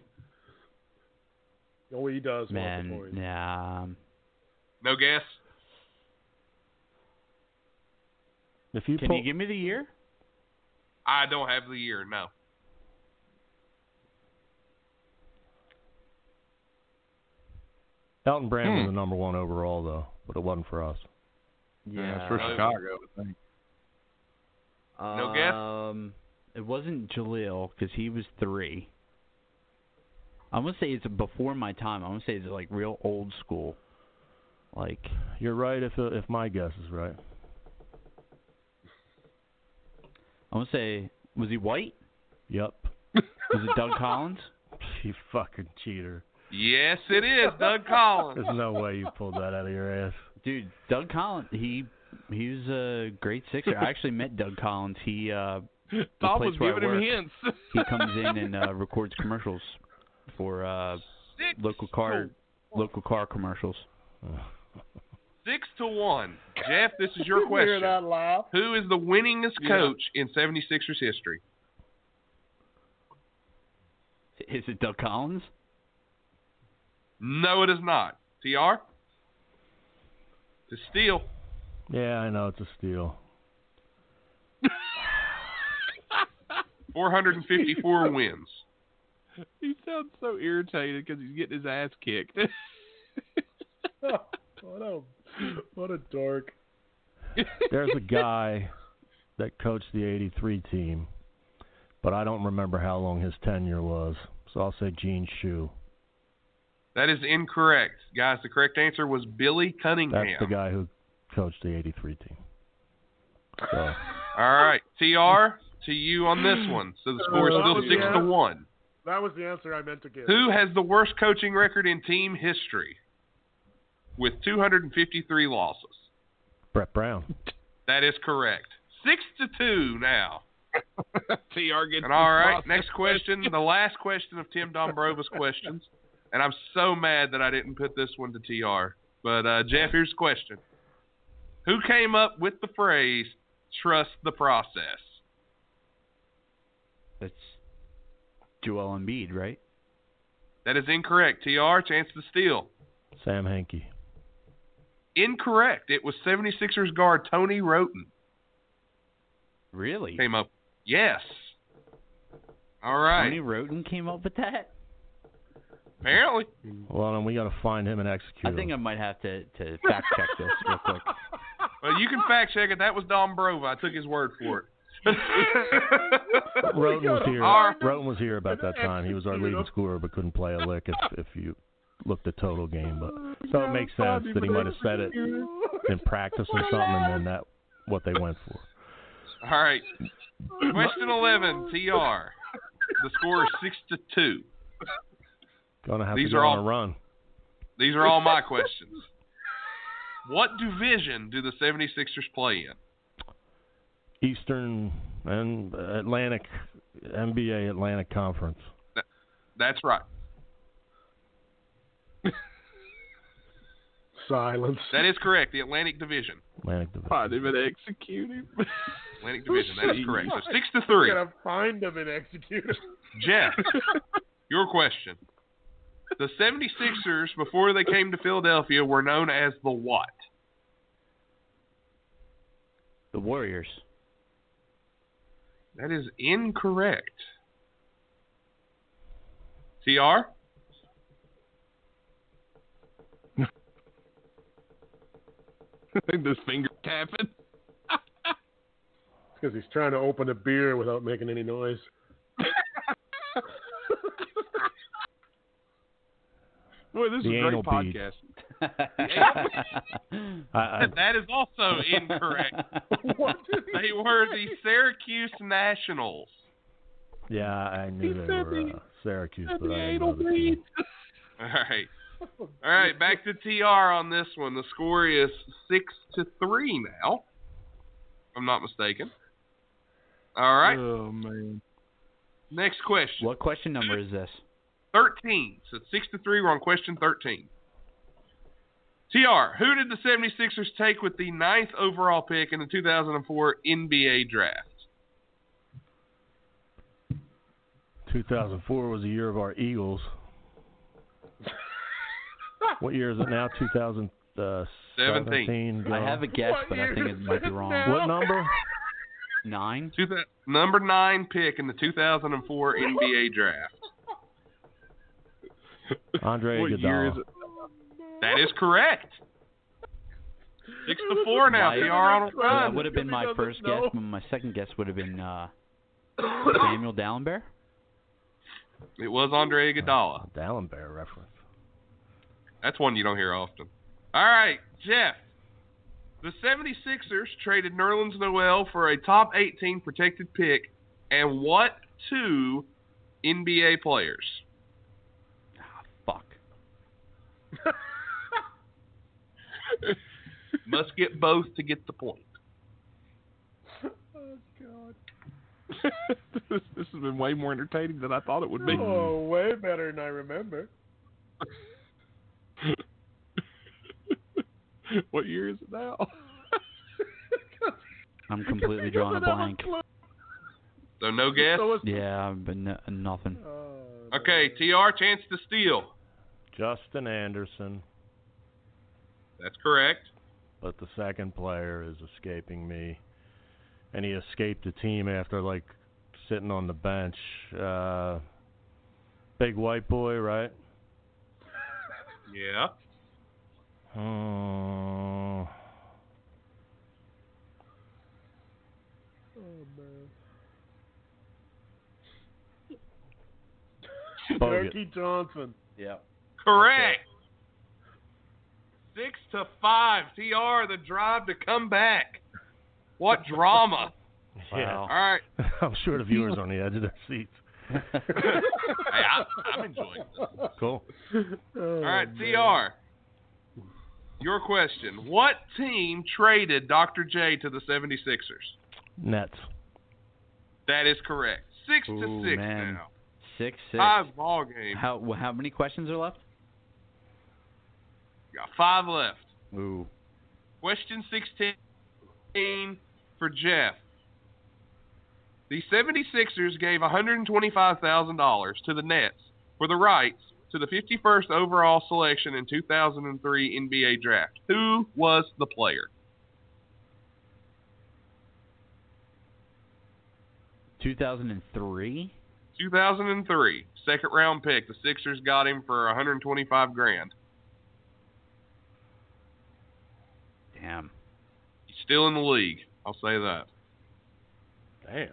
oh, he does want the point. yeah. um, No guess? If you Can pull, you give me the year? I don't have the year, no. Elton Brand Hmm. was the number one overall though, but it wasn't for us. Yeah, it's for Chicago, I think. No guess? Um, it wasn't Jahlil because he was three. I'm gonna say it's before my time. I'm gonna say it's like real old school. Like You're right if if my guess is right. I'm gonna say, was he white? Yep. Was it Doug Collins? You fucking cheater. Yes, it is. Doug Collins. There's no way you pulled that out of your ass. Dude, Doug Collins. He he was a great Sixer. I actually met Doug Collins. He uh Bob place was where I giving him hints. he comes in and uh, records commercials for uh Six local car to, local car commercials. six to one. Jeff, this is your You hear question. that laugh? Who is the winningest Yeah. coach in 76ers history? Is it Doug Collins? No, it is not. TR? To steal. Yeah, I know it's a steal. 454 wins. he sounds so irritated because he's getting his ass kicked. what a what a dork. There's a guy that coached the '83 team, but I don't remember how long his tenure was. So I'll say Gene Shue. That is incorrect. Guys, the correct answer was Billy Cunningham. That's the guy who coached the '83 team. So All right. TR, to you on this one. So the score is Uh, still 6 to answer. 1. That was the answer I meant to give. Who has the worst coaching record in team history with 253 losses? Brett Brown. That is correct. Six to two now. TR gets And all the right, process next question, the last question of Tim Dombrova's questions. And I'm so mad that I didn't put this one to TR. But uh, Jeff, here's the question: Who came up with the phrase "trust the process"? That's Joel Embiid, right? That is incorrect. TR, chance to steal. Sam Hinkie. Incorrect. It was 76ers guard Tony Wroten Really? came up. Yes. All right. Tony Wroten came up with that? Apparently. Well, then we got to find him and execute I think I might have to, to fact check this real quick. Well, you can fact check it. That was Dom Brova. I took his word for it. Wroten was here. Our- Wroten was here about that time. He was our leading scorer, but couldn't play a lick if if you looked at total game. But so it makes sense that he might have said it in practice or something, and then that what they went for. All right. Question 11, TR. The score is 6 to 2. Gonna have These to are all- on a run. These are all my questions. What division do the 76ers play in? Eastern and Atlantic NBA Atlantic Conference. That's right. Silence. That is correct. The Atlantic Division. Atlantic Division. Find him and execute him. Atlantic Division. That is correct. So 6 to 3. Gotta find him and execute him. Jeff, your question. The 76ers, before they came to Philadelphia, were known as the what? The Warriors. That is incorrect. TR? this finger tapping. Because he's trying to open a beer without making any noise. Boy, this is a great anal bead. podcast. I, I, That is also incorrect. they were the Syracuse Nationals. yeah, I knew they were uh, Syracuse, but I didn't know the anal. All right. All right, back to TR on this one. The score is 6 to 3 now. If I'm not mistaken. All right. Oh man. Next question. what question number is this? 13. So it's 6 to 3. We're on question 13. TR, who did the 76ers take with the ninth overall pick in the 2004 NBA draft? 2004 was the year of our Eagles. what year is it now? 2017. Uh, I have a guess, but I think it might be wrong. What number? Nine? Two thou- number nine pick in the 2004 NBA draft. Andre What Iguodala. is? That is correct. Six to four now. My- TR on a That run. would have been my first know. guess, my second guess would have been uh, Samuel Dalembert. It was Andre Iguodala. Dalembert reference. That's one you don't hear often. All right, Jeff. The 76ers traded Nerlens Noel for a top 18 protected pick and what two NBA players? Fuck. Must get both to get the point. Oh this, this has been way more entertaining than I thought it would be. Oh, way better than I remember. what year is it now? I'm completely drawing a blank. So no guess? So it's- Yeah, but no, nothing. Oh, Okay, TR, chance to steal. Justin Anderson, That's correct. but the second player is escaping me. And he escaped the team after like sitting on the bench. Uh, big white boy, right? Yeah. Uh, Oh, man. Turkey Johnson. Yeah. Correct. Six to five. TR, the drive to come back. What drama. Yeah. All right. I'm sure the viewers are on the edge of their seats. Hey, I, I'm enjoying this. Cool. Oh, All right, oh, TR. Your question. What team traded Dr. J to the 76ers? Nets. That is correct. Six Ooh, to six man. now. Six six. Five ball game. How how many questions are left? Got five left. Ooh. Question 16 for Jeff. The 76ers gave $125,000 to the Nets for the rights to the 51st overall selection in 2003 NBA draft. Who was the player? Two thousand and three. 2003, second round pick. The Sixers got him for 125 grand. Damn. He's still in the league. I'll say that. Damn.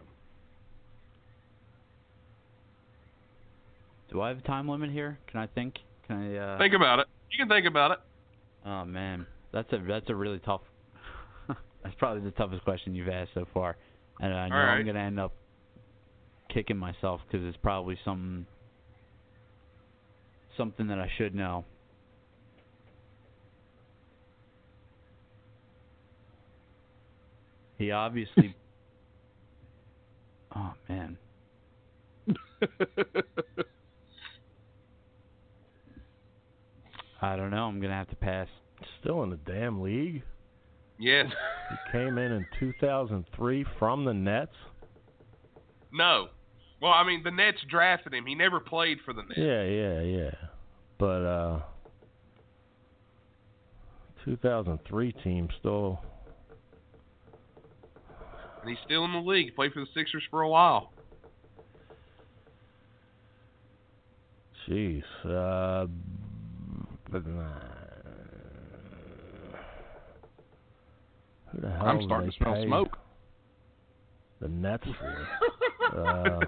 Do I have a time limit here? Can I think? Can I? Uh... Think about it. You can think about it. Oh man, that's a that's a really tough. that's probably the toughest question you've asked so far, and I know All right. I'm gonna end up kicking myself because it's probably some something that I should know. He obviously. oh man, I don't know. I'm gonna have to pass. Still in the damn league. Yes. He came in in 2003 from the Nets. No. Well, I mean, the Nets drafted him. He never played for the Nets. Yeah, yeah, yeah. But uh 2003 team still And he's still in the league. He played for the Sixers for a while. jeez. Uh uh, who the hell I'm starting they to smell pay smoke. The Nets for uh,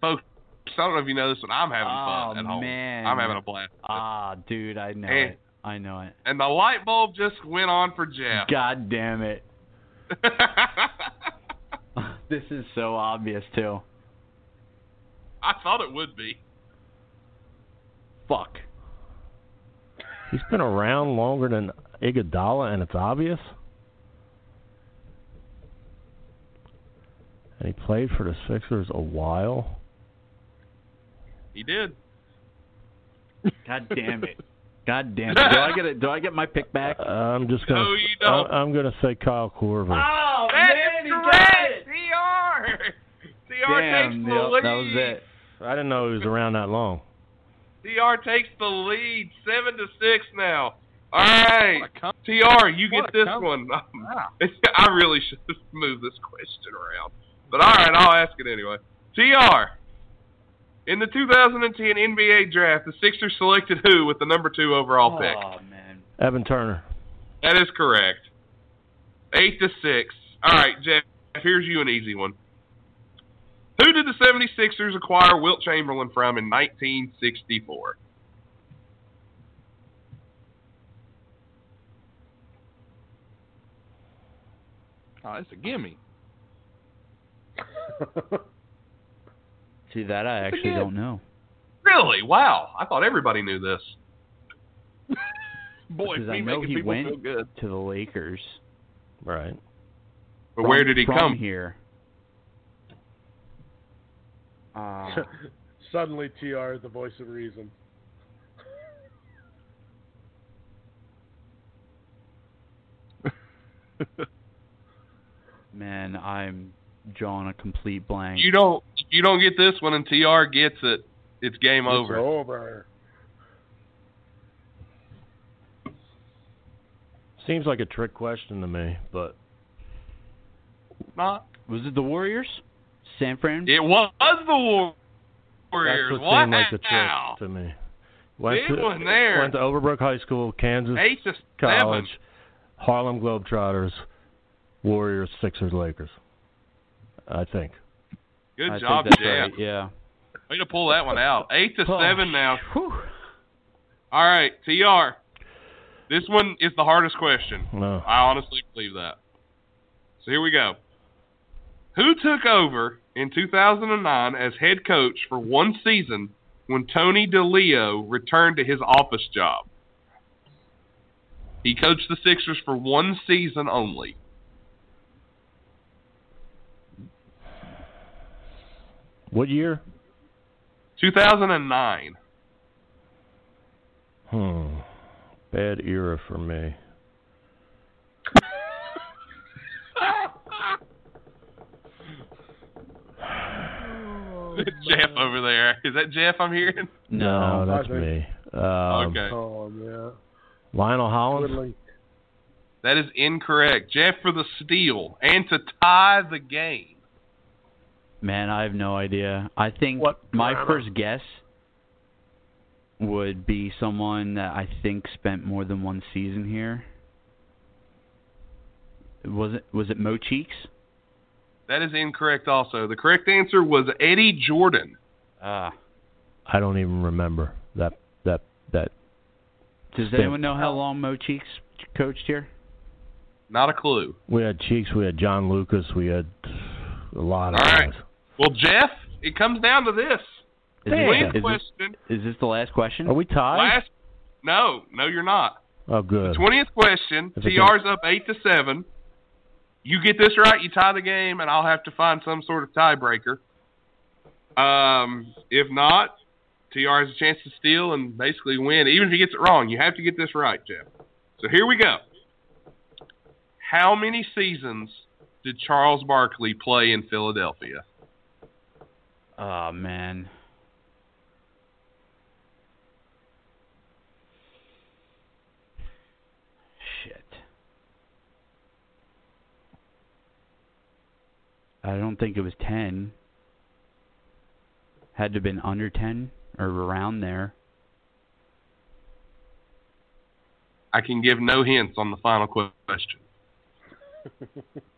Folks, I don't know if you know this, but I'm having fun Oh, at home. man. I'm having a blast. Ah, dude, I know Hey. it. I know it. And the light bulb just went on for Jeff. God damn it. this is so obvious too. I thought it would be. Fuck. he's been around longer than Iguodala, and it's obvious. And he played for the Sixers a while. He did. God damn it. God damn it. Do I get it? Do I get my pick back? Uh, I'm just gonna. No, you don't. I, am gonna say Kyle Korver. Oh, that is correct. TR. TR Damn, takes the yep, lead. that was it. I didn't know he was around that long. TR takes the lead, seven to six now. All right, What a com- TR, you what get this one. I really should have moved this question around, but all right, I'll ask it anyway. TR, in the 2010 NBA draft, the Sixers selected who with the number two overall pick? Oh man. Evan Turner. That is correct. Eight to six. All right, Jeff. Here's you an easy one. Who did the 76ers acquire Wilt Chamberlain from in 1964? Oh, it's a gimme. See that I actually Again. don't know. Really? Wow. I thought everybody knew this. Boy, Because me I know making he people went feel good. to the Lakers. Right. But From- where did he from come? here? Uh, Suddenly, TR is the voice of reason. man, I'm drawing a complete blank. You don't. You don't get this one, and TR gets it. It's game It's over. over. Seems like a trick question to me, but Not. Was it the Warriors? San Fran? It was the Warriors. that's what What seemed like the trick to me. Went Big to, one there. Went to Overbrook High School, Kansas Eight to College, seven. Harlem Globetrotters, Warriors, Sixers, Lakers. I think. Good I job, think that's Jeff. right. Yeah. Way to pull that one out. Eight to Oh, seven now. whew. All right, TR. This one is the hardest question. No. I honestly believe that. So here we go. Who took over in 2009 as head coach for one season when Tony DiLeo returned to his office job? He coached the Sixers for one season only. What year? 2009. Hmm. Bad era for me. Jeff over there. Is that Jeff I'm hearing? No, that's me. Um, Okay. Oh yeah. Lionel Hollins. That is incorrect. Jeff for the steal and to tie the game. Man, I have no idea. I think What my drama? first guess would be someone that I think spent more than one season here. Was it was it Mo Cheeks? That is incorrect also. The correct answer was Eddie Jordan. Ah. I don't even remember that that that. Does Stink. anyone know how long Mo Cheeks coached here? Not a clue. We had Cheeks. We had John Lucas. We had a lot of All right. Guys. Well, Jeff, it comes down to this. Is, Damn. this, Twentieth is, this, question. is this the last question? Are we tied? Last. No, no, you're not. oh, good. Twentieth question. If it TR's up eight to seven. You get this right, you tie the game, and I'll have to find some sort of tiebreaker. Um, if not, TR has a chance to steal and basically win. Even if he gets it wrong, you have to get this right, Jeff. So here we go. How many seasons did Charles Barkley play in Philadelphia? Oh man. Shit. I don't think it was 10. Had to have been under 10 or around there. I can give no hints on the final question.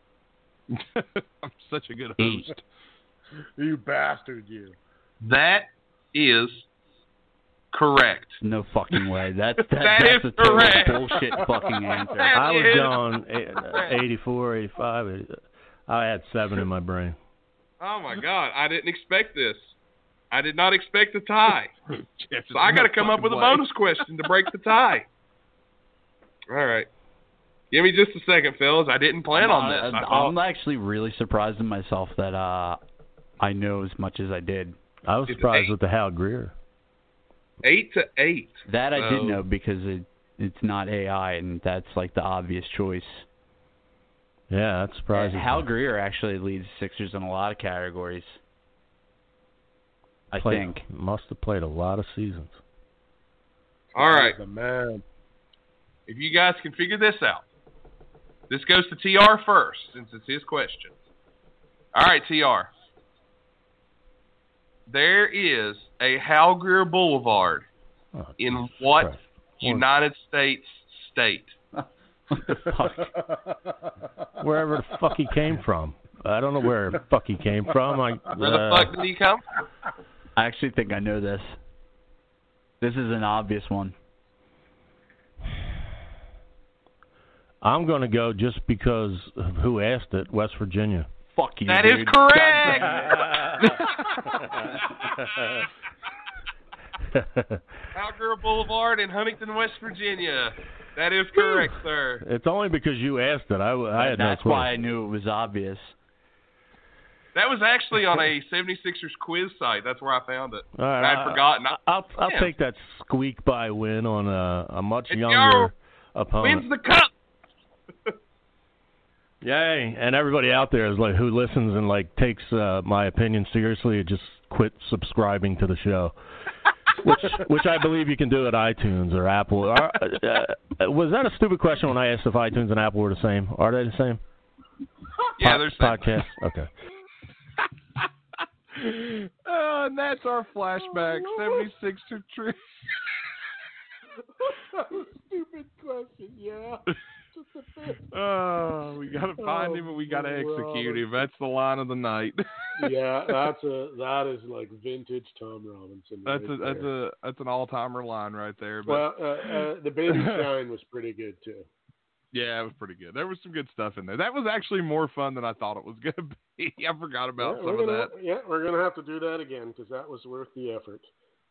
I'm such a good Eight. Host. You bastard, you. That is correct. No fucking way. That, that, That that's is a total correct. bullshit fucking answer. That I was is going eh, 84, 85. eh, I had seven in my brain. Oh my god, I didn't expect this. I did not expect a tie. So I got to come up with a bonus question to break the tie. All right. Give me just a second, fellas. I didn't plan on this. I I'm, thought, I'm actually really surprised in myself that uh, I know as much as I did. I was It's surprised eight. with the Hal Greer. eight to eight. That I So- did know because it it's not AI and that's like the obvious choice. Yeah, that's surprising. Hal Greer actually leads Sixers in a lot of categories. I Played- think. Must have played a lot of seasons. All right. The man. If you guys can figure this out, this goes to TR first since it's his question. All right, TR. There is a Hal Greer Boulevard Oh, in what Christ. United States state? Fuck? Wherever the fuck he came from. I don't know where the fuck he came from. I, Where the uh, fuck did he come from? I actually think I know this. This is an obvious one. I'm going to go just because of who asked it, West Virginia. Fuck you. That is dude. correct. Hal Greer Boulevard in Huntington, West Virginia. That is correct, sir. it's only because you asked it. I, I had no That's clue. why I knew it was obvious. That was actually on a 76ers quiz site. That's where I found it. All right, I'd forgotten. I- I'll I'll take that squeak by win on a, a much It's younger your- opponent. Wins the cup. Yay! And everybody out there is like who listens and like takes uh, my opinion seriously, just quit subscribing to the show. which which I believe you can do at iTunes or Apple. Are, uh, was that a stupid question when I asked if iTunes and Apple were the same? Are they the same? Yeah, Po- there's podcast. Okay. Uh, and that's our flashback. 76 to tree. Stupid question, yeah. Oh, we gotta find Oh, him and we gotta well, execute him. That's the line of the night. yeah, that's a that is like vintage Tom Robinson. That's right a that's there. a that's an all timer line right there. But well, uh, uh, the baby shine was pretty good too. yeah, it was pretty good. There was some good stuff in there. That was actually more fun than I thought it was gonna be. I forgot about yeah, some we're of that. Yeah, we're gonna have to do that again because that was worth the effort.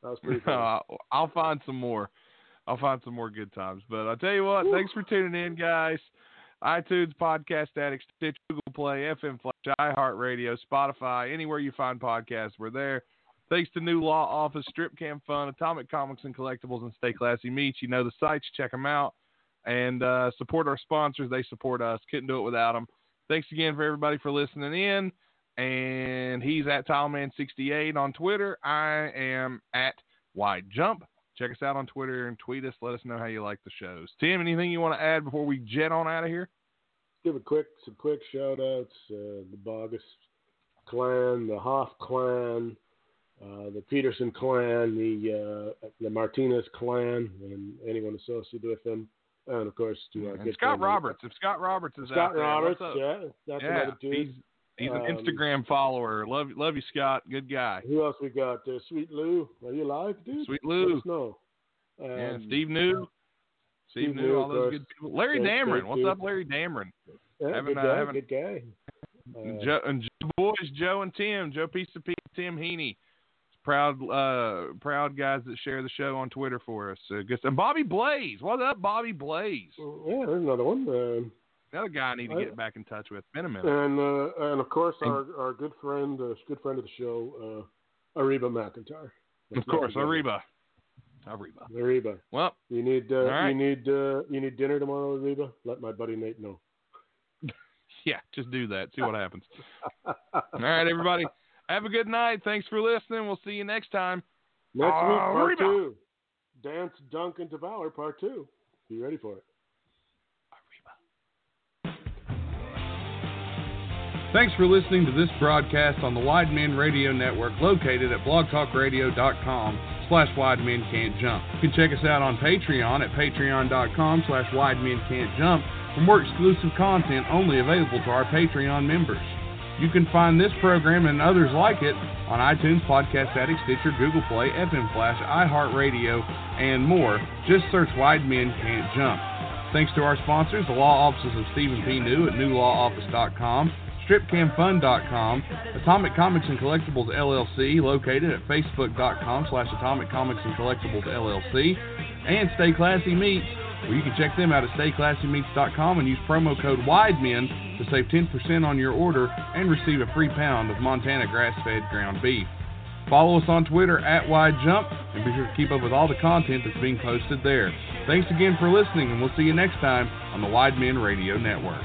That was pretty cool. Uh, I'll find some more. I'll find some more good times. But I'll tell you what, thanks for tuning in, guys. iTunes, Podcast Addict, Stitch, Google Play, FM Flash, iHeartRadio, Spotify, anywhere you find podcasts, we're there. Thanks to New Law Office, Strip Cam Fun, Atomic Comics and Collectibles, and Stay Classy Meats. You know the sites, check them out. And uh, support our sponsors. They support us. Couldn't do it without them. Thanks again for everybody for listening in. And he's at Tileman68 on Twitter. I am at Wide Jump. Check us out on Twitter and tweet us. Let us know how you like the shows. Tim, anything you want to add before we jet on out of here? Give a quick some quick shout outs. Uh, the Bogus clan, the Hoff clan, uh, the Peterson clan, the uh, the Martinez clan, and anyone associated with them. And of course, to our And Scott Roberts. If Scott Roberts is out Scott there, Roberts, up? yeah, that's Yeah, another dude. He's an Um, Instagram follower. Love love you, Scott. Good guy. Who else we got? Uh, Sweet Lou, are you alive, dude? Sweet Let Lou. us know. yeah, Um, Steve New. Steve, Steve New, all those course. good people. Larry Great- Dameron. What's up, Larry Dameron? Yeah, Haven't, good uh, guy, haven't- good guy. And Uh, Joe, and Joe boys, Joe and Tim, Joe Piece of Pete, Tim Heaney, proud, uh, proud guys that share the show on Twitter for us. Uh, and Bobby Blaze, what's up, Bobby Blaze? yeah, there's another one. Another guy I need to I- get back in touch with. Been a minute. and uh, and of course our our good friend, uh, good friend of the show, uh, Ariba McIntyre. Of course, Ariba. Ariba. Ariba. Well, You need uh, right. you need uh, you need dinner tomorrow, Ariba. Let my buddy Nate know. yeah, just do that. See what happens. All right, everybody. Have a good night. Thanks for listening. We'll see you next time. Next week, part Arriba. two. Dance, dunk, and devour, part two. Be ready for it. Thanks for listening to this broadcast on the Wide Men Radio Network located at blogtalkradio.com slash wide men can't jump. You can check us out on Patreon at patreon.com slash wide men can't jump for more exclusive content only available to our Patreon members. You can find this program and others like it on iTunes, Podcast Addict, Stitcher, Google Play, FM Flash, iHeartRadio, and more. Just search Wide Men Can't Jump. Thanks to our sponsors, the law offices of Stephen P. New at newlawoffice.com, stripcamfun.com, Atomic Comics and Collectibles LLC, located at facebook.com slash Atomic Comics and Collectibles LLC, and Stay Classy Meats, where you can check them out at stayclassymeats.com and use promo code WIDEMEN to save 10% on your order and receive a free pound of Montana grass-fed ground beef. Follow us on Twitter at WideJump and be sure to keep up with all the content that's being posted there. Thanks again for listening, and we'll see you next time on the Wide Men Radio Network.